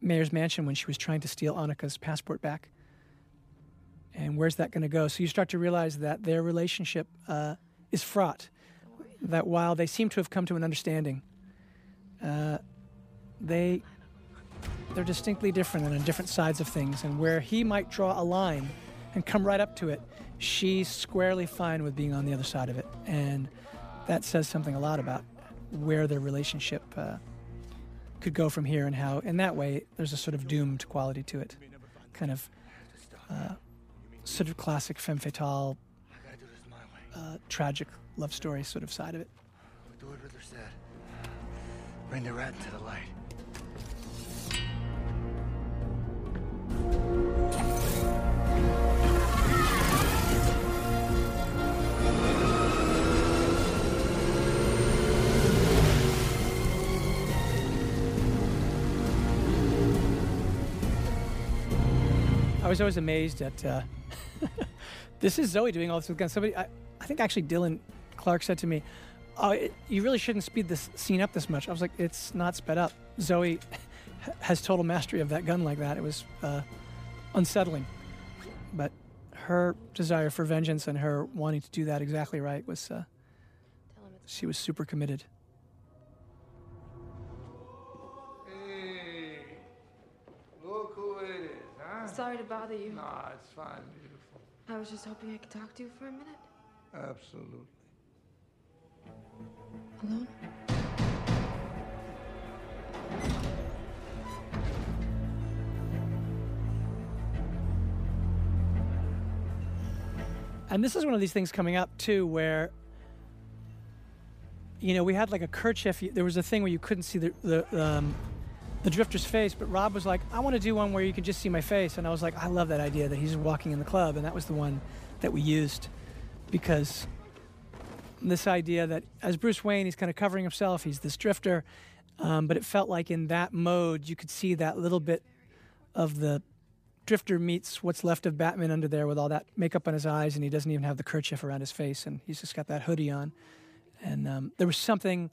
mayor's mansion when she was trying to steal Annika's passport back. And where's that going to go? So you start to realize that their relationship uh, is fraught. That while they seem to have come to an understanding, uh, they they're distinctly different and on different sides of things. And where he might draw a line and come right up to it, she's squarely fine with being on the other side of it. And that says something a lot about where their relationship uh, could go from here and how, in that way, there's a sort of doomed quality to it. Kind of uh, sort of classic femme fatale, uh, tragic love story sort of side of it. Bring the rat into the light. Was always amazed at uh, this is Zoe doing all this with guns. Somebody, I, I think actually Dylan Clark said to me, "Oh, it, you really shouldn't speed this scene up this much." I was like, "It's not sped up. Zoe has total mastery of that gun like that. It was uh, unsettling, but her desire for vengeance and her wanting to do that exactly right was uh, she was super committed." Sorry to bother you. Nah, it's fine, beautiful. I was just hoping I could talk to you for a minute. Absolutely. Alone? And this is one of these things coming up too, where you know we had like a kerchief. There was a thing where you couldn't see the the, um, the drifter's face, but Rob was like, "I want to do one where you can just see my face," and I was like, "I love that idea that he's walking in the club," and that was the one that we used because this idea that as Bruce Wayne, he's kind of covering himself. He's this drifter, um, but it felt like in that mode you could see that little bit of the drifter meets what's left of Batman under there with all that makeup on his eyes, and he doesn't even have the kerchief around his face, and he's just got that hoodie on. And um, there was something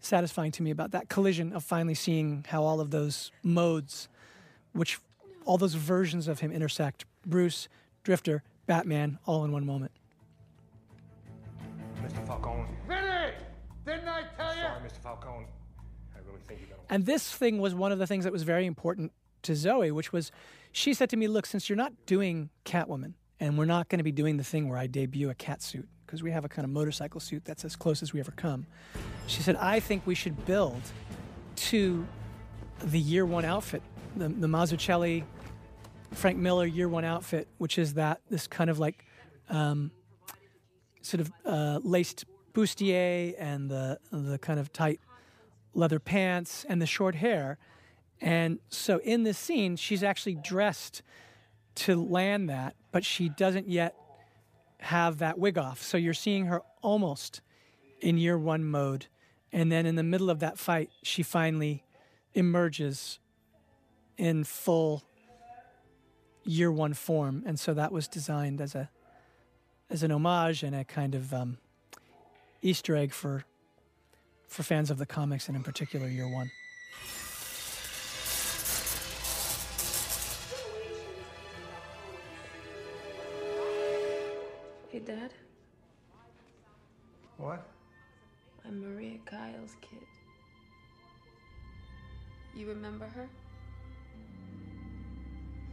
satisfying to me about that collision of finally seeing how all of those modes, which all those versions of him intersect Bruce, Drifter, Batman, all in one moment. Mr. Falcone. Vinny! Didn't I tell you? Sorry, Mr. Falcone. I really think you're gonna. And this thing was one of the things that was very important to Zoe, which was she said to me, Look, since you're not doing Catwoman, and we're not going to be doing the thing where I debut a cat suit, because we have a kind of motorcycle suit that's as close as we ever come, she said, I think we should build to the year one outfit, the, the Mazzucchelli, Frank Miller year one outfit, which is that this kind of like um, sort of uh, laced bustier and the the kind of tight leather pants and the short hair. And so in this scene, she's actually dressed to land that, but she doesn't yet have that wig off. So you're seeing her almost in year one mode. And then in the middle of that fight, she finally emerges in full year one form. And so that was designed as a as an homage and a kind of um, Easter egg for for fans of the comics and in particular year one. I'm Maria Kyle's kid. You remember her?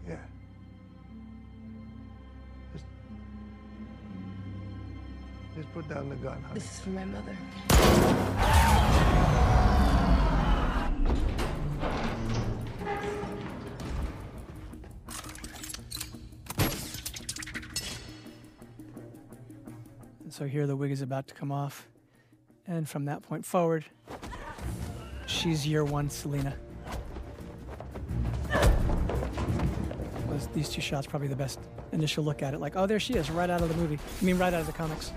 Yeah. Just, just put down the gun, honey. This is for my mother. So here the wig is about to come off. And from that point forward, she's year one Selina. Was these two shots probably the best initial look at it? Like, oh, there she is, right out of the movie. I mean, right out of the comics.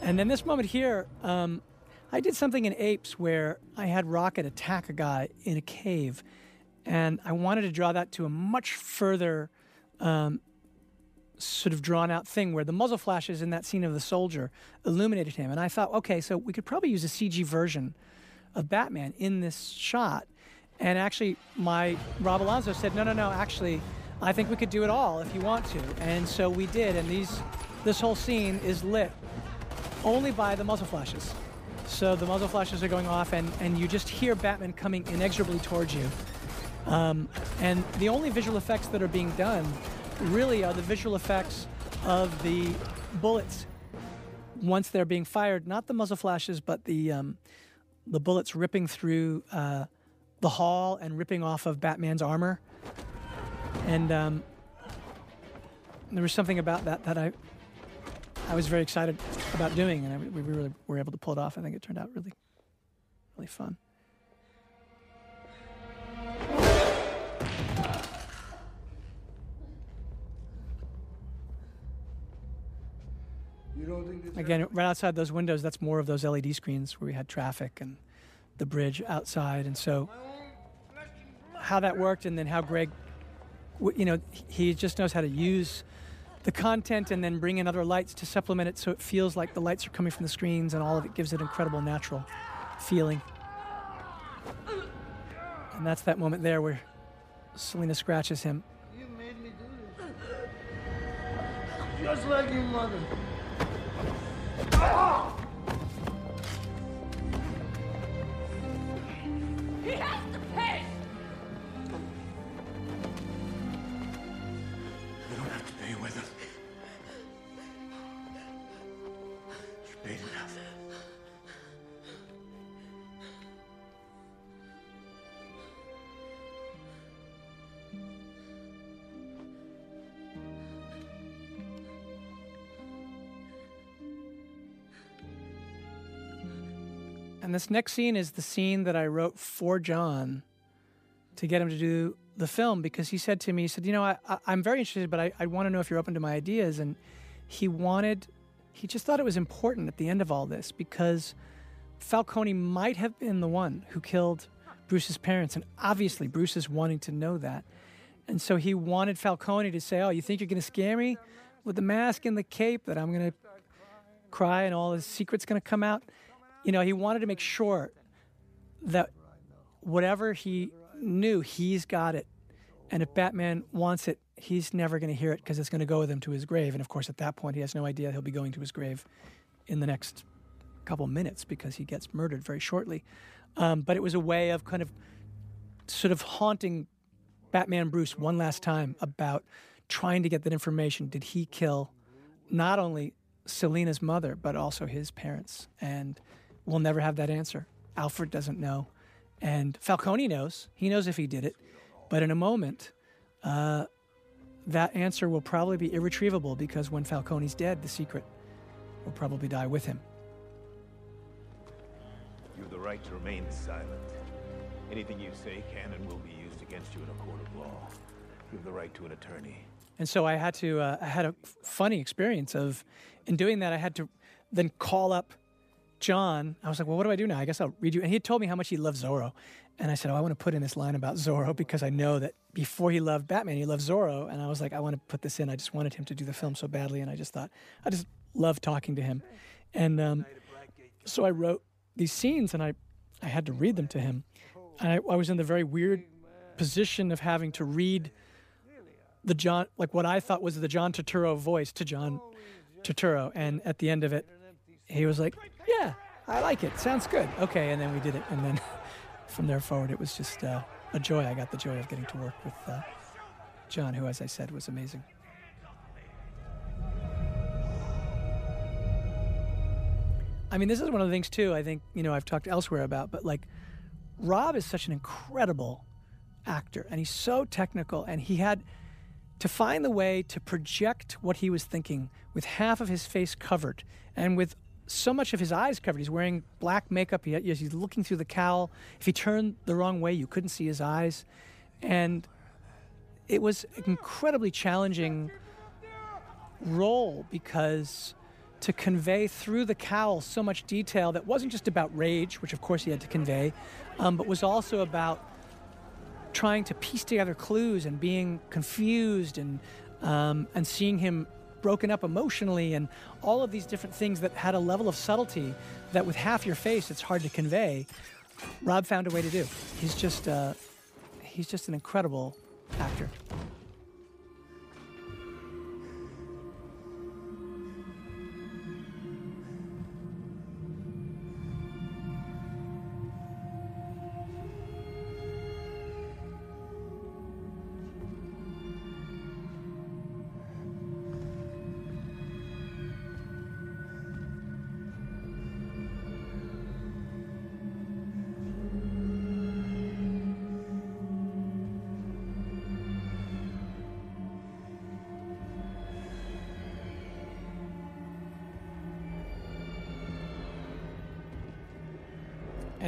And then this moment here, um, I did something in Apes where I had Rocket attack a guy in a cave, and I wanted to draw that to a much further um, sort of drawn out thing where the muzzle flashes in that scene of the soldier illuminated him. And I thought, okay, so we could probably use a CG version of Batman in this shot. And actually, my Rob Alonzo said, no, no, no, actually, I think we could do it all if you want to. And so we did. And these, this whole scene is lit only by the muzzle flashes. So the muzzle flashes are going off, and, and you just hear Batman coming inexorably towards you. Um, and the only visual effects that are being done really are the visual effects of the bullets once they're being fired, not the muzzle flashes, but the um, the bullets ripping through uh, the hall and ripping off of Batman's armor. And um, there was something about that that I I was very excited about doing, and I, we really were able to pull it off. I think it turned out really really fun. You don't think Again, right outside those windows, that's more of those LED screens where we had traffic and the bridge outside. And so, how that worked, and then how Greig, you know, he just knows how to use the content and then bring in other lights to supplement it so it feels like the lights are coming from the screens and all of it gives it incredible natural feeling. And that's that moment there where Selina scratches him. You made me do this. Just like your mother. He has to pay! And this next scene is the scene that I wrote for John to get him to do the film because he said to me, he said, You know, I, I'm very interested, but I, I want to know if you're open to my ideas. And he wanted, he just thought it was important at the end of all this because Falcone might have been the one who killed Bruce's parents. And obviously, Bruce is wanting to know that. And so he wanted Falcone to say, Oh, you think you're going to scare me with the mask and the cape that I'm going to cry and all his secrets going to come out? You know, he wanted to make sure that whatever he knew, he's got it. And if Batman wants it, he's never going to hear it because it's going to go with him to his grave. And of course, at that point, he has no idea he'll be going to his grave in the next couple minutes because he gets murdered very shortly. Um, but it was a way of kind of sort of haunting Batman Bruce one last time about trying to get that information. Did he kill not only Selina's mother, but also his parents? And we'll never have that answer. Alfred doesn't know. And Falcone knows. He knows if he did it. But in a moment, uh, that answer will probably be irretrievable because when Falcone's dead, the secret will probably die with him. You have the right to remain silent. Anything you say can and will be used against you in a court of law. You have the right to an attorney. And so I had to, uh, I had a funny experience of, in doing that, I had to then call up John. I was like, well, what do I do now? I guess I'll read you. And he had told me how much he loved Zorro. And I said, oh, I want to put in this line about Zorro because I know that before he loved Batman, he loved Zorro. And I was like, I want to put this in. I just wanted him to do the film so badly. And I just thought, I just love talking to him. And um, so I wrote these scenes and I, I had to read them to him. And I, I was in the very weird position of having to read the John, like what I thought was the John Turturro voice to John Turturro. And at the end of it, he was like, Yeah, I like it. Sounds good. Okay. And then we did it. And then from there forward, it was just uh, a joy. I got the joy of getting to work with uh, John, who, as I said, was amazing. I mean, this is one of the things, too, I think, you know, I've talked elsewhere about, but like, Rob is such an incredible actor and he's so technical and he had to find the way to project what he was thinking with half of his face covered and with so much of his eyes covered. He's wearing black makeup. He, he's looking through the cowl. If he turned the wrong way, you couldn't see his eyes. And it was an incredibly challenging role because to convey through the cowl so much detail that wasn't just about rage, which of course he had to convey, um, but was also about trying to piece together clues and being confused and um, and seeing him broken up emotionally and all of these different things that had a level of subtlety that with half your face it's hard to convey. Rob found a way to do. He's just uh, he's just an incredible actor.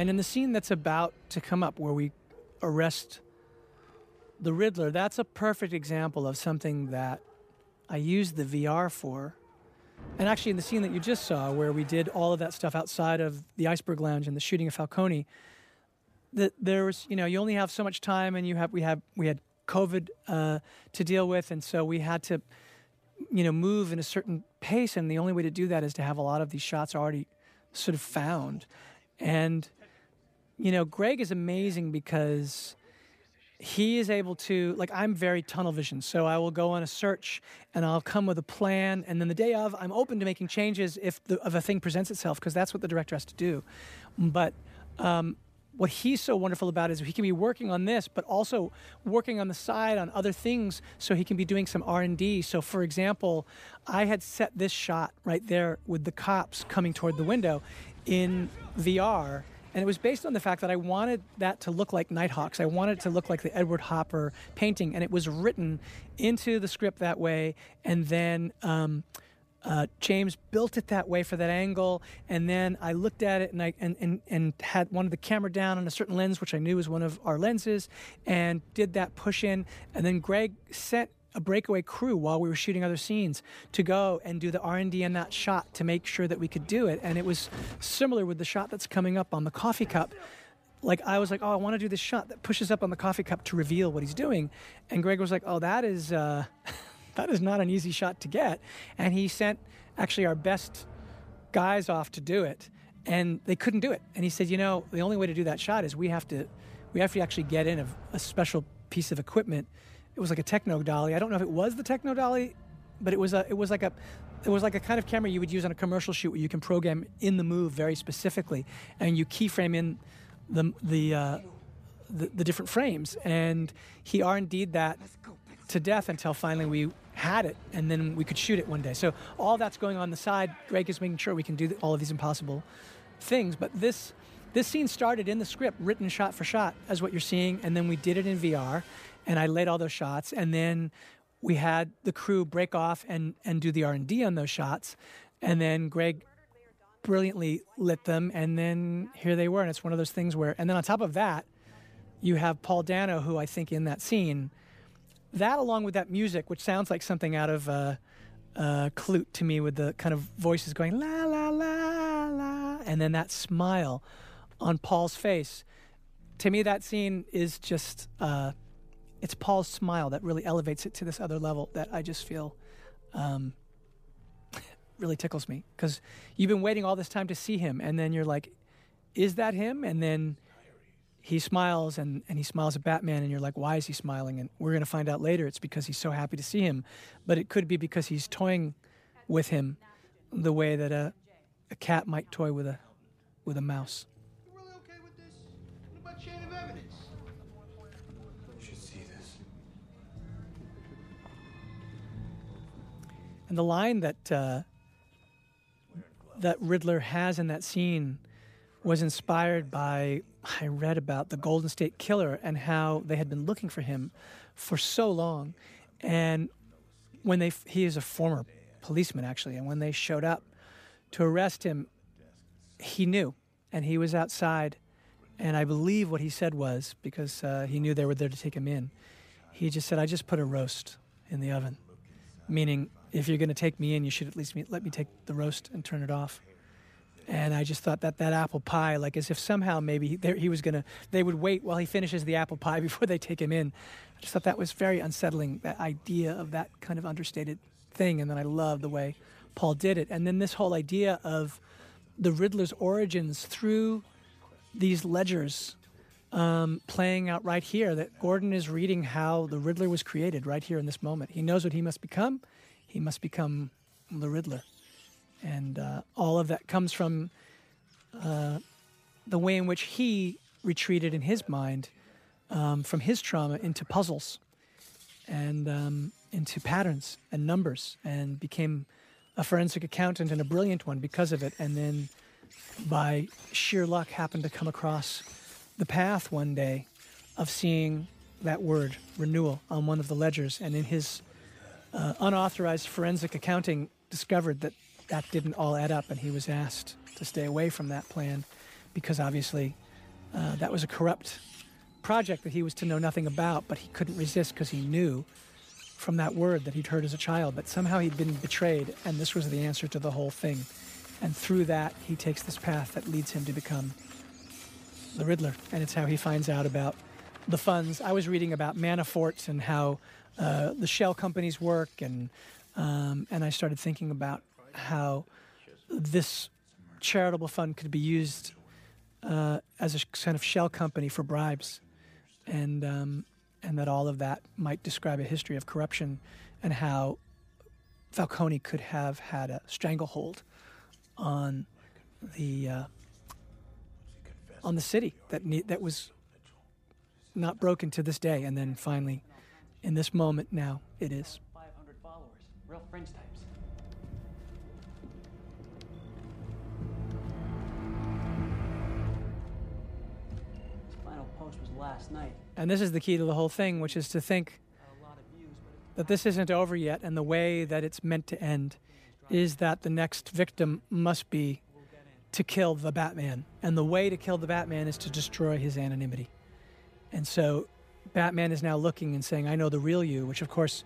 And in the scene that's about to come up where we arrest the Riddler, that's a perfect example of something that I used the VR for. And actually, in the scene that you just saw, where we did all of that stuff outside of the Iceberg Lounge and the shooting of Falcone, that there was, you know, you only have so much time, and you have we have we had COVID uh, to deal with, and so we had to, you know, move in a certain pace, and the only way to do that is to have a lot of these shots already sort of found, and you know, Greig is amazing because he is able to like i'm very tunnel vision so i will go on a search and i'll come with a plan and then the day of i'm open to making changes if the a thing presents itself because that's what the director has to do. But um, what he's so wonderful about is he can be working on this but also working on the side on other things so he can be doing some r&d so for example i had set this shot right there with the cops coming toward the window in vr and it was based on the fact that I wanted that to look like Nighthawks. I wanted it to look like the Edward Hopper painting, and it was written into the script that way. And then um, uh, James built it that way for that angle. And then I looked at it and I and, and, and had wanted the camera down on a certain lens, which I knew was one of our lenses, and did that push in. And then Greig sent a breakaway crew while we were shooting other scenes to go and do the R&D in that shot to make sure that we could do it. And it was similar with the shot that's coming up on the coffee cup. Like I was like, oh, I want to do this shot that pushes up on the coffee cup to reveal what he's doing. And Greig was like, oh, that is uh, that is not an easy shot to get. And he sent actually our best guys off to do it, and they couldn't do it. And he said, you know, the only way to do that shot is we have to we have to actually get in a, a special piece of equipment it was like a techno dolly. I don't know if it was the techno dolly, but it was a it was like a it was like a kind of camera you would use on a commercial shoot where you can program in the move very specifically, and you keyframe in the the uh, the, the different frames. And he R and D'd that to death until finally we had it, and then we could shoot it one day. So all that's going on the side. Greig is making sure we can do th- all of these impossible things. But this this scene started in the script, written shot for shot, as what you're seeing, and then we did it in VR, and I laid all those shots, and then we had the crew break off and and do the R and D on those shots, and then Greig brilliantly lit them, and then here they were, and it's one of those things where, and then on top of that, you have Paul Dano, who I think in that scene, that along with that music, which sounds like something out of uh, uh, Klute to me, with the kind of voices going la la la la, and then that smile on Paul's face. To me, that scene is just. Uh, it's Paul's smile that really elevates it to this other level that I just feel um, really tickles me because you've been waiting all this time to see him, and then you're like, "Is that him?" And then he smiles, and and he smiles at Batman, and you're like, "Why is he smiling?" And we're gonna find out later. It's because he's so happy to see him, but it could be because he's toying with him the way that a a cat might toy with a with a mouse. And the line that uh, that Riddler has in that scene was inspired by I read about the Golden State Killer and how they had been looking for him for so long, and when they he is a former policeman actually, and when they showed up to arrest him, he knew, and he was outside, and I believe what he said was because uh, he knew they were there to take him in. He just said, "I just put a roast in the oven," meaning if you're going to take me in, you should at least let me take the roast and turn it off. And I just thought that that apple pie, like as if somehow maybe he, there, he was going to, they would wait while he finishes the apple pie before they take him in. I just thought that was very unsettling, that idea of that kind of understated thing. And then I love the way Paul did it. And then this whole idea of the Riddler's origins through these ledgers um, playing out right here, that Gordon is reading how the Riddler was created right here in this moment. He knows what he must become. He must become the Riddler. And uh, all of that comes from uh, the way in which he retreated in his mind um, from his trauma into puzzles and um, into patterns and numbers and became a forensic accountant and a brilliant one because of it. And then by sheer luck happened to come across the path one day of seeing that word renewal on one of the ledgers and in his uh, unauthorized forensic accounting discovered that that didn't all add up and he was asked to stay away from that plan because obviously uh, that was a corrupt project that he was to know nothing about but he couldn't resist because he knew from that word that he'd heard as a child but somehow he'd been betrayed and this was the answer to the whole thing. And through that he takes this path that leads him to become the Riddler, and it's how he finds out about the funds. I was reading about Manaforts and how uh, the shell companies work, and um, and I started thinking about how this charitable fund could be used uh, as a kind of shell company for bribes, and um, and that all of that might describe a history of corruption, and how Falcone could have had a stranglehold on the uh, on the city that ne- that was not broken to this day, and then finally, in this moment now, it is. 500 followers, real fringe types. His final post was last night. And this is the key to the whole thing, which is to think that this isn't over yet, and the way that it's meant to end is that the next victim must be to kill the Batman. And the way to kill the Batman is to destroy his anonymity. And so Batman is now looking and saying, I know the real you, which of course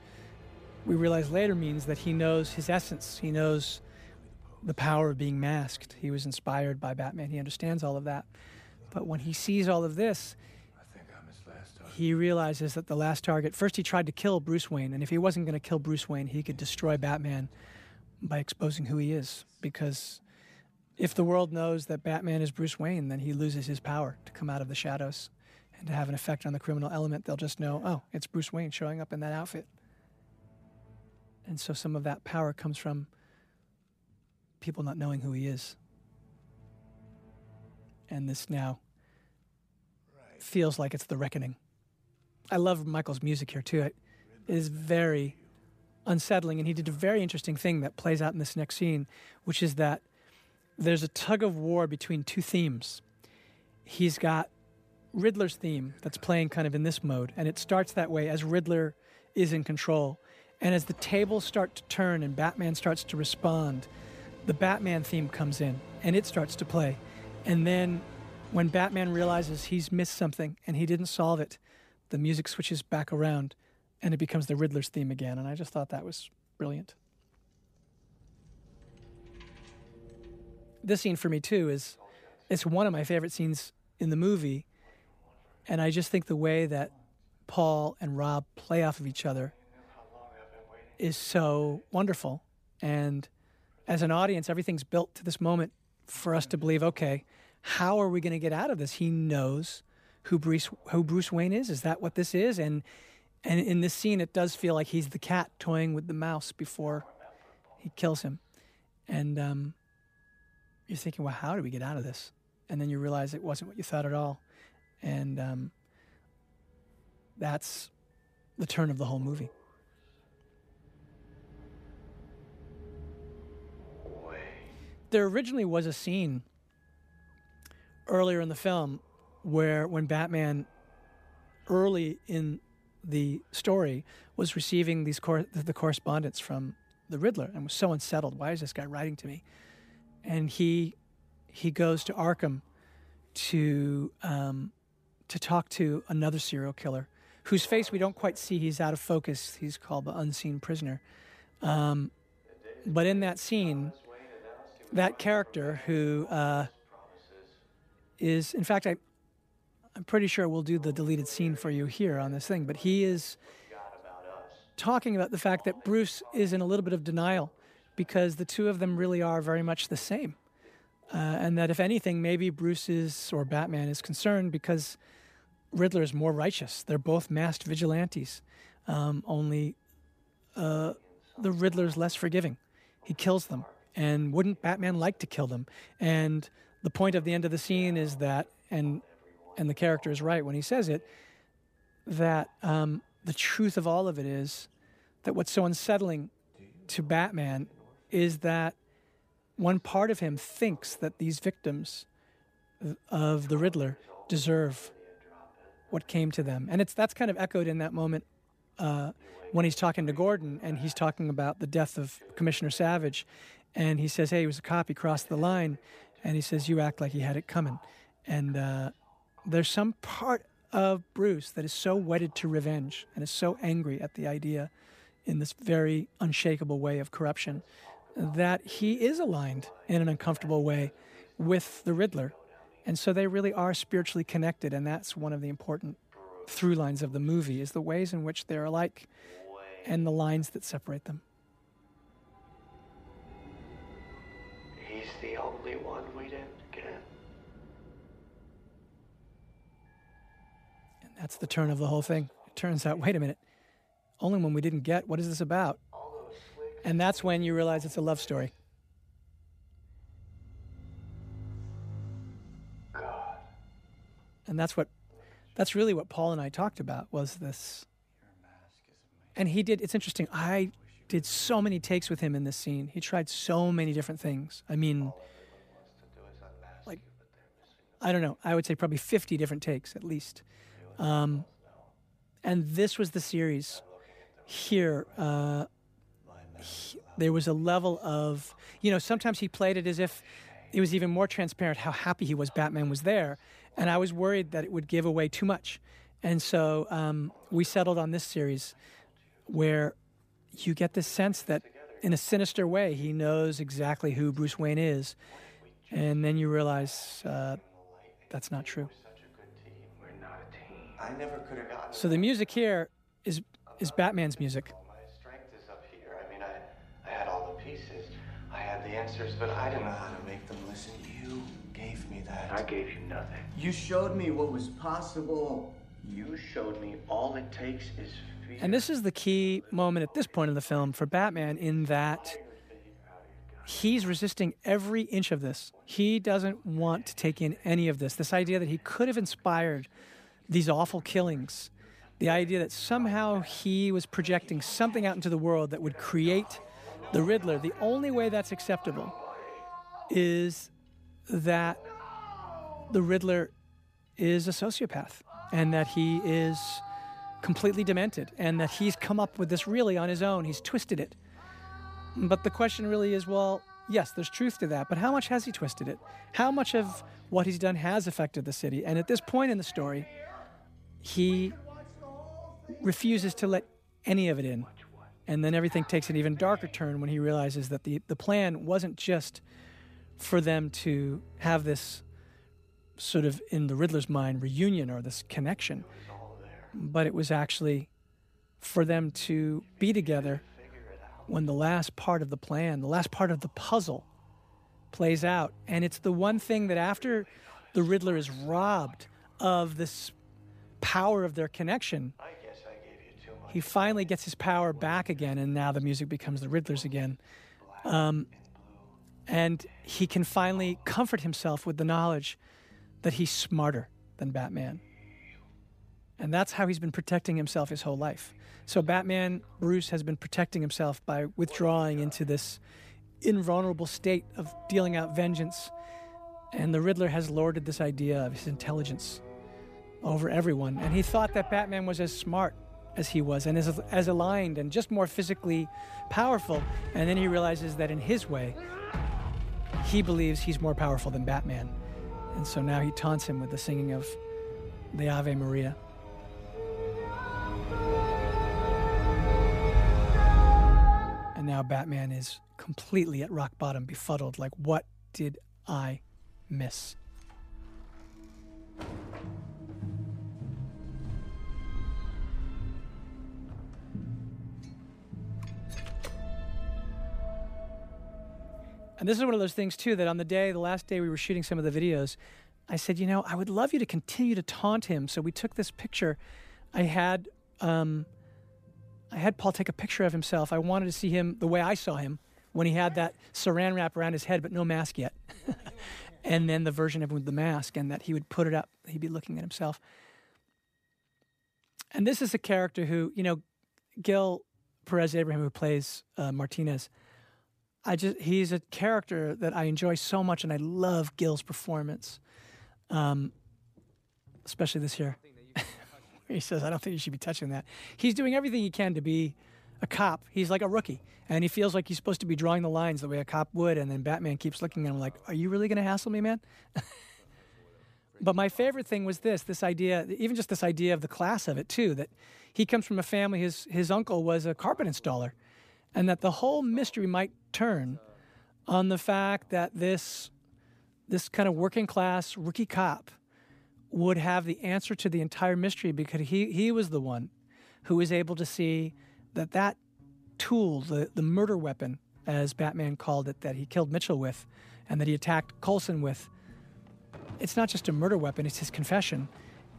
we realize later means that he knows his essence. He knows the power of being masked. He was inspired by Batman. He understands all of that. But when he sees all of this, he realizes that the last target, first he tried to kill Bruce Wayne, and if he wasn't going to kill Bruce Wayne, he could destroy Batman by exposing who he is. Because if the world knows that Batman is Bruce Wayne, then he loses his power to come out of the shadows and to have an effect on the criminal element, they'll just know, oh, it's Bruce Wayne showing up in that outfit. And so some of that power comes from people not knowing who he is. And this now feels like it's the reckoning. I love Michael's music here too. It is very unsettling, and he did a very interesting thing that plays out in this next scene, which is that there's a tug of war between two themes. He's got Riddler's theme that's playing kind of in this mode, and it starts that way as Riddler is in control. And as the tables start to turn and Batman starts to respond, the Batman theme comes in and it starts to play. And then when Batman realizes he's missed something and he didn't solve it, the music switches back around and it becomes the Riddler's theme again. And I just thought that was brilliant. This scene for me too is it's one of my favorite scenes in the movie. And I just think the way that Paul and Rob play off of each other is so wonderful. And as an audience, everything's built to this moment for us to believe, okay, how are we going to get out of this? He knows who Bruce who Bruce Wayne is. Is that what this is? And and in this scene, it does feel like he's the cat toying with the mouse before he kills him. And um, you're thinking, well, how do we get out of this? And then you realize it wasn't what you thought at all. And um, that's the turn of the whole movie. There originally was a scene earlier in the film where when Batman early in the story was receiving these cor- the correspondence from the Riddler and was so unsettled. Why is this guy writing to me? And he he goes to Arkham to um, to talk to another serial killer whose face we don't quite see. He's out of focus. He's called the Unseen Prisoner. Um, but in that scene, that character who uh, is, in fact, I I'm pretty sure we'll do the deleted scene for you here on this thing, but he is talking about the fact that Bruce is in a little bit of denial because the two of them really are very much the same. Uh, and that if anything, maybe Bruce is, or Batman is concerned because Riddler is more righteous. They're both masked vigilantes, um, only uh, the Riddler's less forgiving. He kills them. And wouldn't Batman like to kill them? And the point of the end of the scene is that, and and the character is right when he says it, that um, the truth of all of it is that what's so unsettling to Batman is that one part of him thinks that these victims of the Riddler deserve what came to them, and it's that's kind of echoed in that moment uh, when he's talking to Gordon and he's talking about the death of Commissioner Savage, and he says, "Hey, he was a cop. He crossed the line," and he says, "You act like he had it coming," and uh, there's some part of Bruce that is so wedded to revenge and is so angry at the idea in this very unshakable way of corruption that he is aligned in an uncomfortable way with the Riddler. And so they really are spiritually connected and that's one of the important through lines of the movie is the ways in which they're alike and the lines that separate them. He's the only one we didn't get. And that's the turn of the whole thing. It turns out, wait a minute, only one we didn't get. What is this about? And that's when you realize it's a love story. And that's what, that's really what Paul and I talked about was this. And he did, it's interesting. I did so many takes with him in this scene. He tried so many different things. I mean, like, I don't know, I would say probably 50 different takes at least. Um, and this was the series here. Uh, he, there was a level of, you know, sometimes he played it as if it was even more transparent how happy he was Batman was there. And I was worried that it would give away too much. And so um, we settled on this series where you get this sense that in a sinister way, he knows exactly who Bruce Wayne is. And then you realize uh, that's not true. I never could have gotten. So the music here is is Batman's music. My strength is up here. I mean, I, I had all the pieces. I had the answers, but I didn't know how to make them listen. You gave me that. I gave you nothing. You showed me what was possible. You showed me all it takes is fear. And this is the key moment at this point in the film for Batman in that he's resisting every inch of this. He doesn't want to take in any of this. This idea that he could have inspired these awful killings, the idea that somehow he was projecting something out into the world that would create the Riddler. The only way that's acceptable is that the Riddler is a sociopath and that he is completely demented and that he's come up with this really on his own. He's twisted it. But the question really is well, yes, there's truth to that, but how much has he twisted it? How much of what he's done has affected the city? And at this point in the story, he refuses to let any of it in. And then everything takes an even darker turn when he realizes that the, the plan wasn't just for them to have this sort of, in the Riddler's mind, reunion or this connection, but it was actually for them to be together when the last part of the plan, the last part of the puzzle plays out. And it's the one thing that after the Riddler is robbed of this power of their connection, he finally gets his power back again, and now the music becomes the Riddler's again. Um, and he can finally comfort himself with the knowledge that he's smarter than Batman. And that's how he's been protecting himself his whole life. So, Batman, Bruce, has been protecting himself by withdrawing into this invulnerable state of dealing out vengeance. And the Riddler has lorded this idea of his intelligence over everyone. And he thought that Batman was as smart as he was and as, as aligned and just more physically powerful. And then he realizes that in his way, he believes he's more powerful than Batman. And so now he taunts him with the singing of the Ave Maria. And now Batman is completely at rock bottom, befuddled. Like, what did I miss? And this is one of those things too that on the day, the last day we were shooting some of the videos, I said, you know, I would love you to continue to taunt him. So we took this picture. I had um, I had Paul take a picture of himself. I wanted to see him the way I saw him when he had that saran wrap around his head, but no mask yet. and then the version of him with the mask, and that he would put it up. He'd be looking at himself. And this is a character who, you know, Gil Perez Abraham, who plays uh, Martinez. I just he's a character that I enjoy so much, and I love Gil's performance, um, especially this year. he says, "I don't think you should be touching that." He's doing everything he can to be a cop. He's like a rookie, and he feels like he's supposed to be drawing the lines the way a cop would. And then Batman keeps looking at him like, "Are you really going to hassle me, man?" but my favorite thing was this: this idea, even just this idea of the class of it too. That he comes from a family. His his uncle was a carpet installer and that the whole mystery might turn on the fact that this this kind of working class rookie cop would have the answer to the entire mystery because he, he was the one who was able to see that that tool, the, the murder weapon, as Batman called it, that he killed Mitchell with and that he attacked Colson with, it's not just a murder weapon, it's his confession.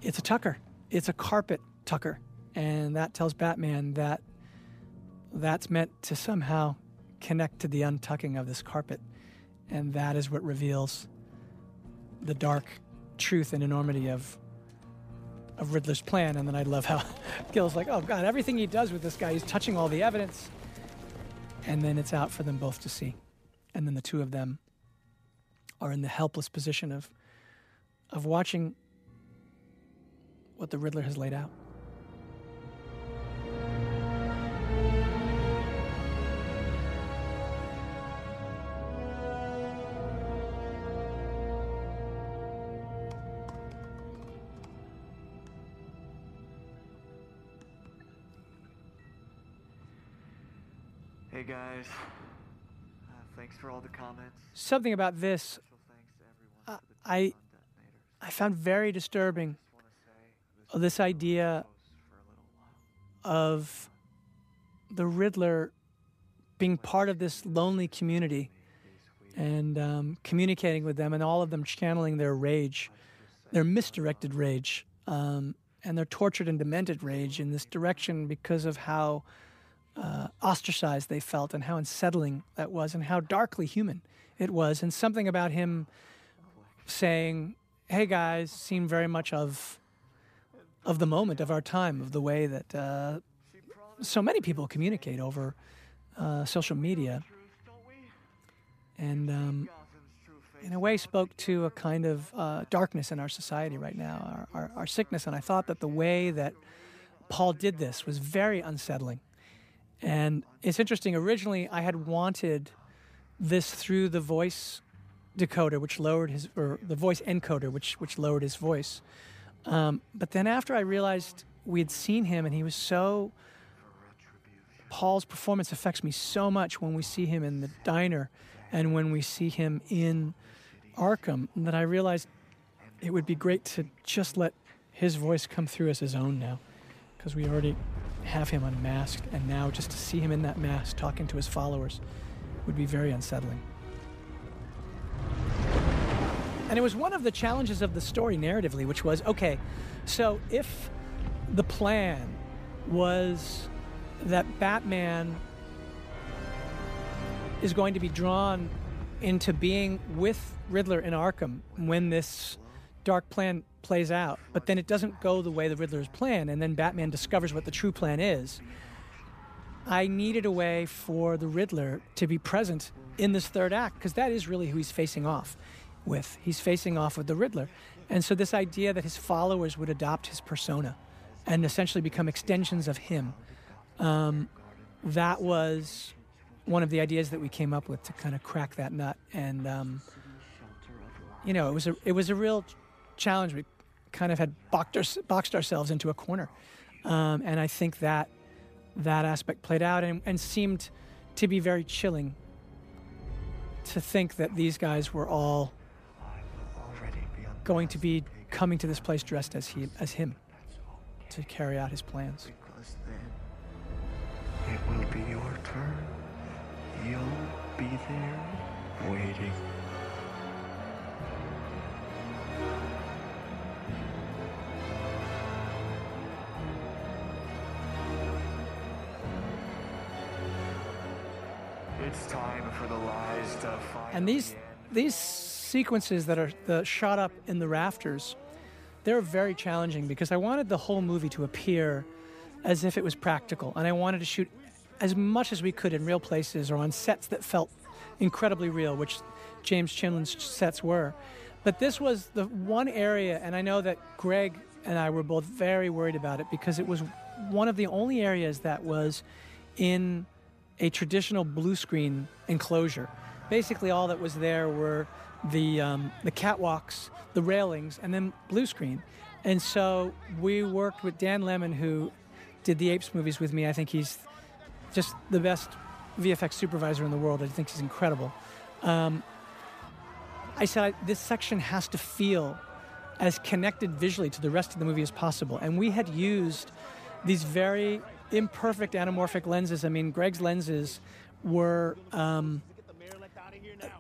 It's a tucker, it's a carpet tucker. And that tells Batman that that's meant to somehow connect to the untucking of this carpet. And that is what reveals the dark truth and enormity of of Riddler's plan. And then I love how Gil's like, oh God, everything he does with this guy, he's touching all the evidence. And then it's out for them both to see. And then the two of them are in the helpless position of of watching what the Riddler has laid out. For all the comments. Something about this uh, I I found very disturbing. This idea of the Riddler being part of this lonely community and um, communicating with them, and all of them channeling their rage, their misdirected rage, um, and their tortured and demented rage in this direction because of how uh, ostracized they felt and how unsettling that was, and how darkly human it was, and something about him saying, "Hey guys," seemed very much of of the moment of our time, of the way that uh, so many people communicate over uh, social media, and um, in a way spoke to a kind of uh, darkness in our society right now, our, our, our sickness. And I thought that the way that Paul did this was very unsettling. And it's interesting. Originally, I had wanted this through the voice decoder, which lowered his, or the voice encoder, which which lowered his voice. Um, but then after I realized we had seen him, and he was so. Paul's performance affects me so much when we see him in the diner, and when we see him in Arkham, that I realized it would be great to just let his voice come through as his own now, because we already have him unmasked, and now just to see him in that mask talking to his followers would be very unsettling. And it was one of the challenges of the story narratively, which was okay, so if the plan was that Batman is going to be drawn into being with Riddler in Arkham when this dark plan plays out, but then it doesn't go the way the Riddler's plan, and then Batman discovers what the true plan is. I needed a way for the Riddler to be present in this third act because that is really who he's facing off with. He's facing off with the Riddler. And so, this idea that his followers would adopt his persona and essentially become extensions of him, um, that was one of the ideas that we came up with to kind of crack that nut. And, um, you know, it was, a, it was a real challenge. We kind of had boxed, boxed ourselves into a corner. Um, and I think that that aspect played out and, and seemed to be very chilling to think that these guys were all going to be coming to this place dressed as he as him to carry out his plans. Because then it will be your turn. You'll be there waiting. The lies to finally And these these sequences that are the shot up in the rafters, they're very challenging because I wanted the whole movie to appear as if it was practical, and I wanted to shoot as much as we could in real places or on sets that felt incredibly real, which James Chinlund's sets were. But this was the one area, and I know that Greig and I were both very worried about it because it was one of the only areas that was in a traditional blue screen enclosure. Basically, all that was there were the um, the catwalks, the railings, and then blue screen. And so we worked with Dan Lemmon, who did the Apes movies with me. I think he's just the best VFX supervisor in the world. I think he's incredible. Um, I said this section has to feel as connected visually to the rest of the movie as possible, and we had used these very imperfect anamorphic lenses. I mean, Greig's lenses were. Um,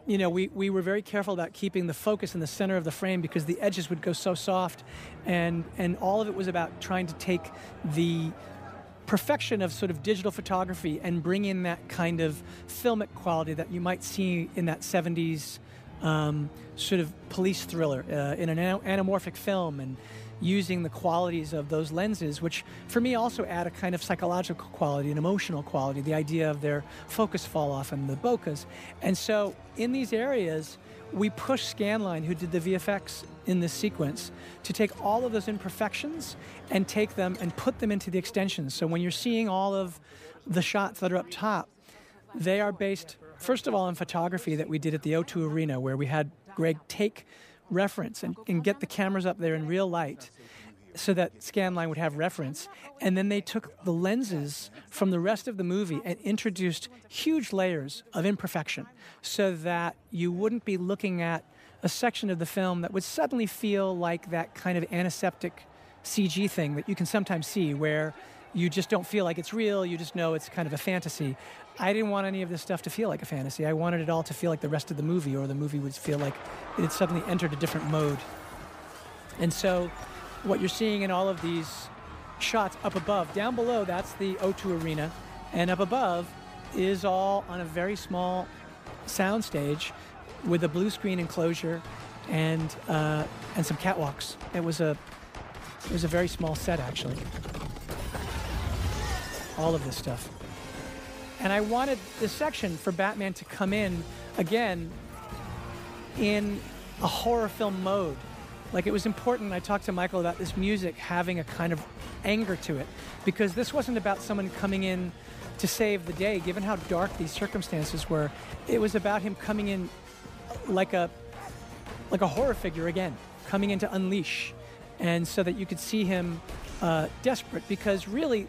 you know, we, we were very careful about keeping the focus in the center of the frame because the edges would go so soft, and and all of it was about trying to take the perfection of sort of digital photography and bring in that kind of filmic quality that you might see in that 70s um, sort of police thriller uh, in an anamorphic film and using the qualities of those lenses, which for me also add a kind of psychological quality, an emotional quality, the idea of their focus fall off and the bokehs. And so in these areas, we push Scanline, who did the VFX in this sequence, to take all of those imperfections and take them and put them into the extensions. So when you're seeing all of the shots that are up top, they are based, first of all, on photography that we did at the O2 Arena, where we had Greig take reference and, and get the cameras up there in real light so that Scanline would have reference. And then they took the lenses from the rest of the movie and introduced huge layers of imperfection so that you wouldn't be looking at a section of the film that would suddenly feel like that kind of antiseptic CG thing that you can sometimes see where you just don't feel like it's real. You just know it's kind of a fantasy. I didn't want any of this stuff to feel like a fantasy. I wanted it all to feel like the rest of the movie, or the movie would feel like it had suddenly entered a different mode. And so, what you're seeing in all of these shots up above, down below, that's the O2 Arena, and up above is all on a very small soundstage with a blue screen enclosure and uh, and some catwalks. It was a it was a very small set actually. All of this stuff. And I wanted this section for Batman to come in again in a horror film mode. Like it was important. I talked to Michael about this music having a kind of anger to it because this wasn't about someone coming in to save the day, given how dark these circumstances were. It was about him coming in like a like a horror figure again, coming in to unleash, and so that you could see him uh, desperate because really,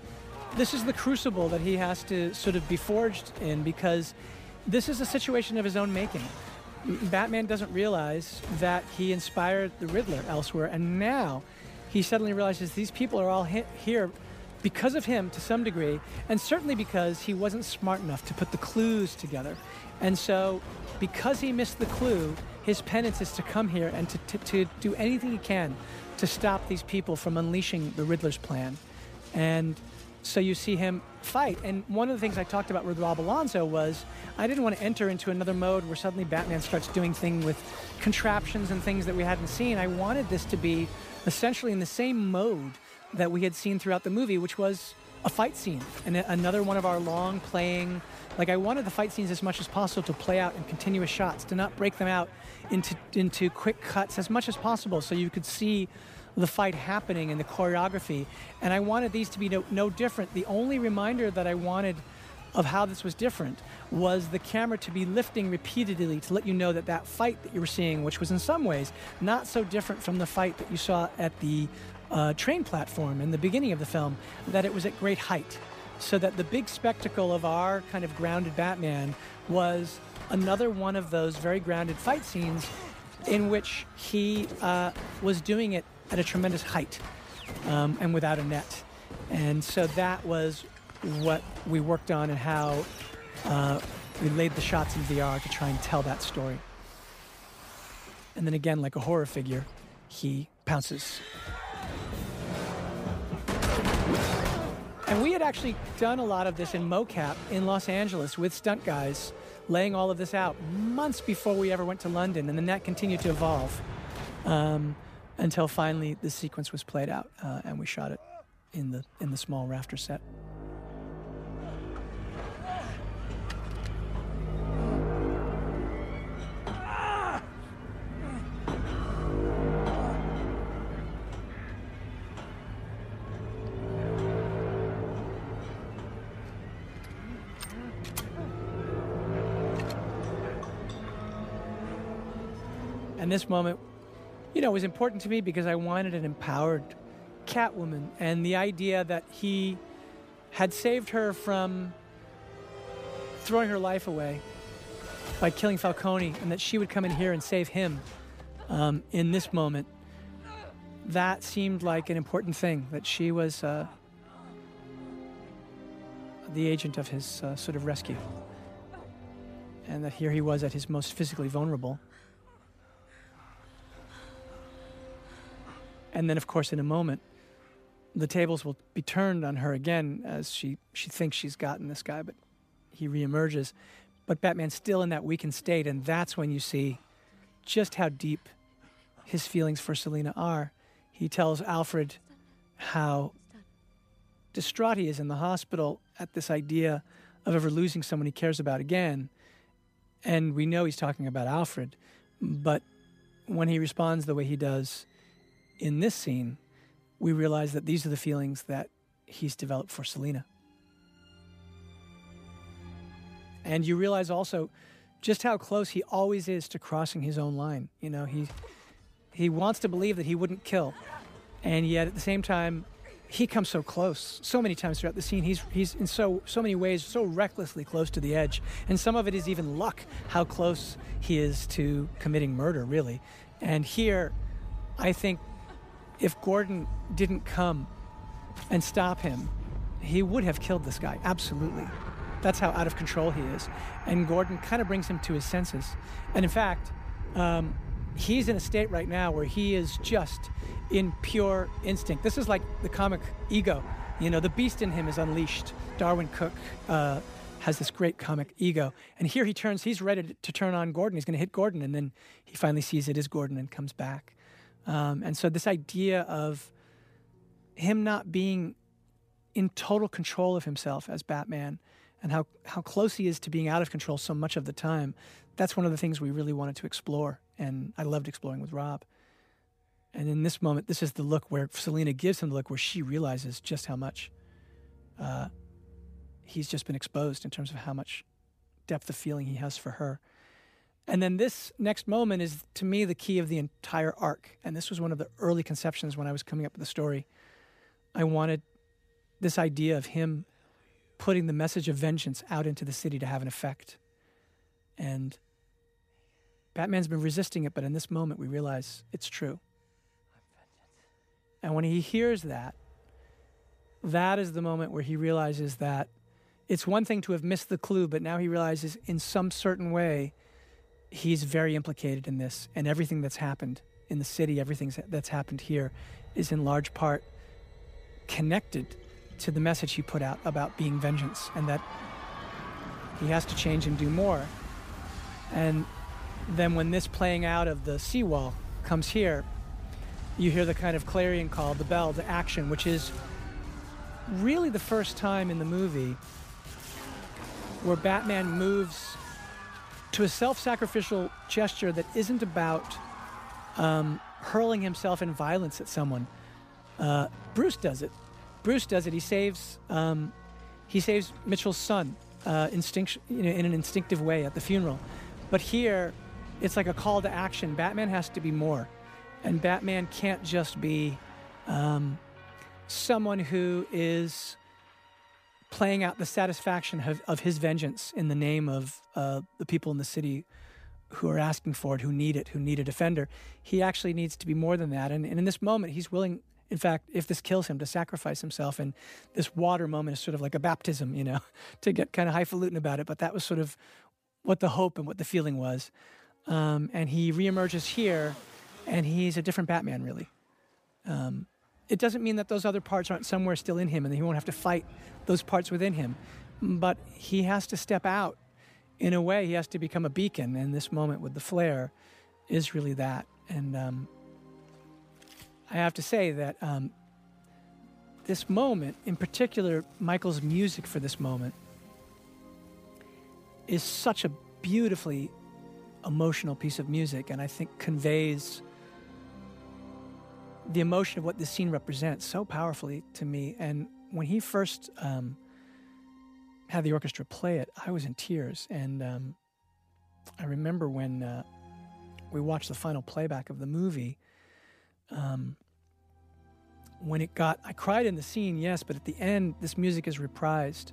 this is the crucible that he has to sort of be forged in because this is a situation of his own making. Batman doesn't realize that he inspired the Riddler elsewhere, and now he suddenly realizes these people are all he- here because of him to some degree, and certainly because he wasn't smart enough to put the clues together. And so, because he missed the clue, his penance is to come here and to, to, to do anything he can to stop these people from unleashing the Riddler's plan. And so you see him fight. And one of the things I talked about with Rob Alonzo was I didn't want to enter into another mode where suddenly Batman starts doing things with contraptions and things that we hadn't seen. I wanted this to be essentially in the same mode that we had seen throughout the movie, which was a fight scene and another one of our long playing. Like I wanted the fight scenes as much as possible to play out in continuous shots, to not break them out into into quick cuts as much as possible, so you could see the fight happening and the choreography. And I wanted these to be no, no different. The only reminder that I wanted of how this was different was the camera to be lifting repeatedly to let you know that that fight that you were seeing, which was in some ways not so different from the fight that you saw at the uh, train platform in the beginning of the film, that it was at great height. So that the big spectacle of our kind of grounded Batman was another one of those very grounded fight scenes in which he uh, was doing it at a tremendous height um, and without a net. And so that was what we worked on and how uh, we laid the shots in VR to try and tell that story. And then again, like a horror figure, he pounces. And we had actually done a lot of this in mocap in Los Angeles with stunt guys, laying all of this out months before we ever went to London, and then that continued to evolve um, until finally the sequence was played out, uh, and we shot it in the in the small rafter set. And this moment, you know, it was important to me because I wanted an empowered Catwoman and the idea that he had saved her from throwing her life away by killing Falcone and that she would come in here and save him um, in this moment. That seemed like an important thing, that she was uh, the agent of his uh, sort of rescue. And that here he was at his most physically vulnerable. And then, of course, in a moment, the tables will be turned on her again as she, she thinks she's gotten this guy, but he reemerges. But Batman's still in that weakened state, and that's when you see just how deep his feelings for Selina are. He tells Alfred how distraught he is in the hospital at this idea of ever losing someone he cares about again. And we know he's talking about Alfred, but when he responds the way he does in this scene, we realize that these are the feelings that he's developed for Selina. And you realize also just how close he always is to crossing his own line. You know, he he wants to believe that he wouldn't kill, and yet at the same time, he comes so close. So many times throughout the scene, he's he's in so so many ways so recklessly close to the edge, and some of it is even luck how close he is to committing murder, really. And here, I think if Gordon didn't come and stop him, he would have killed this guy. Absolutely. That's how out of control he is. And Gordon kind of brings him to his senses. And in fact, um, he's in a state right now where he is just in pure instinct. This is like the comic ego. You know, the beast in him is unleashed. Darwyn Cooke uh, has this great comic ego. And here he turns, he's ready to turn on Gordon. He's going to hit Gordon. And then he finally sees it is Gordon and comes back. Um, and so, this idea of him not being in total control of himself as Batman and how, how close he is to being out of control so much of the time, that's one of the things we really wanted to explore. And I loved exploring with Rob. And in this moment, this is the look where Selina gives him the look where she realizes just how much uh, he's just been exposed in terms of how much depth of feeling he has for her. And then this next moment is, to me, the key of the entire arc. And this was one of the early conceptions when I was coming up with the story. I wanted this idea of him putting the message of vengeance out into the city to have an effect. And Batman's been resisting it, but in this moment, we realize it's true. And when he hears that, that is the moment where he realizes that it's one thing to have missed the clue, but now he realizes in some certain way he's very implicated in this. And everything that's happened in the city, everything that's happened here, is in large part connected to the message he put out about being vengeance and that he has to change and do more. And then when this playing out of the seawall comes here, you hear the kind of clarion call, the bell to action, which is really the first time in the movie where Batman moves to a self sacrificial gesture that isn't about um, hurling himself in violence at someone. Uh, Bruce does it. Bruce does it. He saves um, he saves Mitchell's son uh, instinct, you know, in an instinctive way at the funeral. But here, it's like a call to action. Batman has to be more, and Batman can't just be um, someone who is playing out the satisfaction of, of his vengeance in the name of uh, the people in the city who are asking for it, who need it, who need a defender. He actually needs to be more than that. And, and in this moment, he's willing, in fact, if this kills him, to sacrifice himself. And this water moment is sort of like a baptism, you know, to get kind of highfalutin about it. But that was sort of what the hope and what the feeling was. Um, and he reemerges here, and he's a different Batman, really. Um, it doesn't mean that those other parts aren't somewhere still in him and he won't have to fight those parts within him. But he has to step out. In a way, he has to become a beacon. And this moment with the flare is really that. And um, I have to say that um, this moment, in particular, Michael's music for this moment, is such a beautifully emotional piece of music and I think conveys the emotion of what this scene represents so powerfully to me. And when he first um, had the orchestra play it, I was in tears. And um, I remember when uh, we watched the final playback of the movie, um, when it got, I cried in the scene, yes, but at the end, this music is reprised.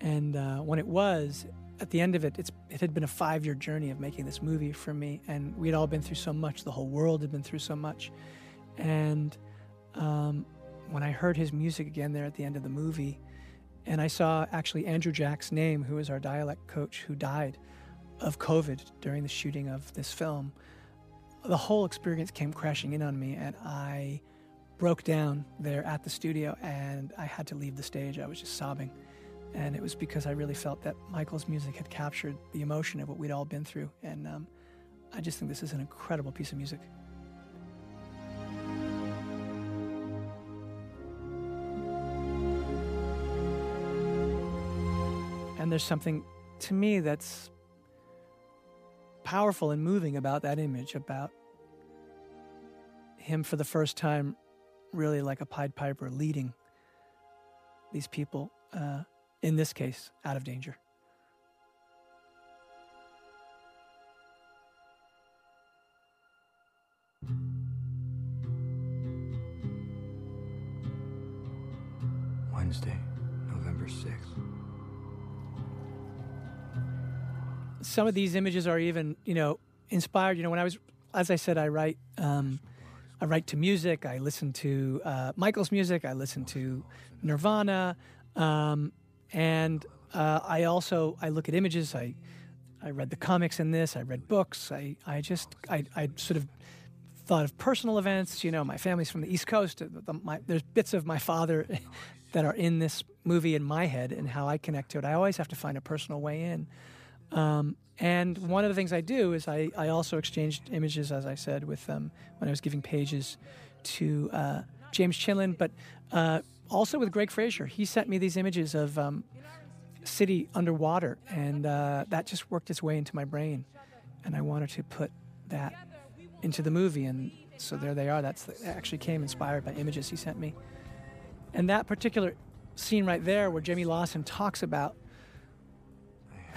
And uh, when it was, at the end of it, it had been a five year journey of making this movie for me. And we had all been through so much, the whole world had been through so much. And um, when I heard his music again there at the end of the movie, and I saw actually Andrew Jack's name, who was our dialect coach who died of COVID during the shooting of this film, the whole experience came crashing in on me, and I broke down there at the studio and I had to leave the stage. I was just sobbing. And it was because I really felt that Michael's music had captured the emotion of what we'd all been through. And um, I just think this is an incredible piece of music. And there's something to me that's powerful and moving about that image, about him for the first time, really like a Pied Piper, leading these people, uh, in this case, out of danger. Wednesday, November 6th. Some of these images are even you know inspired you know when i was as i said i write um, i write to music i listen to uh, michael's music i listen to nirvana Um, and uh, I also I look at images. I I read the comics in this. I read books. I I just I I sort of thought of personal events. You know, my family's from the East Coast. The, my, there's bits of my father that are in this movie in my head and how I connect to it. I always have to find a personal way in. Um, and one of the things I do is I, I also exchanged images, as I said, with them when I was giving pages to uh, James Chinlund, but uh, also with Greig Fraser. He sent me these images of um, city underwater, and uh, that just worked its way into my brain. And I wanted to put that into the movie, and so there they are. That's that actually came inspired by images he sent me. And that particular scene right there, where Jayme Lawson talks about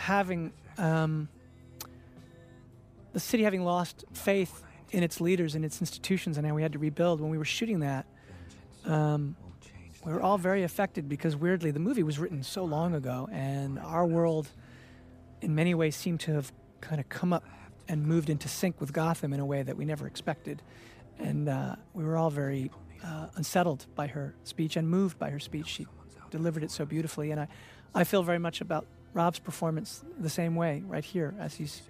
having um, the city having lost faith in its leaders and its institutions, and how we had to rebuild. When we were shooting that, um, we were all very affected because weirdly, the movie was written so long ago, and our world, in many ways, seemed to have kind of come up and moved into sync with Gotham in a way that we never expected. And uh, we were all very uh, unsettled by her speech and moved by her speech. She delivered it so beautifully, and I, I feel very much about Rob's performance the same way right here as he's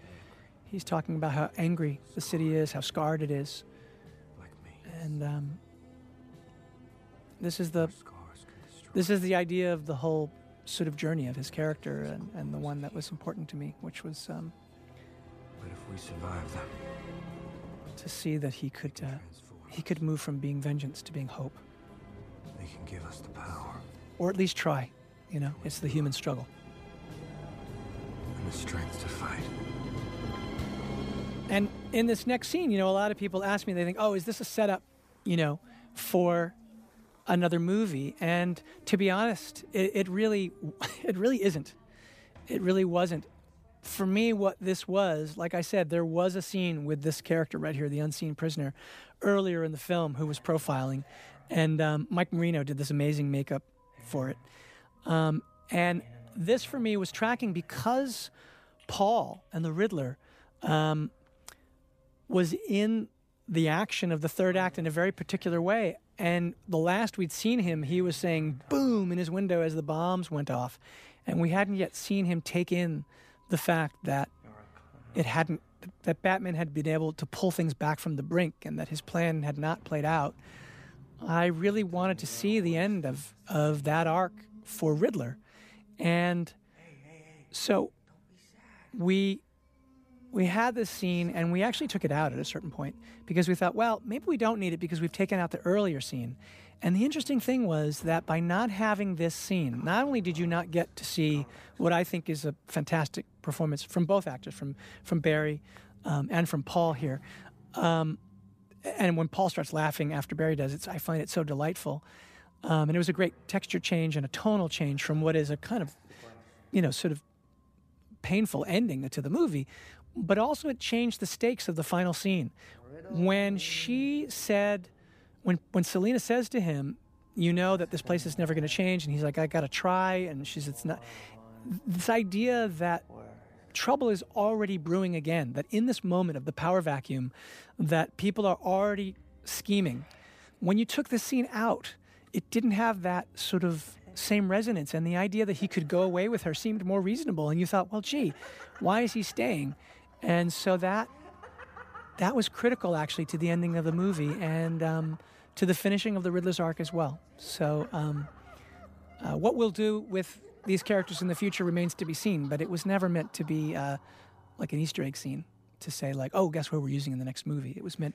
he's talking about how angry the city is, how scarred it is, and um, this is the this is the idea of the whole sort of journey of his character and, and the one that was important to me, which was um, But if we survive them, to see that he could uh, he could move from being vengeance to being hope, they can give us the power or at least try. You know, it's the human struggle. And the strength to fight. And in this next scene, you know, a lot of people ask me, they think, oh, is this a setup, you know, for another movie? And to be honest, it, it really, it really isn't. It really wasn't. For me, what this was, like I said, there was a scene with this character right here, the unseen prisoner, earlier in the film who was profiling. And um, Mike Marino did this amazing makeup for it. Um, and this for me was tracking because Paul and the Riddler um, was in the action of the third act in a very particular way. And the last we'd seen him, he was saying boom in his window as the bombs went off. And we hadn't yet seen him take in the fact that it hadn't, that Batman had been able to pull things back from the brink and that his plan had not played out. I really wanted to see the end of, of that arc for Riddler. And so we we had this scene and we actually took it out at a certain point because we thought, well, maybe we don't need it because we've taken out the earlier scene. And the interesting thing was that by not having this scene, not only did you not get to see what I think is a fantastic performance from both actors, from from Barry um, and from Paul here, um, and when Paul starts laughing after Barry does it, I find it so delightful. Um, and it was a great texture change and a tonal change from what is a kind of, you know, sort of painful ending to the movie, but also it changed the stakes of the final scene. When she said, when when Selina says to him, "You know that this place is never going to change," and he's like, "I got to try," and she's, "It's not." This idea that trouble is already brewing again. That in this moment of the power vacuum, that people are already scheming. When you took this scene out, it didn't have that sort of same resonance, and the idea that he could go away with her seemed more reasonable. And you thought, well, gee, why is he staying? And so that that was critical actually to the ending of the movie and um, to the finishing of the Riddler's arc as well. So um, uh, what we'll do with these characters in the future remains to be seen, but it was never meant to be uh, like an Easter egg scene to say like, oh, guess what we're using in the next movie. It was meant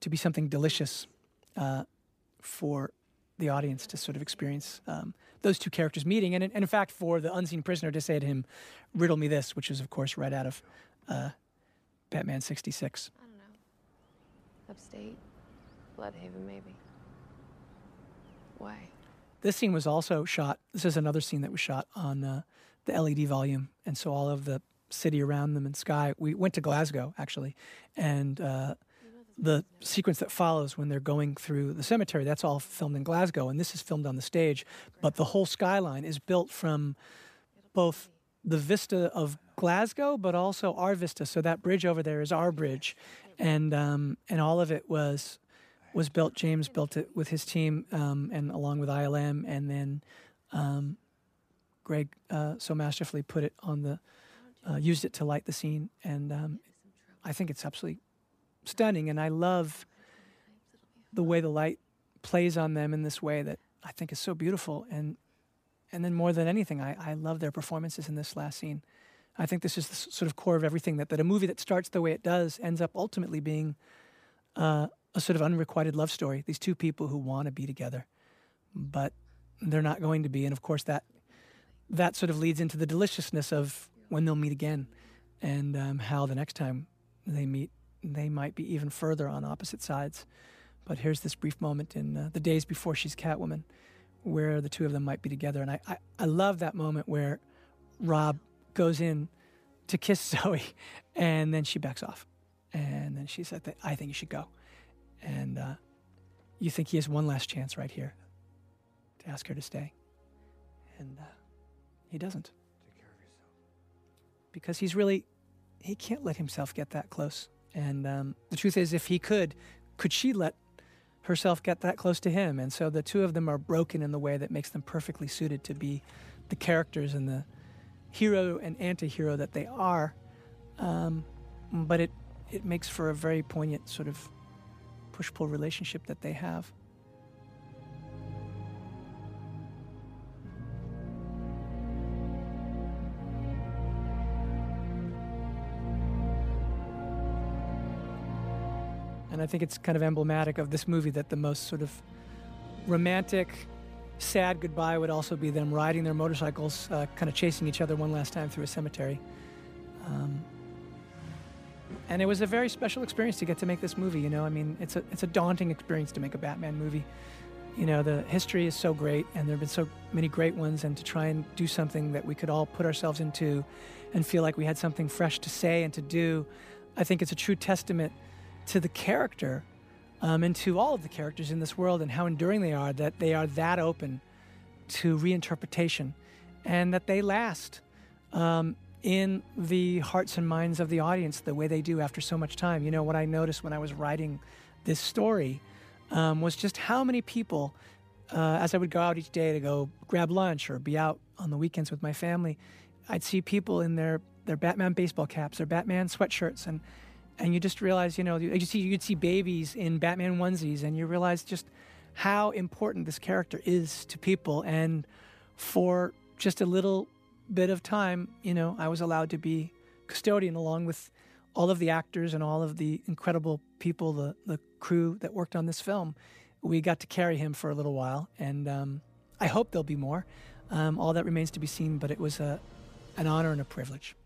to be something delicious uh, for the audience to sort of experience um, those two characters meeting, and, and in fact, for the unseen prisoner to say to him, "Riddle me this," which is of course right out of uh, Batman '66. I don't know. Upstate, Blüdhaven, maybe. Why? This scene was also shot. This is another scene that was shot on uh, the LED volume, and so all of the city around them and sky. We went to Glasgow actually, and uh, the sequence that follows when they're going through the cemetery. That's all filmed in Glasgow, and this is filmed on the stage. But the whole skyline is built from both the vista of Glasgow, but also our vista. So that bridge over there is our bridge, and um, and all of it was was built. James built it with his team um, and along with ILM, and then Um, Greig uh, so masterfully put it on the, uh, used it to light the scene, and um, I think it's absolutely stunning. And I love the way the light plays on them in this way that I think is so beautiful. And and then more than anything, I, I love their performances in this last scene. I think this is the sort of core of everything that, that a movie that starts the way it does ends up ultimately being uh, a sort of unrequited love story. These two people who want to be together, but they're not going to be. And of course, that that sort of leads into the deliciousness of when they'll meet again and um, how the next time they meet, they might be even further on opposite sides. But here's this brief moment in uh, the days before she's Catwoman where the two of them might be together. And I, I, I love that moment where Rob goes in to kiss Zoe and then she backs off. And then she said, that, I think you should go. And uh, you think he has one last chance right here to ask her to stay. And uh, he doesn't. Take care of yourself. Because he's really, he can't let himself get that close. And um, the truth is, if he could, could she let herself get that close to him. And so the two of them are broken in the way that makes them perfectly suited to be the characters and the hero and anti hero that they are. Um, but it, it makes for a very poignant sort of push pull relationship that they have. I think it's kind of emblematic of this movie that the most sort of romantic, sad goodbye would also be them riding their motorcycles, uh, kind of chasing each other one last time through a cemetery. Um, and it was a very special experience to get to make this movie. You know, I mean, it's a it's a daunting experience to make a Batman movie. You know, the history is so great, and there have been so many great ones, and to try and do something that we could all put ourselves into, and feel like we had something fresh to say and to do, I think it's a true testament to the character um, and to all of the characters in this world and how enduring they are, that they are that open to reinterpretation and that they last um, in the hearts and minds of the audience the way they do after so much time. You know, what I noticed when I was writing this story um, was just how many people, uh, as I would go out each day to go grab lunch or be out on the weekends with my family, I'd see people in their, their Batman baseball caps, their Batman sweatshirts, and and you just realize, you know, you see you'd see babies in Batman onesies, and you realize just how important this character is to people. And for just a little bit of time, you know, I was allowed to be custodian along with all of the actors and all of the incredible people, the the crew that worked on this film. We got to carry him for a little while, and um, I hope there'll be more. Um, all that remains to be seen, but it was a, an honor and a privilege.